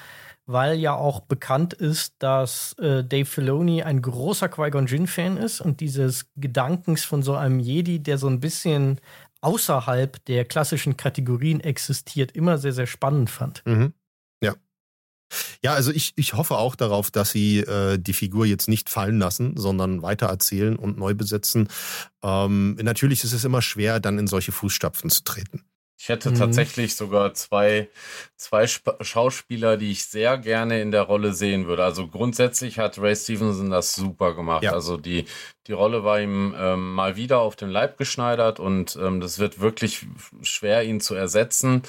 weil ja auch bekannt ist, dass äh, Dave Filoni ein großer Qui-Gon Jinn-Fan ist und dieses Gedankens von so einem Jedi, der so ein bisschen außerhalb der klassischen Kategorien existiert, immer sehr, sehr spannend fand. Mhm. Ja. Also ich, ich hoffe auch darauf, dass sie äh, die Figur jetzt nicht fallen lassen, sondern weitererzählen und neu besetzen. Ähm, natürlich ist es immer schwer, dann in solche Fußstapfen zu treten. Ich hätte mhm. tatsächlich sogar zwei, zwei Sp Schauspieler, die ich sehr gerne in der Rolle sehen würde. Also grundsätzlich hat Ray Stevenson das super gemacht. Ja. Also die, die Rolle war ihm ähm, mal wieder auf den Leib geschneidert und ähm, das wird wirklich schwer, ihn zu ersetzen.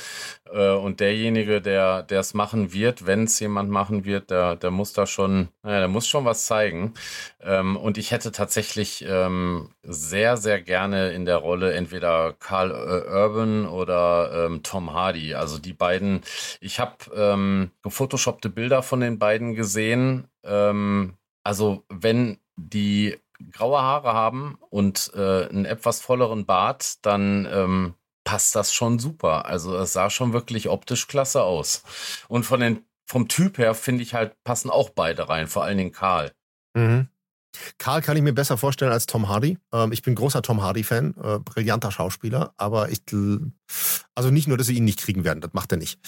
Äh, und derjenige, der es machen wird, wenn es jemand machen wird, der, der muss da schon, naja, der muss schon was zeigen. Ähm, und ich hätte tatsächlich ähm, sehr, sehr gerne in der Rolle entweder Carl äh, Urban oder ähm, Tom Hardy. Also die beiden, ich habe ähm, gefotoshoppte Bilder von den beiden gesehen. Ähm, also wenn die graue Haare haben und äh, einen etwas volleren Bart, dann ähm, passt das schon super. Also es sah schon wirklich optisch klasse aus. Und von den vom Typ her finde ich halt, passen auch beide rein, vor allen Dingen Karl. Mhm. Karl kann ich mir besser vorstellen als Tom Hardy. Ähm, ich bin großer Tom Hardy-Fan, äh, brillanter Schauspieler, aber ich, also nicht nur, dass sie ihn nicht kriegen werden, das macht er nicht.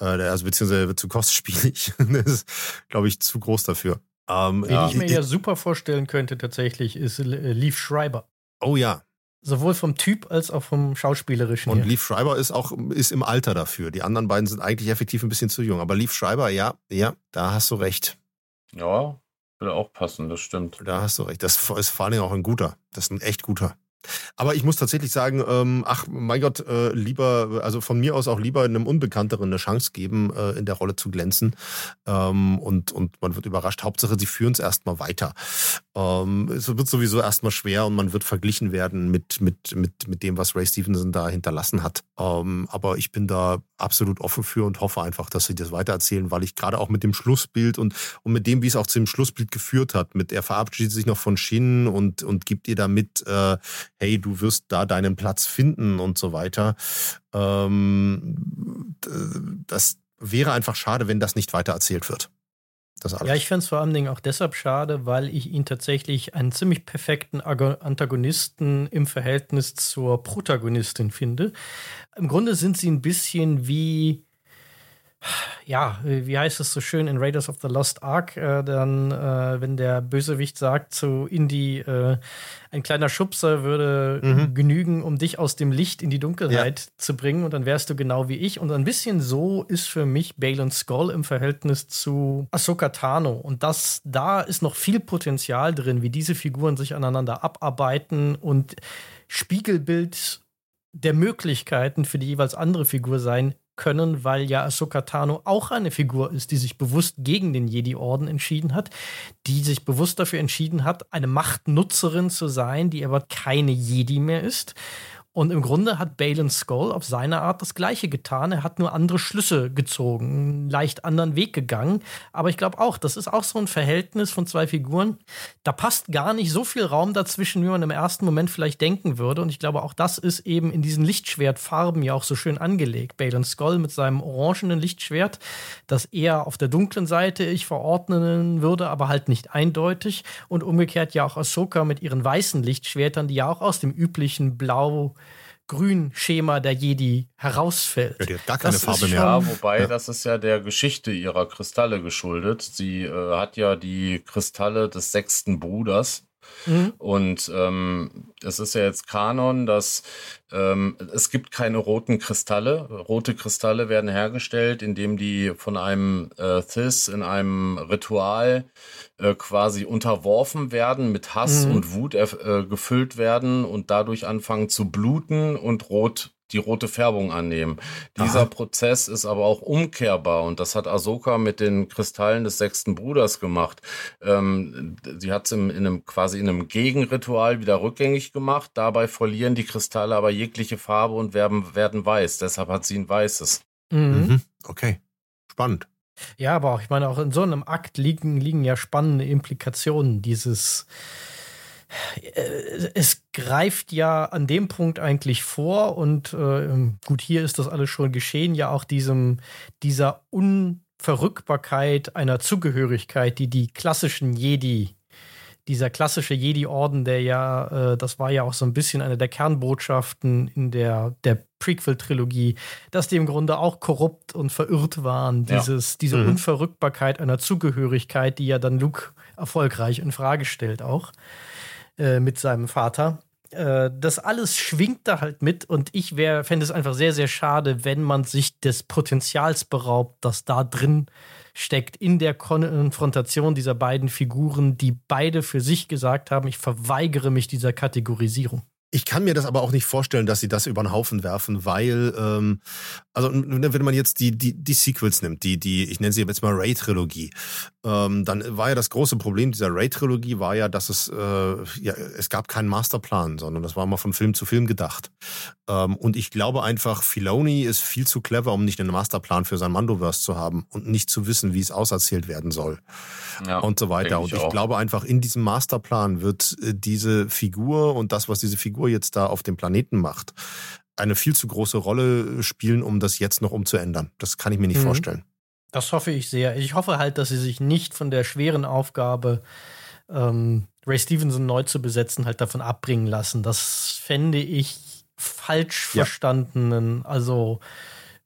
Äh, also beziehungsweise wird zu kostspielig. das ist, glaube ich, zu groß dafür. Ähm, Wen ja. ich mir ja super vorstellen könnte tatsächlich, ist Leaf Schreiber. Oh ja. Sowohl vom Typ als auch vom Schauspielerischen. Und her. Leaf Schreiber ist auch ist im Alter dafür. Die anderen beiden sind eigentlich effektiv ein bisschen zu jung. Aber Leaf Schreiber, ja, ja, da hast du recht. Ja, würde auch passen, das stimmt. Da hast du recht. Das ist vor Dingen auch ein guter. Das ist ein echt guter. Aber ich muss tatsächlich sagen, ähm, ach mein Gott, äh, lieber, also von mir aus auch lieber einem Unbekannteren eine Chance geben, äh, in der Rolle zu glänzen. Ähm, und, und man wird überrascht. Hauptsache, sie führen es erstmal weiter. Ähm, es wird sowieso erstmal schwer und man wird verglichen werden mit, mit, mit, mit dem, was Ray Stevenson da hinterlassen hat. Ähm, aber ich bin da absolut offen für und hoffe einfach, dass sie das weitererzählen, weil ich gerade auch mit dem Schlussbild und, und mit dem, wie es auch zu dem Schlussbild geführt hat, mit er verabschiedet sich noch von Shin und, und gibt ihr damit, äh, hey, du wirst da deinen Platz finden und so weiter. Ähm, das wäre einfach schade, wenn das nicht weitererzählt wird. Ja, ich fände es vor allen Dingen auch deshalb schade, weil ich ihn tatsächlich einen ziemlich perfekten Antagonisten im Verhältnis zur Protagonistin finde. Im Grunde sind sie ein bisschen wie ja, wie heißt es so schön in Raiders of the Lost Ark, äh, dann, äh, wenn der Bösewicht sagt zu Indy, äh, ein kleiner Schubser würde mhm. genügen, um dich aus dem Licht in die Dunkelheit ja. zu bringen und dann wärst du genau wie ich. Und ein bisschen so ist für mich Balon Skull im Verhältnis zu Ahsoka Tano. Und das, da ist noch viel Potenzial drin, wie diese Figuren sich aneinander abarbeiten und Spiegelbild der Möglichkeiten für die jeweils andere Figur sein können, weil ja Ahsoka Tano auch eine Figur ist, die sich bewusst gegen den Jedi-Orden entschieden hat, die sich bewusst dafür entschieden hat, eine Machtnutzerin zu sein, die aber keine Jedi mehr ist und im Grunde hat Balin Skull auf seine Art das Gleiche getan. Er hat nur andere Schlüsse gezogen, einen leicht anderen Weg gegangen. Aber ich glaube auch, das ist auch so ein Verhältnis von zwei Figuren. Da passt gar nicht so viel Raum dazwischen, wie man im ersten Moment vielleicht denken würde. Und ich glaube, auch das ist eben in diesen Lichtschwertfarben ja auch so schön angelegt. Balin Skull mit seinem orangenen Lichtschwert, das eher auf der dunklen Seite ich verordnen würde, aber halt nicht eindeutig. Und umgekehrt ja auch Ahsoka mit ihren weißen Lichtschwertern, die ja auch aus dem üblichen Blau Grün-Schema der Jedi herausfällt. Ja, die hat gar keine das Farbe mehr. Ja, wobei ja. das ist ja der Geschichte ihrer Kristalle geschuldet. Sie äh, hat ja die Kristalle des sechsten Bruders. Mhm. Und ähm, es ist ja jetzt Kanon, dass ähm, es gibt keine roten Kristalle. Rote Kristalle werden hergestellt, indem die von einem äh, Thys in einem Ritual äh, quasi unterworfen werden, mit Hass mhm. und Wut äh, gefüllt werden und dadurch anfangen zu bluten und rot die rote Färbung annehmen. Dieser Aha. Prozess ist aber auch umkehrbar und das hat Ahsoka mit den Kristallen des sechsten Bruders gemacht. Ähm, sie hat es in einem quasi in einem Gegenritual wieder rückgängig gemacht. Dabei verlieren die Kristalle aber jegliche Farbe und werden, werden weiß. Deshalb hat sie ein weißes. Mhm. Mhm. Okay, spannend. Ja, aber auch, ich meine, auch in so einem Akt liegen, liegen ja spannende Implikationen dieses. Äh, es greift ja an dem Punkt eigentlich vor und äh, gut, hier ist das alles schon geschehen, ja auch diesem, dieser Unverrückbarkeit einer Zugehörigkeit, die die klassischen Jedi dieser klassische Jedi-Orden, der ja, äh, das war ja auch so ein bisschen eine der Kernbotschaften in der, der Prequel-Trilogie, dass die im Grunde auch korrupt und verirrt waren. Dieses, ja. Diese mhm. Unverrückbarkeit einer Zugehörigkeit, die ja dann Luke erfolgreich in Frage stellt, auch äh, mit seinem Vater. Äh, das alles schwingt da halt mit und ich fände es einfach sehr, sehr schade, wenn man sich des Potenzials beraubt, das da drin steckt in der Konfrontation dieser beiden Figuren, die beide für sich gesagt haben, ich verweigere mich dieser Kategorisierung. Ich kann mir das aber auch nicht vorstellen, dass sie das über den Haufen werfen, weil, ähm, also wenn man jetzt die, die, die Sequels nimmt, die, die, ich nenne sie jetzt mal Ray-Trilogie, ähm, dann war ja das große Problem dieser Ray-Trilogie war ja, dass es, äh, ja, es gab keinen Masterplan, sondern das war mal von Film zu Film gedacht. Ähm, und ich glaube einfach, Filoni ist viel zu clever, um nicht einen Masterplan für sein Mandoverse zu haben und nicht zu wissen, wie es auserzählt werden soll. Ja, und so weiter. Und ich auch. glaube einfach, in diesem Masterplan wird äh, diese Figur und das, was diese Figur jetzt da auf dem Planeten macht, eine viel zu große Rolle spielen, um das jetzt noch umzuändern. Das kann ich mir nicht mhm. vorstellen. Das hoffe ich sehr. Ich hoffe halt, dass sie sich nicht von der schweren Aufgabe, ähm, Ray Stevenson neu zu besetzen, halt davon abbringen lassen. Das fände ich falsch ja. verstandenen. Also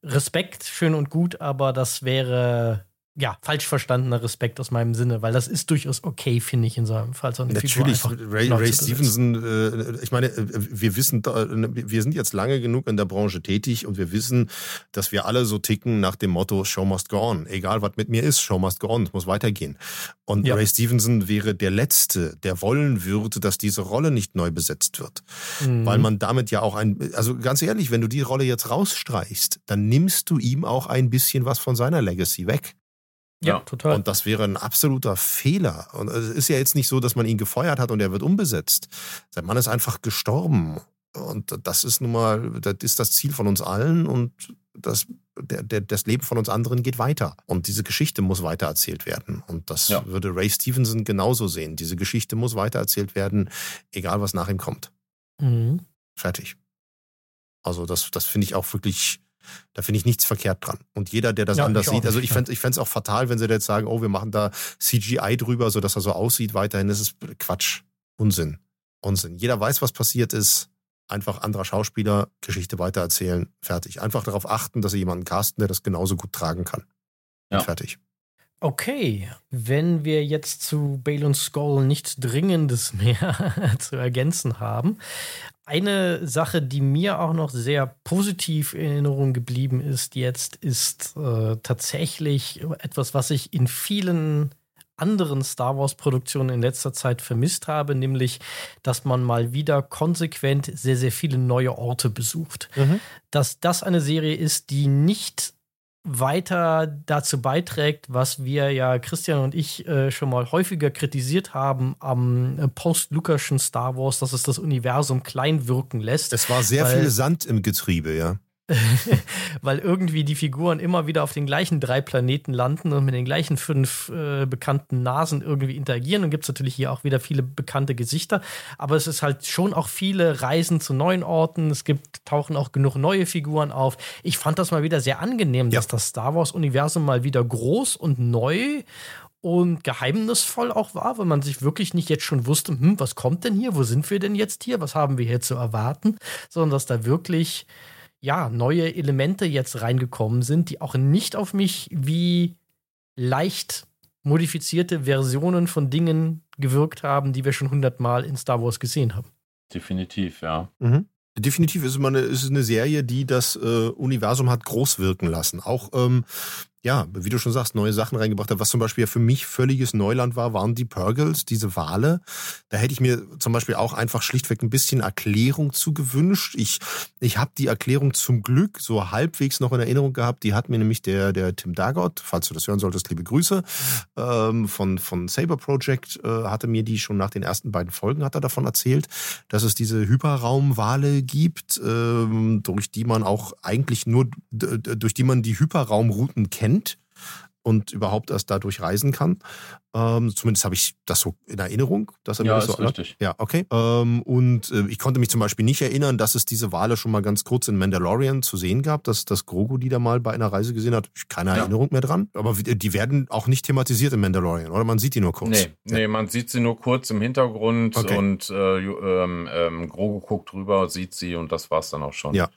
Respekt, schön und gut, aber das wäre ja, falsch verstandener Respekt aus meinem Sinne, weil das ist durchaus okay, finde ich, in so einem Fall. So eine Natürlich, Ray, Ray Stevenson, äh, ich meine, äh, wir wissen, wir sind jetzt lange genug in der Branche tätig und wir wissen, dass wir alle so ticken nach dem Motto Show must go on. Egal, was mit mir ist, Show must go on, es muss weitergehen. Und ja. Ray Stevenson wäre der Letzte, der wollen würde, dass diese Rolle nicht neu besetzt wird. Mhm. Weil man damit ja auch ein, also ganz ehrlich, wenn du die Rolle jetzt rausstreichst, dann nimmst du ihm auch ein bisschen was von seiner Legacy weg. Ja, total. Und das wäre ein absoluter Fehler. Und es ist ja jetzt nicht so, dass man ihn gefeuert hat und er wird umbesetzt. Sein Mann ist einfach gestorben. Und das ist nun mal, das ist das Ziel von uns allen und das, der, der, das Leben von uns anderen geht weiter. Und diese Geschichte muss weitererzählt werden. Und das ja. würde Ray Stevenson genauso sehen. Diese Geschichte muss weitererzählt werden, egal was nach ihm kommt. Mhm. Fertig. Also das, das finde ich auch wirklich da finde ich nichts verkehrt dran. Und jeder, der das ja, anders sieht, also ich fände es auch fatal, wenn sie jetzt sagen, oh, wir machen da CGI drüber, sodass er so aussieht weiterhin. Das ist Quatsch. Unsinn. Unsinn. Jeder weiß, was passiert ist. Einfach anderer Schauspieler, Geschichte weitererzählen, fertig. Einfach darauf achten, dass sie jemanden casten, der das genauso gut tragen kann. Ja. Fertig. Okay, wenn wir jetzt zu Bale und Skull nichts Dringendes mehr zu ergänzen haben. Eine Sache, die mir auch noch sehr positiv in Erinnerung geblieben ist jetzt, ist äh, tatsächlich etwas, was ich in vielen anderen Star Wars-Produktionen in letzter Zeit vermisst habe, nämlich, dass man mal wieder konsequent sehr, sehr viele neue Orte besucht. Mhm. Dass das eine Serie ist, die nicht weiter dazu beiträgt, was wir ja Christian und ich äh, schon mal häufiger kritisiert haben am äh, post-Lucaschen Star Wars, dass es das Universum klein wirken lässt. Es war sehr viel Sand im Getriebe, ja. Weil irgendwie die Figuren immer wieder auf den gleichen drei Planeten landen und mit den gleichen fünf äh, bekannten Nasen irgendwie interagieren. Und gibt es natürlich hier auch wieder viele bekannte Gesichter. Aber es ist halt schon auch viele Reisen zu neuen Orten. Es gibt, tauchen auch genug neue Figuren auf. Ich fand das mal wieder sehr angenehm, ja. dass das Star Wars-Universum mal wieder groß und neu und geheimnisvoll auch war, weil man sich wirklich nicht jetzt schon wusste, hm, was kommt denn hier? Wo sind wir denn jetzt hier? Was haben wir hier zu erwarten? Sondern dass da wirklich ja, neue Elemente jetzt reingekommen sind, die auch nicht auf mich wie leicht modifizierte Versionen von Dingen gewirkt haben, die wir schon hundertmal in Star Wars gesehen haben. Definitiv, ja. Mhm. Definitiv ist es, eine, ist es eine Serie, die das äh, Universum hat groß wirken lassen. Auch ähm, ja, wie du schon sagst, neue Sachen reingebracht hat. Was zum Beispiel für mich völliges Neuland war, waren die Purgles, diese Wale. Da hätte ich mir zum Beispiel auch einfach schlichtweg ein bisschen Erklärung zu gewünscht. Ich, ich habe die Erklärung zum Glück so halbwegs noch in Erinnerung gehabt. Die hat mir nämlich der, der Tim Daggott, falls du das hören solltest, liebe Grüße, ähm, von, von Saber Project, äh, hatte mir die schon nach den ersten beiden Folgen hat er davon erzählt, dass es diese Hyperraumwale gibt, ähm, durch die man auch eigentlich nur, durch die man die Hyperraumrouten kennt kennt und überhaupt erst dadurch reisen kann. Ähm, zumindest habe ich das so in Erinnerung, dass er ja, mir das so ist richtig. Ja, okay. Ähm, und äh, ich konnte mich zum Beispiel nicht erinnern, dass es diese Wale schon mal ganz kurz in Mandalorian zu sehen gab, dass das Grogu die da mal bei einer Reise gesehen hat. Keine ja. Erinnerung mehr dran. Aber die werden auch nicht thematisiert in Mandalorian, oder? Man sieht die nur kurz. Nee, ja. nee man sieht sie nur kurz im Hintergrund okay. und äh, ähm, ähm, Grogu guckt drüber, sieht sie und das war's dann auch schon. Ja.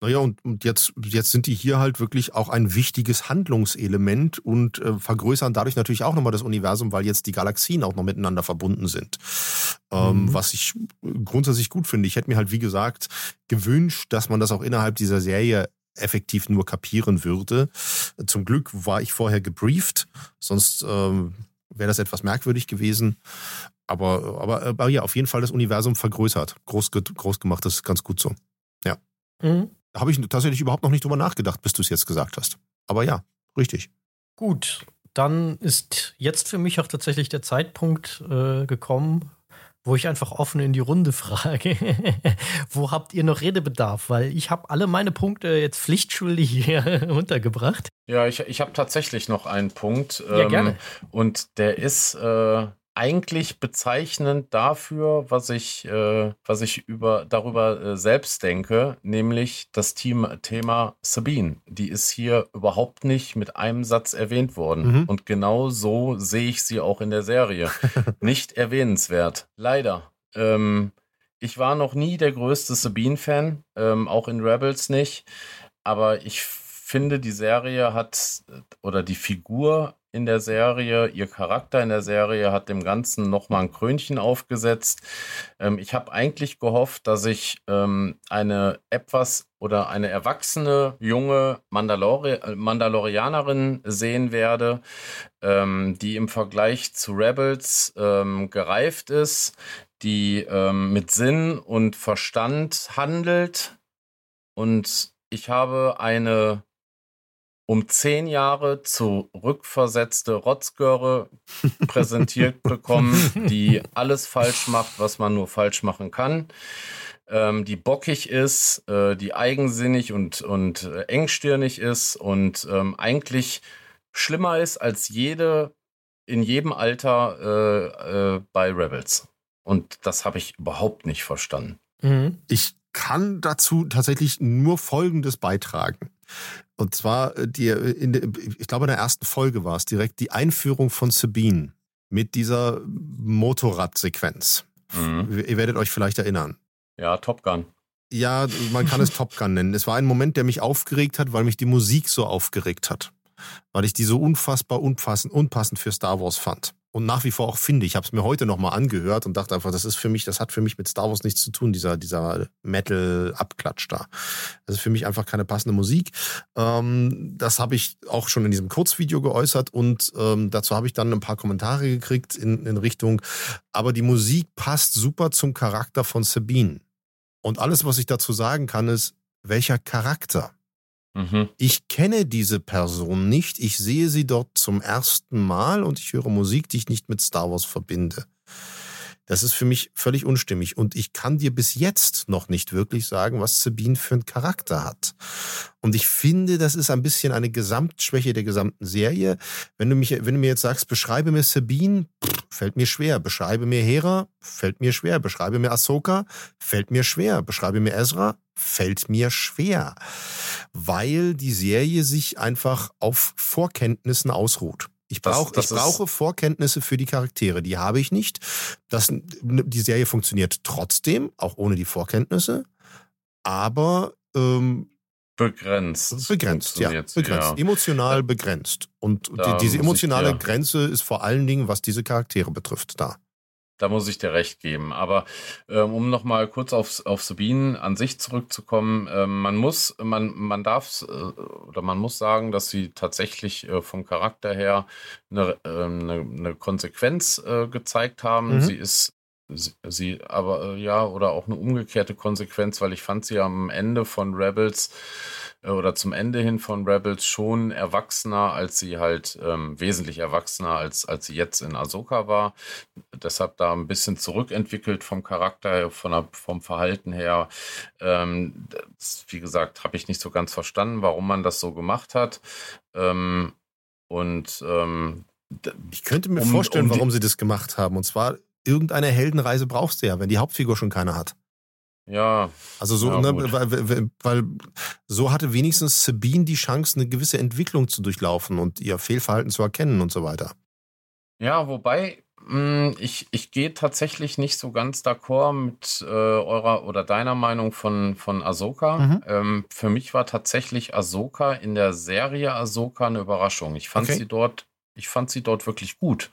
Naja, und, und jetzt, jetzt sind die hier halt wirklich auch ein wichtiges Handlungselement und äh, vergrößern dadurch natürlich auch nochmal das Universum, weil jetzt die Galaxien auch noch miteinander verbunden sind. Ähm, mhm. Was ich grundsätzlich gut finde. Ich hätte mir halt, wie gesagt, gewünscht, dass man das auch innerhalb dieser Serie effektiv nur kapieren würde. Zum Glück war ich vorher gebrieft, sonst ähm, wäre das etwas merkwürdig gewesen. Aber, aber, aber ja, auf jeden Fall das Universum vergrößert. Groß, groß gemacht, das ist ganz gut so. Ja. Mhm. Habe ich tatsächlich überhaupt noch nicht drüber nachgedacht, bis du es jetzt gesagt hast. Aber ja, richtig. Gut, dann ist jetzt für mich auch tatsächlich der Zeitpunkt äh, gekommen, wo ich einfach offen in die Runde frage, wo habt ihr noch Redebedarf? Weil ich habe alle meine Punkte jetzt pflichtschuldig hier untergebracht. Ja, ich, ich habe tatsächlich noch einen Punkt. Ja, ähm, gerne. Und der ist äh, eigentlich bezeichnend dafür, was ich, äh, was ich über, darüber äh, selbst denke, nämlich das Team, Thema Sabine. Die ist hier überhaupt nicht mit einem Satz erwähnt worden. Mhm. Und genau so sehe ich sie auch in der Serie. nicht erwähnenswert. Leider. Ähm, ich war noch nie der größte Sabine-Fan, ähm, auch in Rebels nicht. Aber ich finde, die Serie hat oder die Figur in der Serie, ihr Charakter in der Serie hat dem Ganzen nochmal ein Krönchen aufgesetzt. Ähm, ich habe eigentlich gehofft, dass ich ähm, eine etwas oder eine erwachsene junge Mandalori äh, Mandalorianerin sehen werde, ähm, die im Vergleich zu Rebels ähm, gereift ist, die ähm, mit Sinn und Verstand handelt. Und ich habe eine um zehn Jahre zurückversetzte Rotzgöre präsentiert bekommen, die alles falsch macht, was man nur falsch machen kann. Ähm, die bockig ist, äh, die eigensinnig und, und äh, engstirnig ist und ähm, eigentlich schlimmer ist als jede in jedem Alter äh, äh, bei Rebels. Und das habe ich überhaupt nicht verstanden. Mhm. Ich kann dazu tatsächlich nur Folgendes beitragen. Und zwar, äh, die, äh, in der, ich glaube, in der ersten Folge war es direkt die Einführung von Sabine mit dieser Motorradsequenz. Mhm. Ihr werdet euch vielleicht erinnern. Ja, Top Gun. Ja, man kann es Top Gun nennen. Es war ein Moment, der mich aufgeregt hat, weil mich die Musik so aufgeregt hat. Weil ich die so unfassbar unpassend, unpassend für Star Wars fand und nach wie vor auch finde. Ich habe es mir heute nochmal angehört und dachte einfach, das ist für mich, das hat für mich mit Star Wars nichts zu tun, dieser, dieser Metal-Abklatsch da. Das ist für mich einfach keine passende Musik. Ähm, das habe ich auch schon in diesem Kurzvideo geäußert und ähm, dazu habe ich dann ein paar Kommentare gekriegt in, in Richtung, aber die Musik passt super zum Charakter von Sabine. Und alles, was ich dazu sagen kann, ist, welcher Charakter? Mhm. Ich kenne diese Person nicht, ich sehe sie dort zum ersten Mal und ich höre Musik, die ich nicht mit Star Wars verbinde. Das ist für mich völlig unstimmig. Und ich kann dir bis jetzt noch nicht wirklich sagen, was Sabine für einen Charakter hat. Und ich finde, das ist ein bisschen eine Gesamtschwäche der gesamten Serie. Wenn du, mich, wenn du mir jetzt sagst, beschreibe mir Sabine, fällt mir schwer. Beschreibe mir Hera, fällt mir schwer. Beschreibe mir Ahsoka, fällt mir schwer. Beschreibe mir Ezra, fällt mir schwer. Weil die Serie sich einfach auf Vorkenntnissen ausruht. Ich, brauch, das, das ich brauche Vorkenntnisse für die Charaktere. Die habe ich nicht. Das, die Serie funktioniert trotzdem, auch ohne die Vorkenntnisse. Aber ähm, begrenzt. Begrenzt, ja. Begrenzt. Ja. Emotional begrenzt. Und die, diese emotionale ich, ja. Grenze ist vor allen Dingen, was diese Charaktere betrifft, da. Da muss ich dir recht geben. Aber ähm, um nochmal kurz auf, auf Sabine an sich zurückzukommen, ähm, man muss, man, man darf äh, oder man muss sagen, dass sie tatsächlich äh, vom Charakter her eine, äh, eine, eine Konsequenz äh, gezeigt haben. Mhm. Sie ist sie, sie aber äh, ja, oder auch eine umgekehrte Konsequenz, weil ich fand sie am Ende von Rebels oder zum Ende hin von Rebels schon erwachsener, als sie halt ähm, wesentlich erwachsener, als, als sie jetzt in Ahsoka war. Deshalb da ein bisschen zurückentwickelt vom Charakter, von der, vom Verhalten her. Ähm, das, wie gesagt, habe ich nicht so ganz verstanden, warum man das so gemacht hat. Ähm, und ähm, ich könnte mir um, vorstellen, um warum sie das gemacht haben. Und zwar irgendeine Heldenreise brauchst du ja, wenn die Hauptfigur schon keine hat. Ja. Also so, ja, ne, weil, weil, so hatte wenigstens Sabine die Chance, eine gewisse Entwicklung zu durchlaufen und ihr Fehlverhalten zu erkennen und so weiter. Ja, wobei mh, hm, ich, ich gehe tatsächlich nicht so ganz d'accord mit äh, eurer oder deiner Meinung von, von Ahsoka. Mhm. Ähm, für mich war tatsächlich Ahsoka in der Serie Ahsoka eine Überraschung. Ich fand okay. sie dort ich fand sie dort wirklich gut.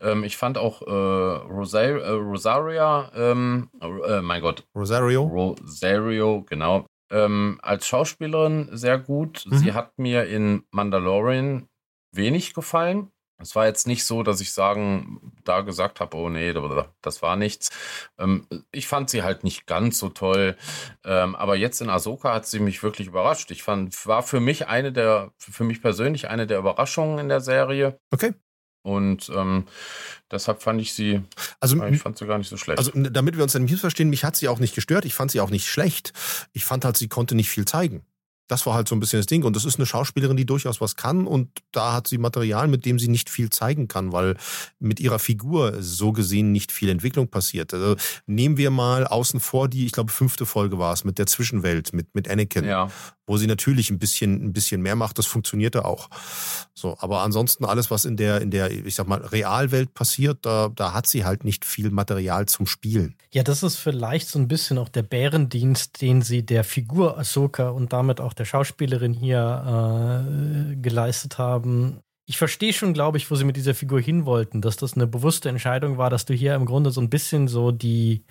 Ähm, ich fand auch äh, Rosar äh, Rosaria, ähm, äh, mein Gott. Rosario. Rosario, genau. Ähm, als Schauspielerin sehr gut. Mhm. Sie hat mir in Mandalorian wenig gefallen. Es war jetzt nicht so, dass ich sagen, da gesagt habe, oh nee, das war nichts. Ähm, ich fand sie halt nicht ganz so toll. Ähm, aber jetzt in Ahsoka hat sie mich wirklich überrascht. Ich fand, war für mich eine der, für mich persönlich eine der Überraschungen in der Serie. Okay. Und ähm, deshalb fand ich sie, also, ich fand sie gar nicht so schlecht. Also damit wir uns dann nicht missverstehen, mich hat sie auch nicht gestört. Ich fand sie auch nicht schlecht. Ich fand halt, sie konnte nicht viel zeigen. Das war halt so ein bisschen das Ding. Und das ist eine Schauspielerin, die durchaus was kann. Und da hat sie Material, mit dem sie nicht viel zeigen kann, weil mit ihrer Figur so gesehen nicht viel Entwicklung passiert. Also nehmen wir mal außen vor die, ich glaube, fünfte Folge war es mit der Zwischenwelt, mit, mit Anakin. Ja. Wo sie natürlich ein bisschen, ein bisschen mehr macht. Das funktionierte auch. So, aber ansonsten alles, was in der, in der, ich sag mal, Realwelt passiert, da, da hat sie halt nicht viel Material zum Spielen. Ja, das ist vielleicht so ein bisschen auch der Bärendienst, den sie der Figur Ahsoka und damit auch der Schauspielerin hier äh, geleistet haben. Ich verstehe schon, glaube ich, wo sie mit dieser Figur hin wollten, dass das eine bewusste Entscheidung war, dass du hier im Grunde so ein bisschen so die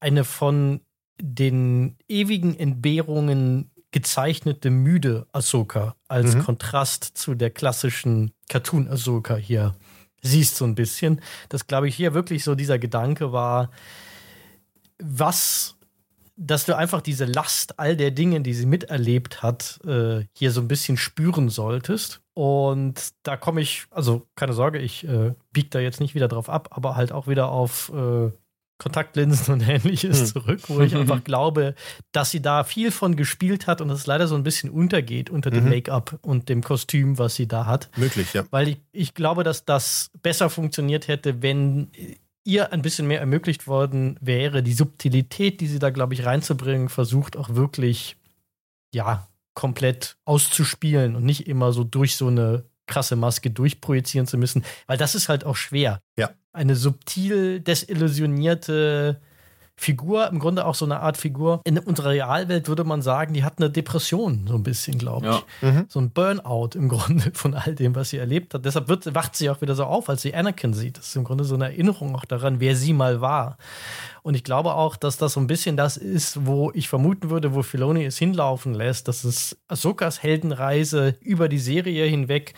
eine von den ewigen Entbehrungen gezeichnete müde Ahsoka als mhm. Kontrast zu der klassischen Cartoon Ahsoka hier siehst so ein bisschen. Das glaube ich hier wirklich so dieser Gedanke war, was dass du einfach diese Last all der Dinge, die sie miterlebt hat, äh, hier so ein bisschen spüren solltest. Und da komme ich, also keine Sorge, ich äh, bieg da jetzt nicht wieder drauf ab, aber halt auch wieder auf äh, Kontaktlinsen und ähnliches hm. zurück, wo ich einfach glaube, dass sie da viel von gespielt hat und es leider so ein bisschen untergeht unter dem mhm. Make-up und dem Kostüm, was sie da hat. Möglich, ja. Weil ich, ich glaube, dass das besser funktioniert hätte, wenn ihr ein bisschen mehr ermöglicht worden wäre, die Subtilität, die sie da, glaube ich, reinzubringen, versucht auch wirklich, ja, komplett auszuspielen und nicht immer so durch so eine krasse Maske durchprojizieren zu müssen, weil das ist halt auch schwer. Ja. Eine subtil desillusionierte Figur, im Grunde auch so eine Art Figur. In unserer Realwelt würde man sagen, die hat eine Depression, so ein bisschen, glaube ich. Ja. Mhm. So ein Burnout im Grunde von all dem, was sie erlebt hat. Deshalb wird, wacht sie auch wieder so auf, als sie Anakin sieht. Das ist im Grunde so eine Erinnerung auch daran, wer sie mal war. Und ich glaube auch, dass das so ein bisschen das ist, wo ich vermuten würde, wo Filoni es hinlaufen lässt, dass es Ahsokas Heldenreise über die Serie hinweg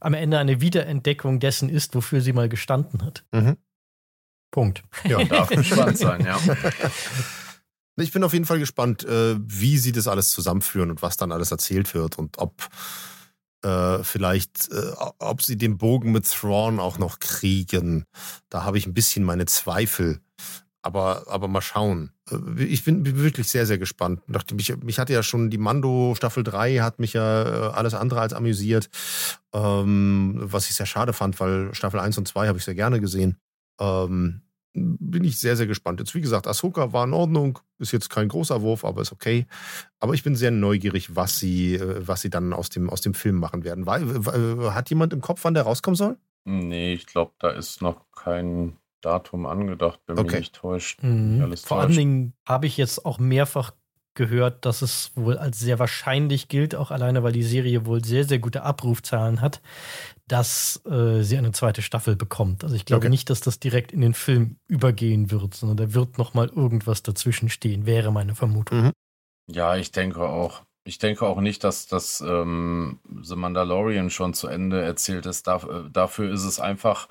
am Ende eine Wiederentdeckung dessen ist, wofür sie mal gestanden hat. Mhm. Punkt. Ja, darf gespannt sein, ja. Ich bin auf jeden Fall gespannt, äh, wie sie das alles zusammenführen und was dann alles erzählt wird und ob äh, vielleicht, äh, ob sie den Bogen mit Thrawn auch noch kriegen. Da habe ich ein bisschen meine Zweifel. Aber, aber mal schauen. Ich bin wirklich sehr, sehr gespannt. Mich, mich hatte ja schon die Mando Staffel 3 hat mich ja alles andere als amüsiert. Ähm, was ich sehr schade fand, weil Staffel 1 und 2 habe ich sehr gerne gesehen. Ähm, bin ich sehr, sehr gespannt. Jetzt, wie gesagt, Ahsoka war in Ordnung, ist jetzt kein großer Wurf, aber ist okay. Aber ich bin sehr neugierig, was sie, äh, was sie dann aus dem, aus dem Film machen werden. Weil, hat jemand im Kopf, wann der rauskommen soll? Nee, ich glaube, da ist noch kein Datum angedacht, wenn okay. mich nicht täuscht. Mhm. Vor allen Dingen habe ich jetzt auch mehrfach gehört, dass es wohl als sehr wahrscheinlich gilt, auch alleine, weil die Serie wohl sehr, sehr gute Abrufzahlen hat, dass äh, sie eine zweite Staffel bekommt. Also ich glaube okay. nicht, dass das direkt in den Film übergehen wird, sondern da wird noch mal irgendwas dazwischen stehen, wäre meine Vermutung. Mhm. Ja, ich denke auch. Ich denke auch nicht, dass das ähm, The Mandalorian schon zu Ende erzählt ist. Dafür, äh, dafür ist es einfach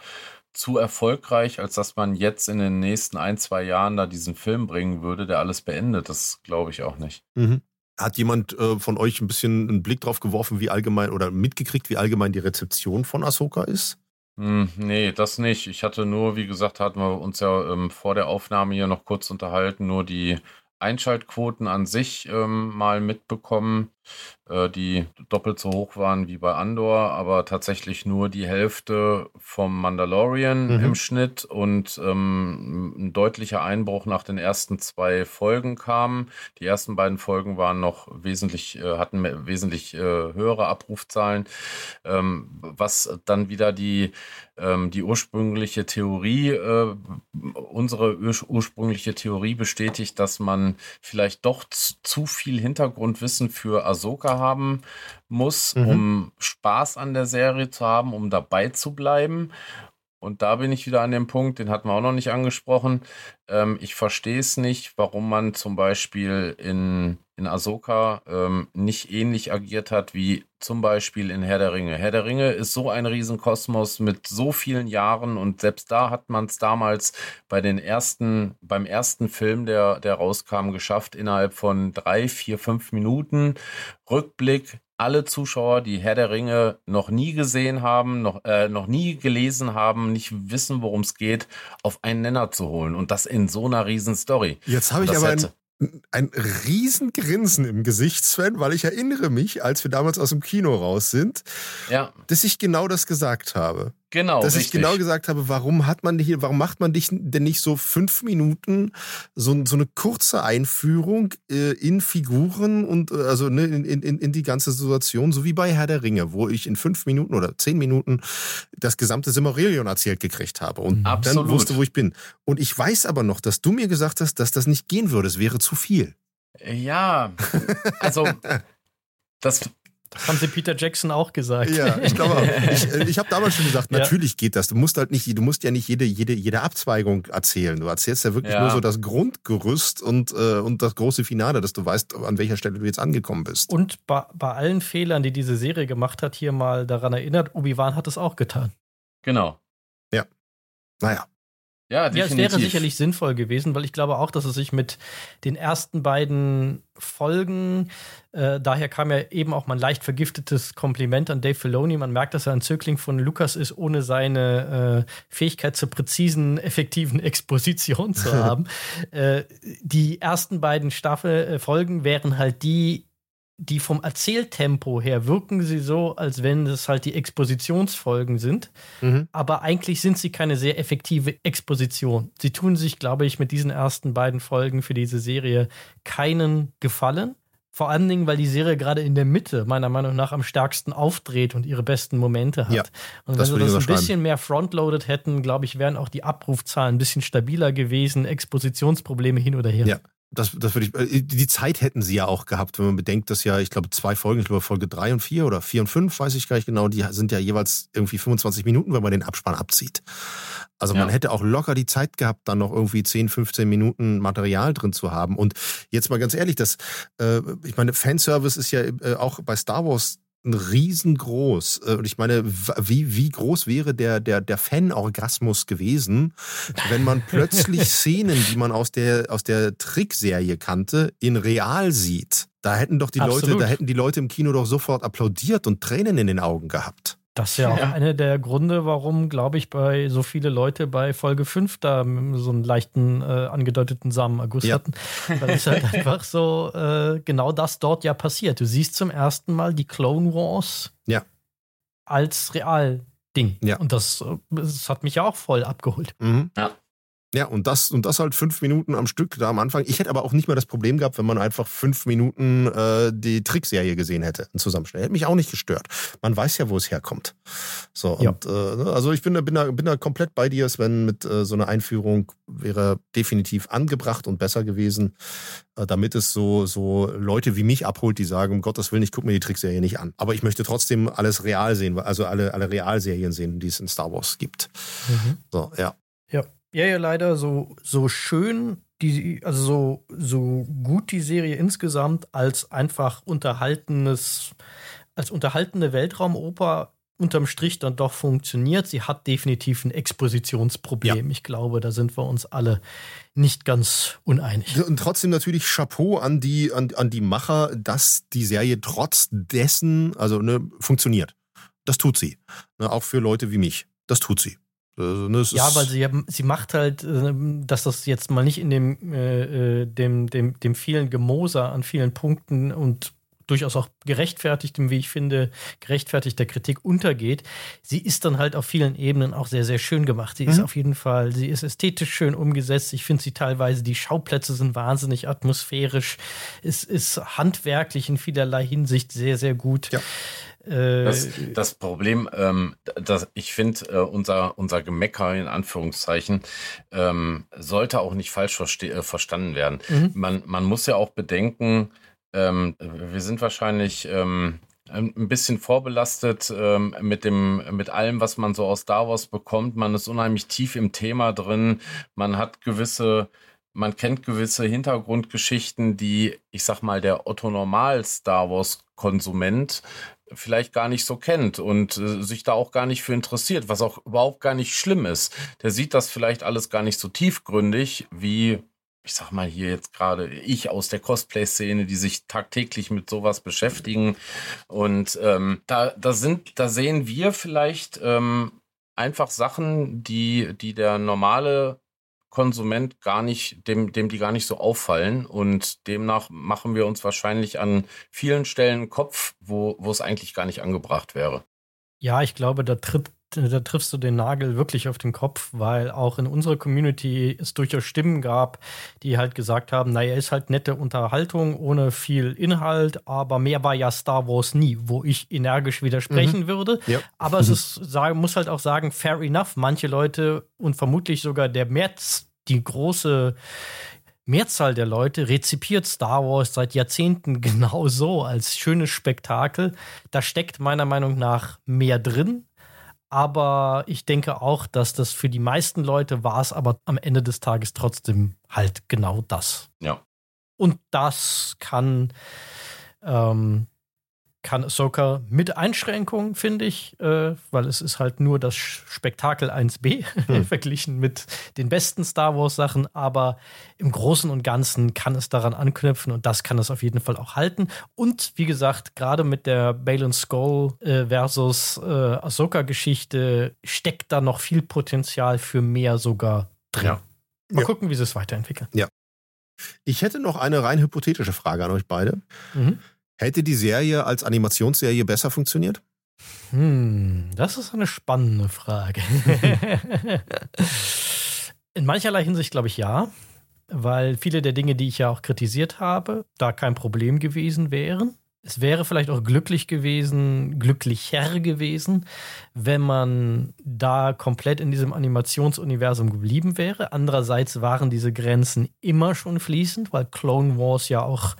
zu erfolgreich, als dass man jetzt in den nächsten ein, zwei Jahren da diesen Film bringen würde, der alles beendet. Das glaube ich auch nicht. Mhm. Hat jemand äh, von euch ein bisschen einen Blick drauf geworfen, wie allgemein oder mitgekriegt, wie allgemein die Rezeption von Ahsoka ist? Hm, nee, das nicht. Ich hatte nur, wie gesagt, hatten wir uns ja ähm, vor der Aufnahme hier noch kurz unterhalten, nur die Einschaltquoten an sich ähm, mal mitbekommen, die doppelt so hoch waren wie bei Andor, aber tatsächlich nur die Hälfte vom Mandalorian mhm. im Schnitt und ähm, ein deutlicher Einbruch nach den ersten zwei Folgen kam. Die ersten beiden Folgen waren noch wesentlich, äh, hatten wesentlich äh, höhere Abrufzahlen, ähm, was dann wieder die ähm, die ursprüngliche Theorie, äh, unsere ur ursprüngliche Theorie bestätigt, dass man vielleicht doch zu viel Hintergrundwissen für Ahsoka haben muss, mhm. um Spaß an der Serie zu haben, um dabei zu bleiben. Und da bin ich wieder an dem Punkt, den hatten wir auch noch nicht angesprochen. Ähm, ich verstehe es nicht, warum man zum Beispiel in, in Ahsoka ähm, nicht ähnlich agiert hat wie zum Beispiel in Herr der Ringe. Herr der Ringe ist so ein Riesenkosmos mit so vielen Jahren und selbst da hat man es damals bei den ersten, beim ersten Film, der, der rauskam, geschafft, innerhalb von drei, vier, fünf Minuten Rückblick alle Zuschauer, die Herr der Ringe noch nie gesehen haben, noch, äh, noch nie gelesen haben, nicht wissen, worum es geht, auf einen Nenner zu holen. Und das in so einer riesen Story. Jetzt habe ich aber ein, ein Riesengrinsen im Gesicht, Sven, weil ich erinnere mich, als wir damals aus dem Kino raus sind, ja. dass ich genau das gesagt habe. Genau. Dass richtig. ich genau gesagt habe, warum hat man hier, warum macht man dich denn nicht so fünf Minuten so, so eine kurze Einführung äh, in Figuren und äh, also ne, in, in, in die ganze Situation, so wie bei Herr der Ringe, wo ich in fünf Minuten oder zehn Minuten das gesamte Simmerillion erzählt gekriegt habe und Absolut. dann wusste, wo ich bin. Und ich weiß aber noch, dass du mir gesagt hast, dass das nicht gehen würde. Es wäre zu viel. Ja, also das das haben sie Peter Jackson auch gesagt. Ja, ich glaube. Ich, äh, ich habe damals schon gesagt, natürlich ja. geht das. Du musst halt nicht, du musst ja nicht jede, jede, jede Abzweigung erzählen. Du erzählst ja wirklich ja. nur so das Grundgerüst und, äh, und das große Finale, dass du weißt, an welcher Stelle du jetzt angekommen bist. Und bei, bei allen Fehlern, die diese Serie gemacht hat, hier mal daran erinnert, Obi-Wan hat es auch getan. Genau. Ja. Naja. Ja, definitiv. ja, es wäre sicherlich sinnvoll gewesen, weil ich glaube auch, dass es sich mit den ersten beiden Folgen, äh, daher kam ja eben auch mal ein leicht vergiftetes Kompliment an Dave Filoni. Man merkt, dass er ein Zögling von Lukas ist, ohne seine äh, Fähigkeit zur präzisen, effektiven Exposition zu haben. äh, die ersten beiden Staffelfolgen wären halt die, die vom Erzähltempo her wirken sie so, als wenn es halt die Expositionsfolgen sind. Mhm. Aber eigentlich sind sie keine sehr effektive Exposition. Sie tun sich, glaube ich, mit diesen ersten beiden Folgen für diese Serie keinen Gefallen. Vor allen Dingen, weil die Serie gerade in der Mitte meiner Meinung nach am stärksten aufdreht und ihre besten Momente hat. Ja, und wenn sie das ein bisschen mehr frontloaded hätten, glaube ich, wären auch die Abrufzahlen ein bisschen stabiler gewesen, Expositionsprobleme hin oder her. Ja, das, das würde ich, äh, die Zeit hätten sie ja auch gehabt, wenn man bedenkt, dass ja, ich glaube, zwei Folgen, ich glaube, Folge drei und vier oder vier und fünf, weiß ich gar nicht genau, die sind ja jeweils irgendwie 25 Minuten, wenn man den Abspann abzieht. Also ja. man hätte auch locker die Zeit gehabt, dann noch irgendwie 10, 15 Minuten Material drin zu haben. Und jetzt mal ganz ehrlich, das, äh, ich meine, Fanservice ist ja äh, auch bei Star Wars riesengroß. Äh, und ich meine, wie, wie groß wäre der, der, der Fan-Orgasmus gewesen, wenn man plötzlich Szenen, die man aus der, aus der Trickserie kannte, in real sieht. Da hätten doch die Absolut. Leute, da hätten die Leute im Kino doch sofort applaudiert und Tränen in den Augen gehabt. Das ist ja auch ja. einer der Gründe, warum, glaube ich, bei so viele Leute bei Folge 5 da so einen leichten äh, angedeuteten Samenerguss ja. hatten. Weil es halt einfach so äh, genau das dort ja passiert. Du siehst zum ersten Mal die Clone Wars ja. als Real-Ding. Ja. Und das, äh, das hat mich ja auch voll abgeholt. Mhm. Ja. Ja, und das, und das halt fünf Minuten am Stück da am Anfang. Ich hätte aber auch nicht mehr das Problem gehabt, wenn man einfach fünf Minuten äh, die Trickserie gesehen hätte, ein Zusammenschnitt. Hätte mich auch nicht gestört. Man weiß ja, wo es herkommt. So, ja. und äh, ne, also ich bin da, bin, da, bin da komplett bei dir, Sven, mit äh, so einer Einführung wäre definitiv angebracht und besser gewesen, äh, damit es so, so Leute wie mich abholt, die sagen, um Gottes Willen, ich gucke mir die Trickserie nicht an. Aber ich möchte trotzdem alles real sehen, also alle, alle Realserien sehen, die es in Star Wars gibt. Mhm. So, ja. Ja, ja, leider so, so schön, die, also so, so gut die Serie insgesamt als einfach unterhaltenes, als unterhaltende Weltraumoper unterm Strich dann doch funktioniert. Sie hat definitiv ein Expositionsproblem. Ja. Ich glaube, da sind wir uns alle nicht ganz uneinig. Und trotzdem natürlich Chapeau an die, an, an die Macher, dass die Serie trotz dessen, also ne, funktioniert. Das tut sie. Ne, auch für Leute wie mich. Das tut sie. Also, ne, ja, weil sie, sie macht halt, äh, dass das jetzt mal nicht in dem, äh, äh, dem, dem, dem vielen Gemoser an vielen Punkten und durchaus auch gerechtfertigtem, wie ich finde, gerechtfertigter Kritik untergeht. Sie ist dann halt auf vielen Ebenen auch sehr, sehr schön gemacht. Sie mhm. ist auf jeden Fall, sie ist ästhetisch schön umgesetzt. Ich finde sie teilweise, die Schauplätze sind wahnsinnig atmosphärisch. Es ist handwerklich in vielerlei Hinsicht sehr, sehr gut. Ja. Das, äh, das, Problem, ähm, das, ich finde, äh, unser, unser Gemecker in Anführungszeichen ähm, sollte auch nicht falsch äh, verstanden werden. Mhm. Man, man muss ja auch bedenken, ähm, wir sind wahrscheinlich ähm, ein bisschen vorbelastet ähm, mit dem mit allem, was man so aus Star Wars bekommt. Man ist unheimlich tief im Thema drin. Man hat gewisse man kennt gewisse Hintergrundgeschichten, die, ich sag mal, der Otto Normal Star Wars Konsument vielleicht gar nicht so kennt und äh, sich da auch gar nicht für interessiert, was auch überhaupt gar nicht schlimm ist. Der sieht das vielleicht alles gar nicht so tiefgründig wie ich sag mal hier jetzt gerade ich aus der Cosplay-Szene, die sich tagtäglich mit sowas beschäftigen. Und ähm, da, da sind, da sehen wir vielleicht ähm, einfach Sachen, die, die der normale Konsument gar nicht, dem, dem die gar nicht so auffallen. Und demnach machen wir uns wahrscheinlich an vielen Stellen Kopf, wo, wo es eigentlich gar nicht angebracht wäre. Ja, ich glaube, da tritt da triffst du den Nagel wirklich auf den Kopf, weil auch in unserer Community es durchaus Stimmen gab, die halt gesagt haben, naja, ist halt nette Unterhaltung ohne viel Inhalt, aber mehr war ja Star Wars nie, wo ich energisch widersprechen mhm. würde. Ja. Aber es ist, muss halt auch sagen, fair enough. Manche Leute und vermutlich sogar der März, die große Mehrzahl der Leute rezipiert Star Wars seit Jahrzehnten genau so als schönes Spektakel. Da steckt meiner Meinung nach mehr drin. Aber ich denke auch, dass das für die meisten Leute war es aber am Ende des Tages trotzdem halt genau das. Ja. Und das kann ähm, kann Ahsoka mit Einschränkungen, finde ich, äh, weil es ist halt nur das Spektakel 1b hm. verglichen mit den besten Star Wars Sachen, aber im Großen und Ganzen kann es daran anknüpfen und das kann es auf jeden Fall auch halten. Und wie gesagt, gerade mit der Bale Skull äh, versus äh, Ahsoka Geschichte steckt da noch viel Potenzial für mehr sogar drin. Ja. Mal ja. gucken, wie sie es weiterentwickeln. Ja. Ich hätte noch eine rein hypothetische Frage an euch beide. Mhm. Hätte die Serie als Animationsserie besser funktioniert? Hm, das ist eine spannende Frage. In mancherlei Hinsicht glaube ich ja, weil viele der Dinge, die ich ja auch kritisiert habe, da kein Problem gewesen wären. Es wäre vielleicht auch glücklich gewesen, glücklicher gewesen, wenn man da komplett in diesem Animationsuniversum geblieben wäre. Andererseits waren diese Grenzen immer schon fließend, weil Clone Wars ja auch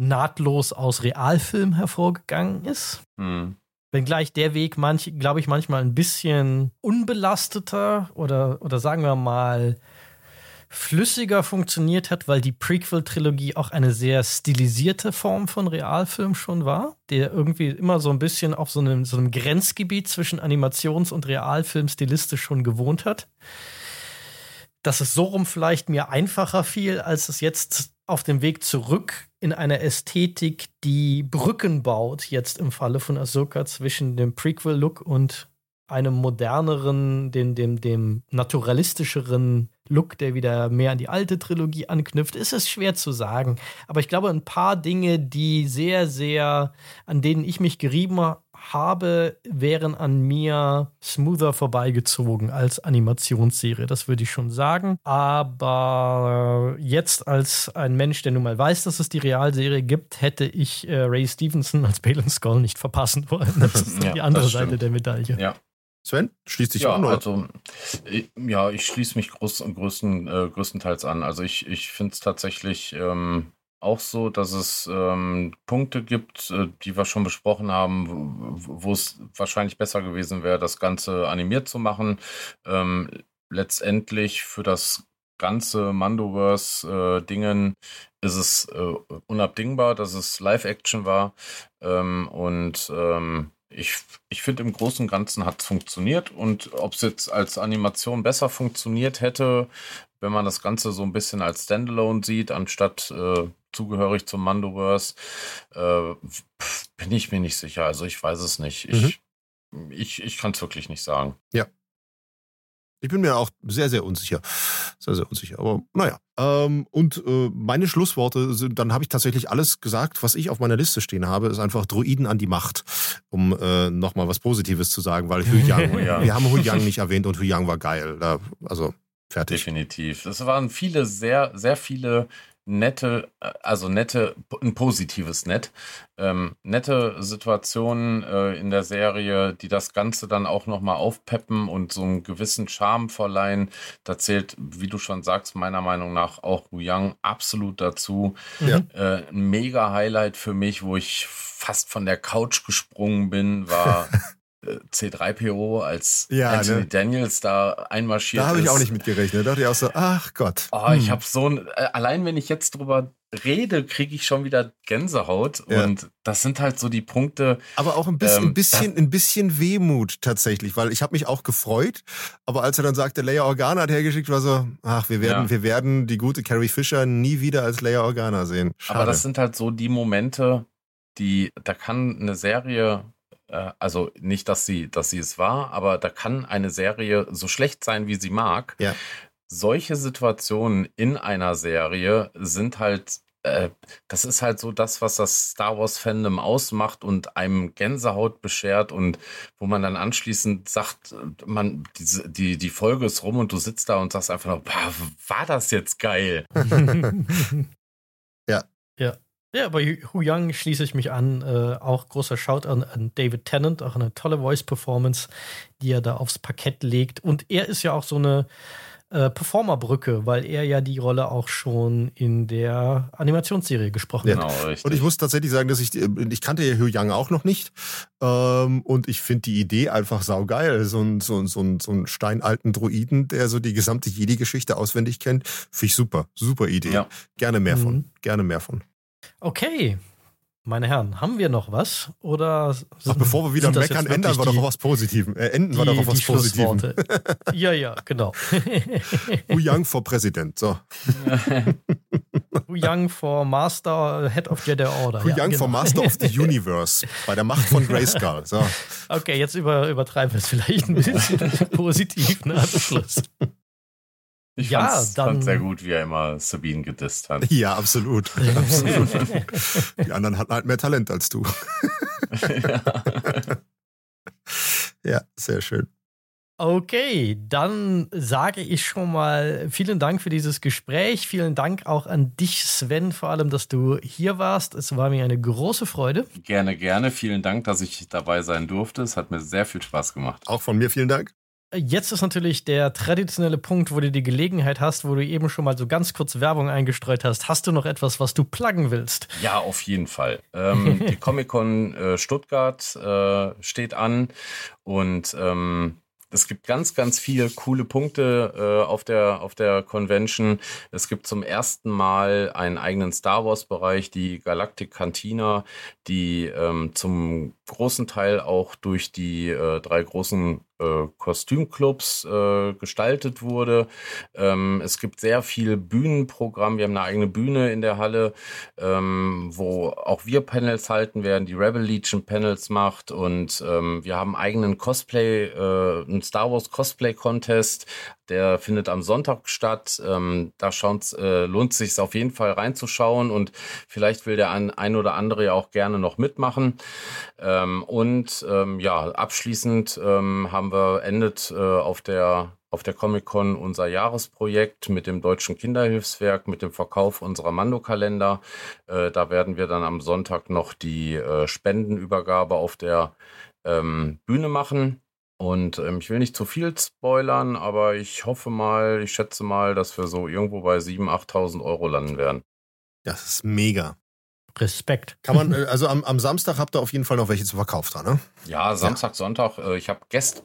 nahtlos aus Realfilm hervorgegangen ist. Mhm. Wenngleich der Weg, manch, glaube ich, manchmal ein bisschen unbelasteter oder, oder sagen wir mal flüssiger funktioniert hat, weil die Prequel-Trilogie auch eine sehr stilisierte Form von Realfilm schon war, der irgendwie immer so ein bisschen auf so einem, so einem Grenzgebiet zwischen Animations- und Realfilm stilistisch schon gewohnt hat. Dass es so rum vielleicht mir einfacher fiel, als es jetzt auf dem Weg zurück in einer Ästhetik, die Brücken baut, jetzt im Falle von Ahsoka zwischen dem Prequel-Look und einem moderneren, dem, dem, dem naturalistischeren Look, der wieder mehr an die alte Trilogie anknüpft, ist es schwer zu sagen. Aber ich glaube, ein paar Dinge, die sehr, sehr, an denen ich mich gerieben habe, wären an mir smoother vorbeigezogen als Animationsserie. Das würde ich schon sagen. Aber jetzt als ein Mensch, der nun mal weiß, dass es die Realserie gibt, hätte ich äh, Ray Stevenson als Balen Skull nicht verpassen wollen. Das ist ja, die andere Seite der Medaille. Ja. Sven, schließt dich ja, an? Oder? Also, ja, ich schließe mich groß, größten, äh, größtenteils an. Also ich, ich finde es tatsächlich ähm, auch so, dass es ähm, Punkte gibt, äh, die wir schon besprochen haben, wo es wahrscheinlich besser gewesen wäre, das Ganze animiert zu machen. Ähm, letztendlich für das ganze Mandoverse-Dingen äh, ist es äh, unabdingbar, dass es Live-Action war. Ähm, und ähm, ich, ich finde, im Großen und Ganzen hat es funktioniert. Und ob es jetzt als Animation besser funktioniert hätte, wenn man das Ganze so ein bisschen als Standalone sieht, anstatt äh, zugehörig zum Mandoverse, äh, bin ich mir nicht sicher. Also ich weiß es nicht. Ich, mhm. ich, ich kann es wirklich nicht sagen. Ja. Ich bin mir auch sehr, sehr unsicher. Sehr, sehr unsicher. Aber naja. Ähm, und äh, meine Schlussworte sind, dann habe ich tatsächlich alles gesagt, was ich auf meiner Liste stehen habe, ist einfach Druiden an die Macht, um äh, nochmal was Positives zu sagen, weil Hu Yang, ja. wir haben Hu Yang nicht erwähnt und Hu Yang war geil. Da, also fertig. Definitiv. Es waren viele, sehr, sehr viele nette, äh, also nette, ein positives Nett, ähm, nette Situationen äh, in der Serie, die das Ganze dann auch nochmal aufpeppen und so einen gewissen Charme verleihen. Da zählt, wie du schon sagst, meiner Meinung nach auch Wu Yang absolut dazu. Ja. Äh, ein mega Highlight für mich, wo ich fast von der Couch gesprungen bin, war C3PO als ja, Anthony ne? Daniels da einmarschiert Da habe ich auch nicht mitgerechnet. Da dachte ich auch so, ach Gott. Oh, hm. ich habe so ein, äh, allein wenn ich jetzt drüber rede, kriege ich schon wieder Gänsehaut. Ja. Und das sind halt so die Punkte. Aber auch ein bisschen, ähm, ein bisschen, ein bisschen Wehmut tatsächlich, weil ich habe mich auch gefreut. Aber als er dann sagte, Leia Organa hat hergeschickt, war so, ach, wir werden, ja. wir werden die gute Carrie Fisher nie wieder als Leia Organa sehen. Schade. Aber das sind halt so die Momente, die, da kann eine Serie also nicht, dass sie, dass sie es war, aber da kann eine Serie so schlecht sein, wie sie mag. Ja. solche Situationen in einer Serie sind halt äh, das ist halt so das, was das Star Wars Fandom ausmacht und einem Gänsehaut beschert und wo man dann anschließend sagt, man, die, die, die Folge ist rum und du sitzt da und sagst einfach noch, war das jetzt geil? ja. Ja. Ja, bei Hu Yang schließe ich mich an. Äh, auch großer Shout an, an David Tennant, auch eine tolle Voice-Performance, die er da aufs Parkett legt. Und er ist ja auch so eine äh, Performerbrücke, weil er ja die Rolle auch schon in der Animationsserie gesprochen ja. hat. Genau, und ich muss tatsächlich sagen, dass ich, äh, ich kannte ja Hu Yang auch noch nicht. Ähm, und ich finde die Idee einfach saugeil. So ein, so, so, ein, so ein steinalten Druiden, der so die gesamte Jedi-Geschichte auswendig kennt, finde ich super. Super Idee. Ja. Gerne mehr mhm. von. Gerne mehr von. Okay, meine Herren, haben wir noch was? Oder Ach, bevor wir wieder meckern, ändern wir doch auf was Positivem. Äh, enden die, wir doch auf was Positivem. ja, ja, genau. Hu Yang vor Präsident. So. Hu Yang vor Master, Head of Jedi Order. Hu Yang ja, genau. vor Master of the Universe. Bei der Macht von Grayskull. So. Okay, jetzt über, übertreiben wir es vielleicht ein bisschen positiv nach dem Schluss. Ich ja, fand's, dann, fand sehr gut, wie er immer Sabine gedisst hat. Ja, absolut. absolut. Die anderen hatten halt mehr Talent als du. ja. ja, sehr schön. Okay, dann sage ich schon mal vielen Dank für dieses Gespräch. Vielen Dank auch an dich, Sven, vor allem, dass du hier warst. Es war mir eine große Freude. Gerne, gerne. Vielen Dank, dass ich dabei sein durfte. Es hat mir sehr viel Spaß gemacht. Auch von mir vielen Dank. Jetzt ist natürlich der traditionelle Punkt, wo du die Gelegenheit hast, wo du eben schon mal so ganz kurz Werbung eingestreut hast. Hast du noch etwas, was du pluggen willst? Ja, auf jeden Fall. Ähm, die Comic-Con äh, Stuttgart äh, steht an und ähm, es gibt ganz, ganz viele coole Punkte äh, auf, der, auf der Convention. Es gibt zum ersten Mal einen eigenen Star Wars-Bereich, die Galactic Cantina, die ähm, zum großen Teil auch durch die äh, drei großen äh, Kostümclubs äh, gestaltet wurde. Ähm, es gibt sehr viel Bühnenprogramm. Wir haben eine eigene Bühne in der Halle, ähm, wo auch wir Panels halten werden, die Rebel Legion Panels macht und ähm, wir haben eigenen Cosplay, äh, einen Star Wars Cosplay Contest. Der findet am Sonntag statt. Ähm, da äh, lohnt es sich auf jeden Fall reinzuschauen und vielleicht will der ein, ein oder andere ja auch gerne noch mitmachen. Ähm, und ähm, ja, abschließend ähm, haben wir endet äh, auf der auf der Comic-Con unser Jahresprojekt mit dem Deutschen Kinderhilfswerk, mit dem Verkauf unserer Mando-Kalender. Äh, da werden wir dann am Sonntag noch die äh, Spendenübergabe auf der ähm, Bühne machen. Und ähm, ich will nicht zu viel spoilern, aber ich hoffe mal, ich schätze mal, dass wir so irgendwo bei 7.000, 8.000 Euro landen werden. Das ist mega. Respekt. Kann man, äh, also am, am Samstag habt ihr auf jeden Fall noch welche zu verkauft, ne? Ja, Samstag, ja. Sonntag. Äh, ich habe gest,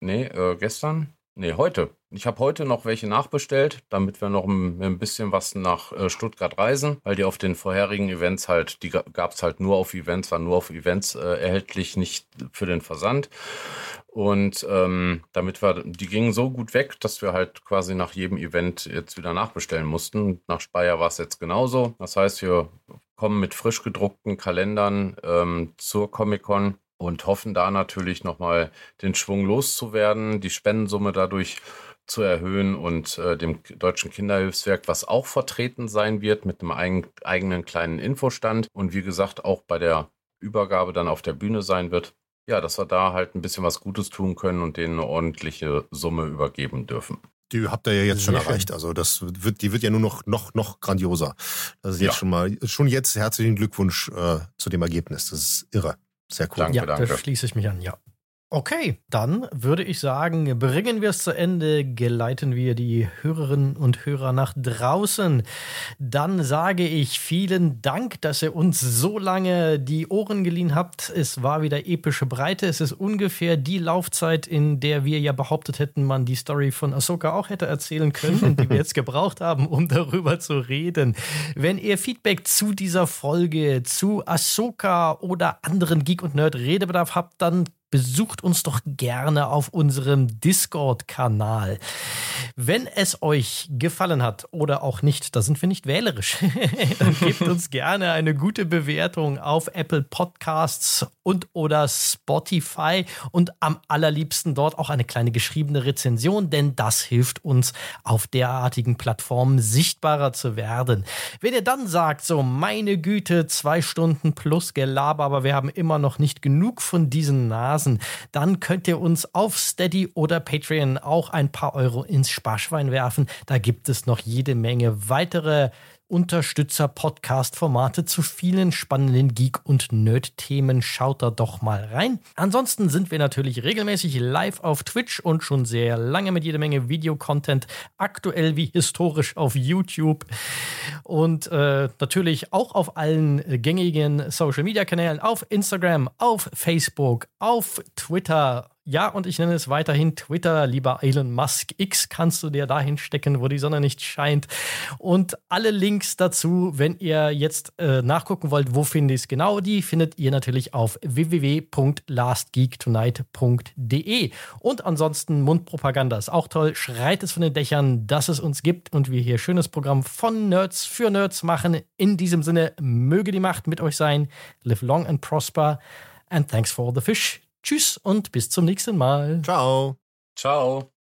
nee, äh, gestern, nee, heute. Ich habe heute noch welche nachbestellt, damit wir noch ein, bisschen was nach äh, Stuttgart reisen, weil die auf den vorherigen Events halt, die gab es halt nur auf Events, waren nur auf Events äh, erhältlich, nicht für den Versand. Und ähm, damit wir, die gingen so gut weg, dass wir halt quasi nach jedem Event jetzt wieder nachbestellen mussten. Nach Speyer war es jetzt genauso. Das heißt, wir kommen mit frisch gedruckten Kalendern ähm, zur Comic-Con und hoffen da natürlich nochmal den Schwung loszuwerden, die Spendensumme dadurch zu erhöhen und äh, dem Deutschen Kinderhilfswerk, was auch vertreten sein wird mit einem eigen, eigenen kleinen Infostand und wie gesagt auch bei der Übergabe dann auf der Bühne sein wird, ja, dass wir da halt ein bisschen was Gutes tun können und denen eine ordentliche Summe übergeben dürfen. Die habt ihr ja jetzt schon Sehr erreicht. Schön. Also das wird, die wird ja nur noch, noch, noch grandioser. Das ist jetzt ja. schon mal, schon jetzt herzlichen Glückwunsch äh, zu dem Ergebnis. Das ist irre. Sehr cool. Danke, ja, danke. da schließe ich mich an, ja. Okay, dann würde ich sagen, bringen wir es zu Ende, geleiten wir die Hörerinnen und Hörer nach draußen. Dann sage ich vielen Dank, dass ihr uns so lange die Ohren geliehen habt. Es war wieder epische Breite. Es ist ungefähr die Laufzeit, in der wir ja behauptet hätten, man die Story von Ahsoka auch hätte erzählen können und die wir jetzt gebraucht haben, um darüber zu reden. Wenn ihr Feedback zu dieser Folge, zu Ahsoka oder anderen Geek und Nerd Redebedarf habt, dann besucht uns doch gerne auf unserem Discord-Kanal. Wenn es euch gefallen hat oder auch nicht, da sind wir nicht wählerisch, dann gebt uns gerne eine gute Bewertung auf Apple Podcasts und oder Spotify und am allerliebsten dort auch eine kleine geschriebene Rezension, denn das hilft uns auf derartigen Plattformen sichtbarer zu werden. Wenn ihr dann sagt, so meine Güte, zwei Stunden plus Gelaber, aber wir haben immer noch nicht genug von diesen Nasen, dann könnt ihr uns auf Steady oder Patreon auch ein paar Euro ins Sparschwein werfen. Da gibt es noch jede Menge weitere Unterstützer-Podcast-Formate zu vielen spannenden Geek- und Nerd-Themen. Schaut da doch mal rein. Ansonsten sind wir natürlich regelmäßig live auf Twitch und schon sehr lange mit jede Menge Videocontent, aktuell wie historisch auf YouTube und äh, natürlich auch auf allen gängigen Social-Media-Kanälen, auf Instagram, auf Facebook, auf Twitter ja, und ich nenne es weiterhin Twitter, lieber Elon Musk. X kannst du dir dahin stecken, wo die Sonne nicht scheint. Und alle Links dazu, wenn ihr jetzt äh, nachgucken wollt, wo finde ich es genau, die findet ihr natürlich auf www.lastgeektonight.de. Und ansonsten Mundpropaganda ist auch toll. Schreit es von den Dächern, dass es uns gibt und wir hier schönes Programm von Nerds für Nerds machen. In diesem Sinne, möge die Macht mit euch sein. Live long and prosper. And thanks for the fish. Tschüss und bis zum nächsten Mal. Ciao. Ciao.